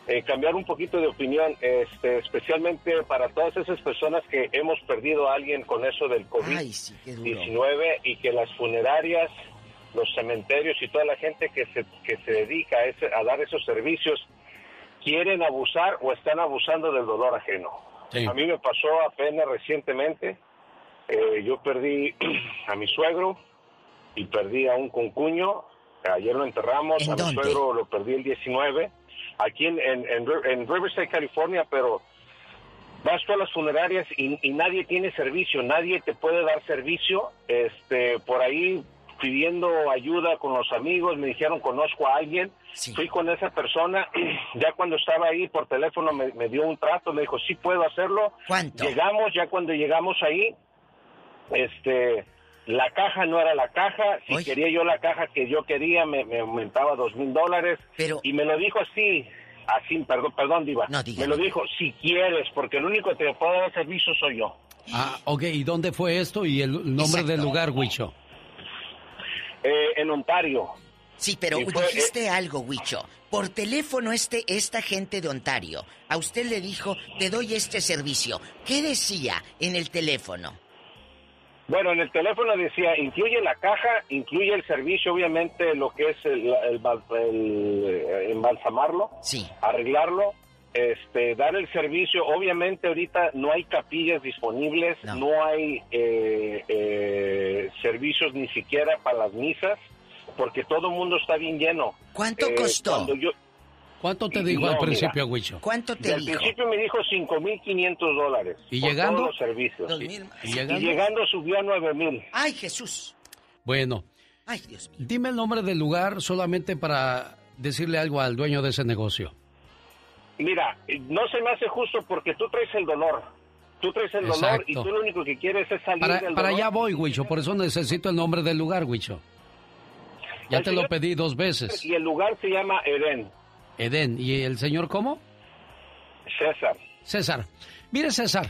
eh, cambiar un poquito de opinión, este, especialmente para todas esas personas que hemos perdido a alguien con eso del Ay, sí, qué duro. COVID-19 y que las funerarias, los cementerios y toda la gente que se, que se dedica a, ese- a dar esos servicios quieren abusar o están abusando del dolor ajeno. Sí. A mí me pasó apenas recientemente. eh, yo perdí a mi suegro y perdí a un concuño. Ayer lo enterramos. ¿En a mi suegro lo perdí el 19. Aquí en, en, en Ri- en Riverside, California, pero vas tú a las funerarias y, y nadie tiene servicio, nadie te puede dar servicio. Este, por ahí pidiendo ayuda con los amigos, me dijeron conozco a alguien, fui con esa persona, ya cuando estaba ahí por teléfono me, me dio un trato, me dijo sí puedo hacerlo. ¿Cuánto? Llegamos, ya cuando llegamos ahí, este, la caja no era la caja, si quería yo la caja que yo quería me, me aumentaba dos mil dólares y me lo dijo así. Así, perdón, perdón, Diva. me lo dijo, si quieres, porque el único que te puede dar servicio soy yo. Ah, ok, ¿y dónde fue esto y el nombre del lugar, Huicho? Eh, en Ontario. Sí, pero fue, dijiste algo, Huicho. Por teléfono este, esta gente de Ontario, a usted le dijo, te doy este servicio. ¿Qué decía en el teléfono? Bueno, en el teléfono decía, incluye la caja, incluye el servicio, obviamente, lo que es el, el el, eh, embalsamarlo, arreglarlo, este, dar el servicio. Obviamente, ahorita no hay capillas disponibles, no, hay eh, eh, servicios ni siquiera para las misas, porque todo el mundo está bien lleno. ¿Cuánto Eh, costó? yo- ¿Cuánto te No, dijo al principio, Huicho? ¿Cuánto y al principio me dijo 5.500 dólares. ¿Y por llegando? Todos los servicios. ¿Y Y llegando? llegando subió a 9.000. ¡Ay, Jesús! Bueno, ¡Ay, Dios mío! dime el nombre del lugar solamente para decirle algo al dueño de ese negocio. Mira, no se me hace justo porque tú traes el dolor. Tú traes el dolor y tú lo único que quieres es salir Para, del para dolor. allá voy, Huicho, por eso necesito el nombre del lugar, Huicho. Ya El te lo pedí dos veces. Y el lugar se llama Eden. Edén. ¿Y el señor cómo? César. César. Mire, César,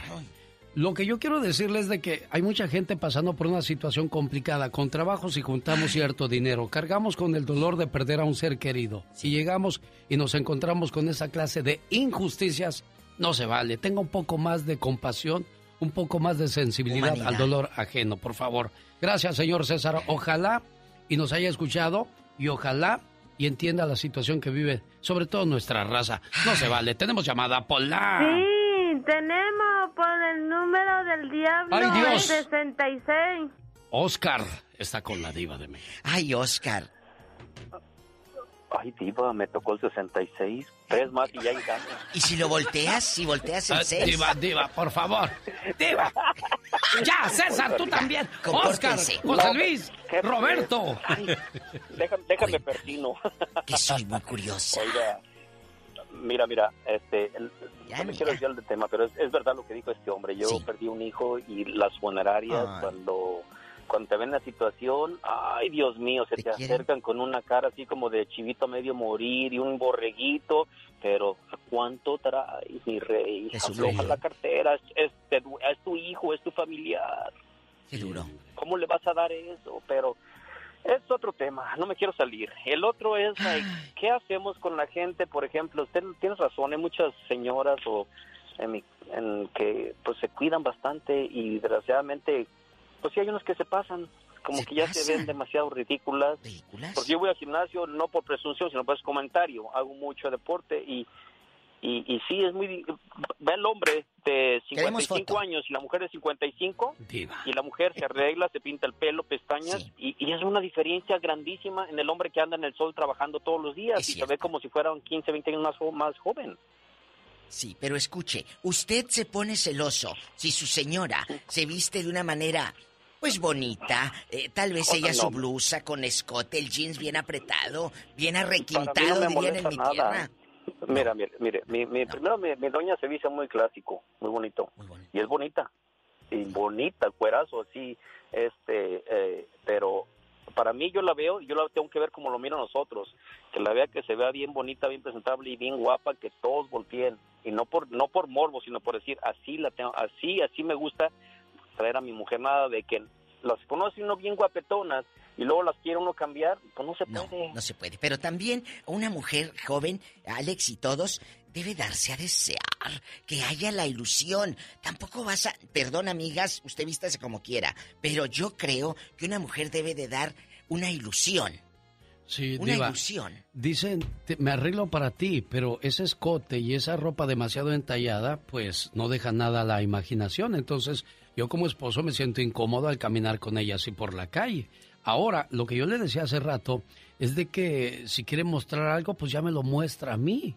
lo que yo quiero decirles es de que hay mucha gente pasando por una situación complicada. Con trabajos y juntamos cierto dinero. Cargamos con el dolor de perder a un ser querido. Si llegamos y nos encontramos con esa clase de injusticias, no se vale. Tenga un poco más de compasión, un poco más de sensibilidad Humanidad. al dolor ajeno, por favor. Gracias, señor César. Ojalá y nos haya escuchado y ojalá y entienda la situación que vive, sobre todo nuestra raza. No se vale, tenemos llamada Pola. Sí, tenemos por el número del diablo ¡Ay, Dios! 66. Oscar está con la diva de México. Ay, Oscar. Ay, diva, me tocó el 66. Tres más y ya engaña. ¿Y si lo volteas? Si volteas el Ah, 6. diva, diva, por favor. Diva. Ya, César, tú también. Oscar. José Luis, Roberto. Déjame, déjame persino. Que soy muy curiosa. Oiga, mira, mira, este, el- no me quiero desviar del tema, pero es, es verdad lo que dijo este hombre. Yo perdí un hijo y las funerarias Ay. cuando cuando te ven la situación, ay Dios mío, se te, acercan con una cara así como de chivito a medio morir y un borreguito, pero ¿a cuánto traes, mi rey? Es Afloja la cartera, es, tu hijo, es tu familiar. Qué duro. ¿Cómo le vas a dar eso? Pero es otro tema, no me quiero salir. El otro es, like, ¿qué hacemos con la gente? Por ejemplo, usted tiene razón, hay muchas señoras o en, mi- en que pues se cuidan bastante y desgraciadamente, pues sí hay unos que se pasan, como que ya se ven demasiado ridículas. Porque yo voy al gimnasio no por presunción, sino por comentario. Hago mucho deporte y, y, y sí es muy... Ve el hombre de Queremos 55 años y la mujer de 55 y la mujer se arregla, se pinta el pelo, pestañas y, y es una diferencia grandísima en el hombre que anda en el sol trabajando todos los días y se ve como si fuera un 15, 20 años más, más joven. Sí, pero escuche, usted se pone celoso si su señora se viste de una manera, pues bonita, eh, tal vez ella no. su blusa con escote, el jeans bien apretado, bien arrequintado, no dirían en mi nada. tierra. Mira, mire, mire, mi, mi- primero mi, mi doña se viste muy clásico, muy bonito. Y es bonita. Y bonita, cuerazo, así, este, eh, pero para mí yo la veo, yo la tengo que ver como lo miran nosotros, que la vea que se vea bien bonita, bien presentable y bien guapa, que todos volteen y no por no por morbo, sino por decir así la tengo, así así me gusta traer a mi mujer nada de que las conoce uno bien guapetonas y luego las quiere uno cambiar, pues no se puede. No se puede, pero también una mujer joven, Alex y todos, debe darse a desear, que haya la ilusión. Tampoco vas a, perdón amigas, usted vístase como quiera, pero yo creo que una mujer debe de dar una ilusión. Sí, Una diva. ilusión. Dicen, te- me arreglo para ti, pero ese escote y esa ropa demasiado entallada, pues no deja nada a la imaginación. Entonces, yo como esposo me siento incómodo al caminar con ella así por la calle. Ahora, lo que yo le decía hace rato es de que si quiere mostrar algo, pues ya me lo muestra a mí.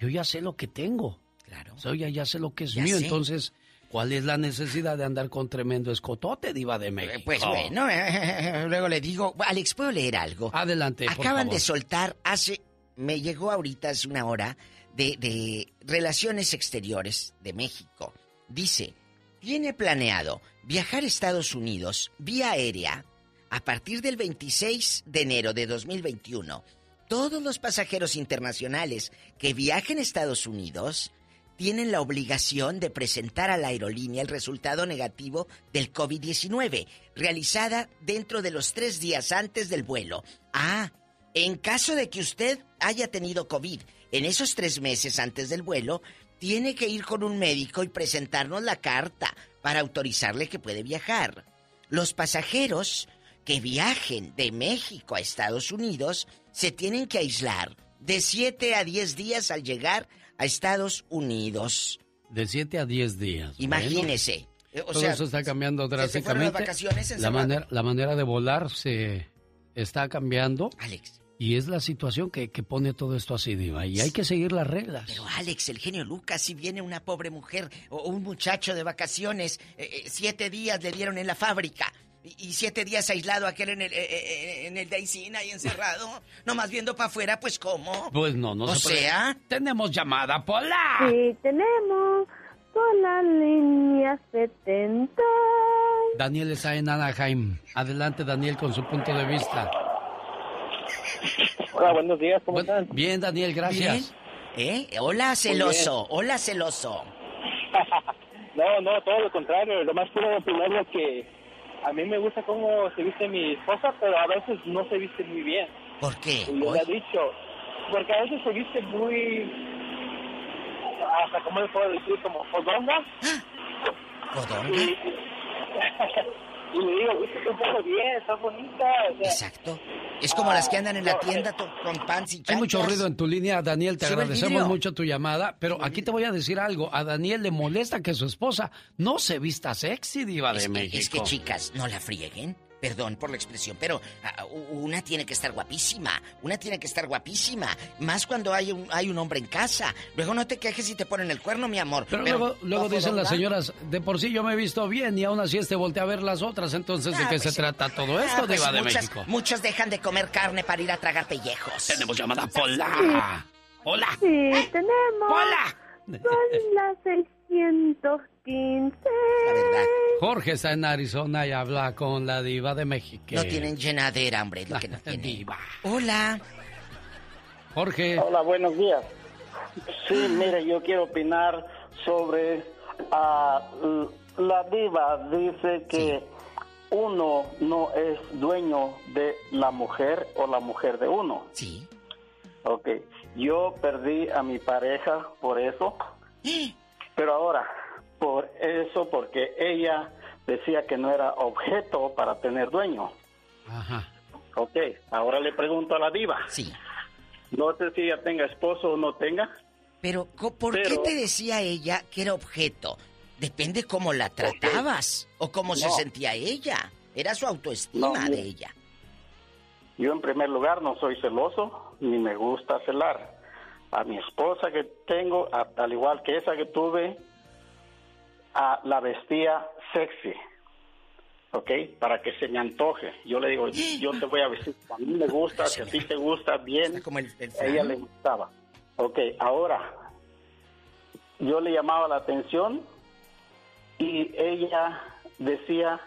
Yo ya sé lo que tengo. Claro. O sea, ya, ya sé lo que es Ya mío. sé. Entonces, ¿cuál es la necesidad de andar con tremendo escotote, diva de México? Pues bueno, luego le digo, Alex, ¿puedo leer algo? Adelante, por Acaban favor. de soltar hace, me llegó ahorita hace una hora, de, de Relaciones Exteriores de México. Dice, tiene planeado viajar a Estados Unidos vía aérea a partir del 26 de enero de 2021. Todos los pasajeros internacionales que viajen a Estados Unidos tienen la obligación de presentar a la aerolínea el resultado negativo del COVID-19, realizada dentro de los tres días antes del vuelo. Ah, en caso de que usted haya tenido COVID en esos tres meses antes del vuelo, tiene que ir con un médico y presentarnos la carta para autorizarle que puede viajar. Los pasajeros que viajen de México a Estados Unidos se tienen que aislar de 7 a 10 días al llegar a Estados Unidos. De 7 a 10 días. Imagínese. Bueno, O todo sea, eso está cambiando se drásticamente. las vacaciones la, manera, la manera de volar se está cambiando. Alex. Y es la situación que, que pone todo esto así, Diva. Y hay que seguir las reglas. Pero Alex, el genio Lucas, si viene una pobre mujer o un muchacho de vacaciones, eh, eh, siete días le dieron en la fábrica y, y siete días aislado aquel en el, eh, en el ahí encerrado, nomás viendo para afuera, pues ¿cómo? Pues no, no O se puede. sea- Tenemos llamada, Pola. Sí, tenemos por la línea 70. Daniel está en Anaheim. Adelante, Daniel, con su punto de vista. Hola, buenos días, ¿cómo están? Bien, Daniel, gracias. ¿Eh? Hola, celoso, hola, celoso. No, no, todo lo contrario. Lo más quiero opinar que a mí me gusta cómo se viste mi esposa, pero a veces no se viste muy bien. ¿Por qué? Y le he dicho, porque a veces se viste muy, hasta cómo le puedo decir, como fodonga. ¿Fodonga? Y, le digo, viste, un poco bien, está bonita. Exacto. Es como las que andan en la tienda to- con pants y Hay mucho ruido en tu línea, Daniel. Te agradecemos mucho tu llamada, pero aquí te voy a decir algo. A Daniel le molesta que su esposa no se vista sexy, diva de Es que, México. es que, chicas, no la frieguen. Perdón por la expresión, pero ah, una tiene que estar guapísima. Una tiene que estar guapísima. Más cuando hay un, hay un hombre en casa. Luego no te quejes si te ponen el cuerno, mi amor. Pero, luego, luego dicen las señoras, de por sí yo me he visto bien y aún así este voltea a ver las otras. Entonces, ¿de Ah, qué pues se trata todo Ah, esto, pues diva de muchas- México? Muchos dejan de comer carne para ir a tragar pellejos. Tenemos llamada Pola. Hola. Sí, tenemos. Hola. Son las 615. Jorge está en Arizona y habla con la diva de México. No tienen llenadera, hombre, lo que no tienen. Diva. Hola. Jorge. Hola, buenos días. Sí, mire, yo quiero opinar sobre ah, la diva. Dice que uno no es dueño de la mujer o la mujer de uno. Sí. Ok, yo perdí a mi pareja por eso, pero ahora, por eso, porque ella decía que no era objeto para tener dueño. Ajá. Ok, ahora le pregunto a la diva. Sí. No sé si ella tenga esposo o no tenga. Pero, ¿por qué Pero- te decía ella que era objeto? Depende cómo la tratabas o cómo se sentía ella. Era su autoestima No, de ella. Yo en primer lugar no soy celoso ni me gusta celar. A mi esposa que tengo, al igual que esa que tuve, a, la vestía sexy. ¿Ok? Para que se me antoje. Yo le digo, yo te voy a vestir. A mí me gusta, si a ti te gusta, bien. A ella le gustaba. Ok, ahora, yo le llamaba la atención y ella decía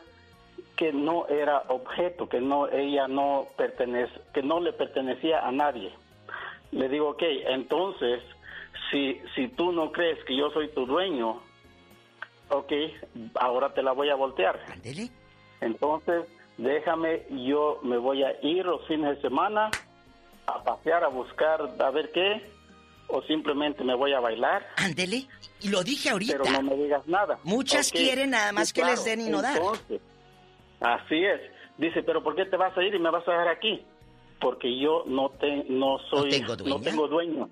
que no era objeto, que no ella no pertenece, que no le pertenecía a nadie. Le digo, ok, entonces, si, si tú no crees que yo soy tu dueño, ok, ahora te la voy a voltear. Entonces, déjame, yo me voy a ir los fines de semana a pasear, a buscar, a ver qué, o simplemente me voy a bailar. Ándele, y lo dije ahorita. Pero no me digas nada. Muchas quieren nada más sí, que les den y no dar. Entonces, Así es. Dice, pero ¿por qué te vas a ir y me vas a dejar aquí? Porque yo no te, no soy, tengo dueña? tengo dueño.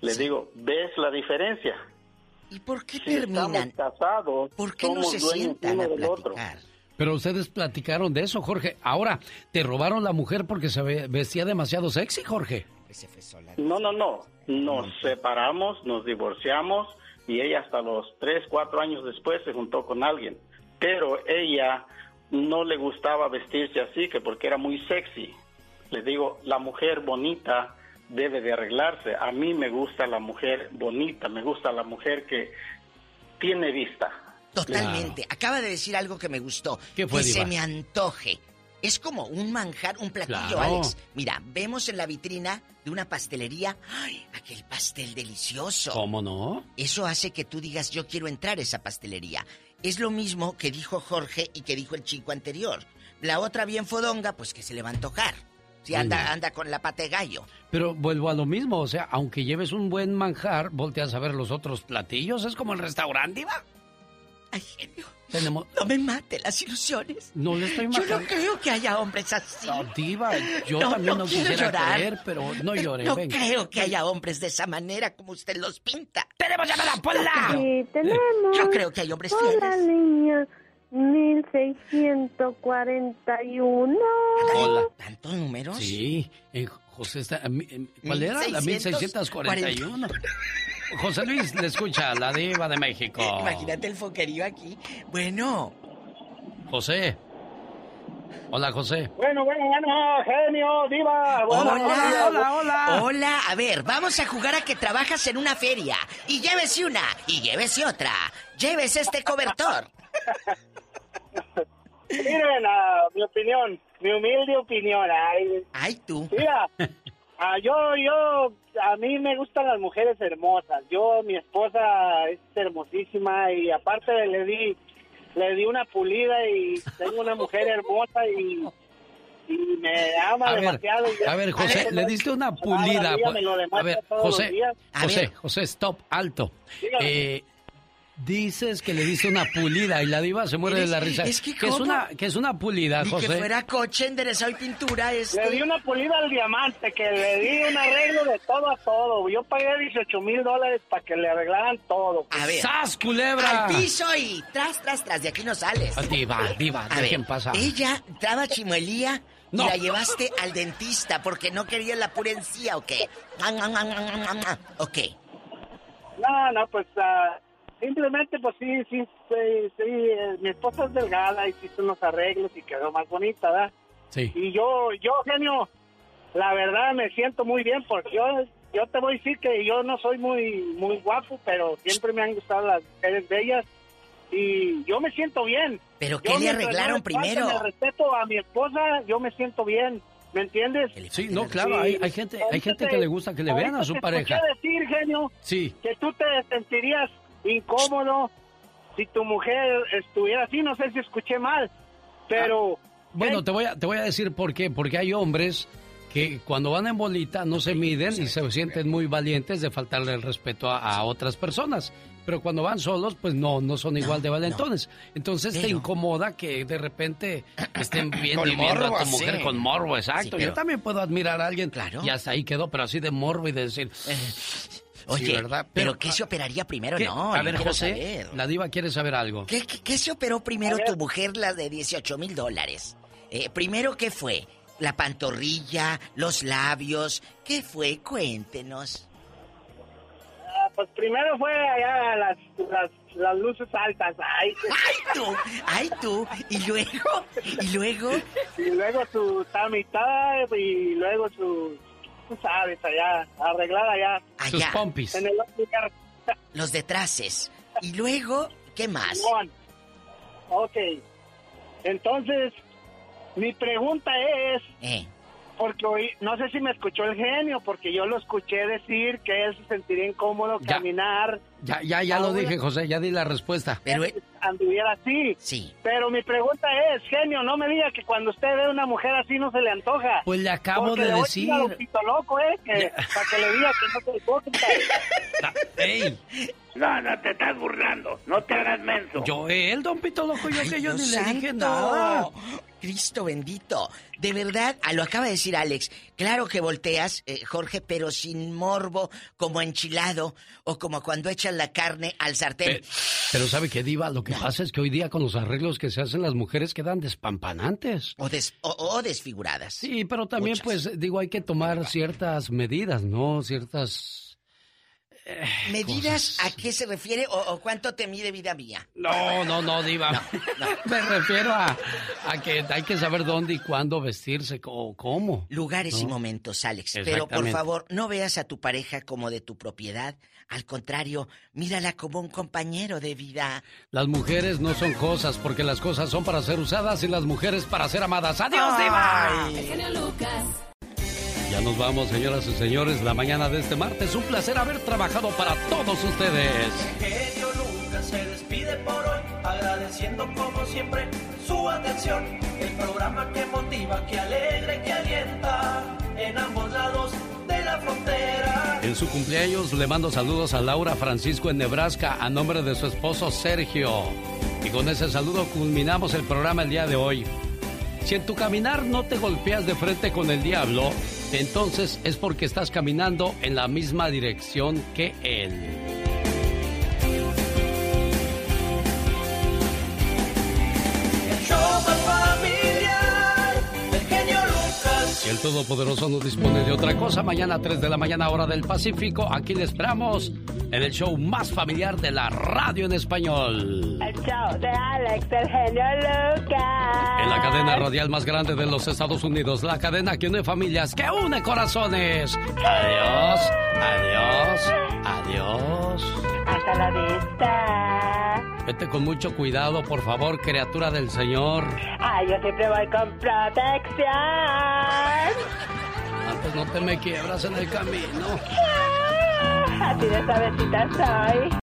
Le digo, ¿ves la diferencia? ¿Y por qué si terminan? Casados, ¿Por qué no se sientan uno a otro. Pero ustedes platicaron de eso, Jorge. Ahora, ¿te robaron la mujer porque se ve- vestía demasiado sexy, Jorge? No, no, no. Nos separamos, nos divorciamos y ella hasta los tres, cuatro años después se juntó con alguien. Pero ella no le gustaba vestirse así, que porque era muy sexy. Le digo, la mujer bonita debe de arreglarse. A mí me gusta la mujer bonita, me gusta la mujer que tiene vista. Totalmente. Acaba de decir algo que me gustó. ¿Qué fue, que se me antoje. Es como un manjar, un platillo, Claro. Alex. Mira, vemos en la vitrina de una pastelería, ¡ay! Aquel pastel delicioso. ¿Cómo no? Eso hace que tú digas, yo quiero entrar a esa pastelería. Es lo mismo que dijo Jorge y que dijo el chico anterior. La otra bien fodonga, pues que se le va a antojar. Si anda, anda con la pata de gallo. Pero vuelvo a lo mismo, o sea, aunque lleves un buen manjar, volteas a ver los otros platillos, es como el restaurante, ¿va? Ay, genio. Tenemos... No me mate las ilusiones. No le estoy Yo matando. no creo que haya hombres así. No, diva, yo No, también no, quiero quisiera llorar. creer, pero no llore, No venga. creo que haya hombres de esa manera como usted los pinta. ¡Tenemos llamada, Pola! Sí, tenemos. Yo creo que hay hombres fieles. línea 1641. Hola. ¿Tantos números? Sí, eh, José está... eh, eh, ¿Cuál era? La 1641. José Luis le escucha, la diva de México. Imagínate el foquerío aquí. Bueno. José. Hola, José. Bueno, bueno, bueno, genio, diva. Bueno, hola, hola, A ver, vamos a jugar a que trabajas en una feria. Y llévese una, y llévese otra. Llévese este cobertor. Miren, ah, mi opinión, mi humilde opinión. Ay, Ay tú. Mira, yo, yo, a mí me gustan las mujeres hermosas. Yo, mi esposa es hermosísima y aparte le di, le di una pulida y tengo una mujer hermosa y, y me ama A ver, demasiado. y a ver, José, le diste una pulida. día A ver, José. José, José, stop, alto. Dígame. Eh, Dices que le dice una pulida y la diva se muere de la risa. Es que, es una que es una pulida, Ni José. que fuera coche, enderezado y pintura. Este. Le di una pulida al diamante, que le di un arreglo de todo a todo. Yo pagué 18 mil dólares para que le arreglaran todo. A ver. ¡Sas, culebra! Al piso y tras, tras, tras. De aquí no sales. Ah, Diva, diva, A ver, ¿quién pasa? ella daba chimuelía No. y la llevaste al dentista porque no quería la pura encía, ¿o qué? Ok. No, no, pues ah, simplemente, pues sí, sí, sí, sí, eh, mi esposa es delgada, hiciste unos arreglos y quedó más bonita, ¿verdad? Sí. Y yo, yo, genio, la verdad me siento muy bien porque yo, yo te voy a decir que yo no soy muy, muy guapo, pero siempre me han gustado las mujeres bellas y yo me siento bien. ¿Pero Yo qué le arreglaron primero? el respeto a mi esposa, yo me siento bien, ¿me entiendes? Sí, no, claro, hay, hay gente, hay gente que le gusta que le vean a su pareja. decir, genio, Sí. que tú te sentirías incómodo si tu mujer estuviera así. No sé si escuché mal, pero Bueno, te voy a te voy a decir por qué, porque hay hombres que cuando van en bolita no se miden y se sienten muy valientes de faltarle el respeto a, a otras personas. Pero cuando van solos, pues no, no son igual de valentones. Entonces te incomoda que de repente estén viendo Con y viendo a tu mujer con morbo, exacto. Sí, pero- Yo también puedo admirar a alguien Claro. y hasta ahí quedó, pero así de morbo y de decir... Oye, sí, ¿verdad? ¿pero qué se operaría primero? ¿Qué? No, a ver, José, saber. la diva quiere saber algo. ¿Qué, qué- qué se operó primero tu mujer, la de 18 mil dólares? Eh, primero, ¿qué fue? ¿La pantorrilla? ¿Los labios? ¿Qué fue? Cuéntenos. ah, pues primero fue allá las, las, las luces altas. Ay, ¡Ay, tú! ¡Ay, tú! ¿Y luego? ¿Y luego? Y luego su mitad y luego su, tú sabes, allá, arreglada allá. Sus Allá, pompis. En el los detraces. ¿Y luego? ¿Qué más? Ok. Entonces, mi pregunta es, Eh, porque hoy, no sé si me escuchó el genio, porque yo lo escuché decir que él se sentiría incómodo Ya. caminar, Ya, ya, ya lo dije, José, ya di la respuesta. pero... eh, anduviera así. Sí. Pero mi pregunta es, genio, no me diga que cuando usted ve a una mujer así no se le antoja. Pues le acabo de le voy decir. a don Pito loco, ¿eh? Que, para que le diga que no se hipócrita. ¡Ey! No, no te estás burlando. No te hagas menso. Yo, él, don Pito Loco, yo Ay, que yo ni le dije nada. Cristo bendito. De verdad, ah, lo acaba de decir Alex. Claro que volteas, eh, Jorge, pero sin morbo, como enchilado, o como cuando echan la carne al sartén. Pe- Pero ¿sabe qué, Diva? Lo que pasa es que hoy día con los arreglos que se hacen las mujeres quedan despampanantes. O, des- o- o desfiguradas. Sí, pero también, Muchas. pues, digo, hay que tomar ciertas medidas, ¿no? Ciertas... eh, ¿Medidas cosas. a qué se refiere o, o cuánto te mide vida mía? No, no, no, Diva. Me refiero a, a que hay que saber dónde y cuándo vestirse o cómo. Lugares y momentos, Alex. Pero por favor, no veas a tu pareja como de tu propiedad. Al contrario, mírala como un compañero de vida. Las mujeres no son cosas, porque las cosas son para ser usadas y las mujeres para ser amadas. ¡Adiós, Diva! Lucas. Ya nos vamos, señoras y señores, la mañana de este martes. Un placer haber trabajado para todos ustedes. genio Lucas se despide por hoy, agradeciendo como siempre su atención. El programa que motiva, que alegra y que alienta en ambos lados de la frontera. En su cumpleaños le mando saludos a Laura Francisco en Nebraska a nombre de su esposo Sergio. Y con ese saludo culminamos el programa el día de hoy. Si en tu caminar no te golpeas de frente con el diablo, entonces es porque estás caminando en la misma dirección que él. Si el Todopoderoso no dispone de otra cosa, mañana a 3 de la mañana hora del Pacífico, aquí le esperamos en el show más familiar de la radio en español. El show de Alex, el genio Lucas. En la cadena radial más grande de los Estados Unidos, la cadena que une familias, que une corazones. Adiós, adiós, adiós. Hasta la vista. Vete con mucho cuidado, por favor, criatura del Señor. Ay, yo siempre voy con protección. Antes no te me quiebras en el camino. Así de suavecita soy.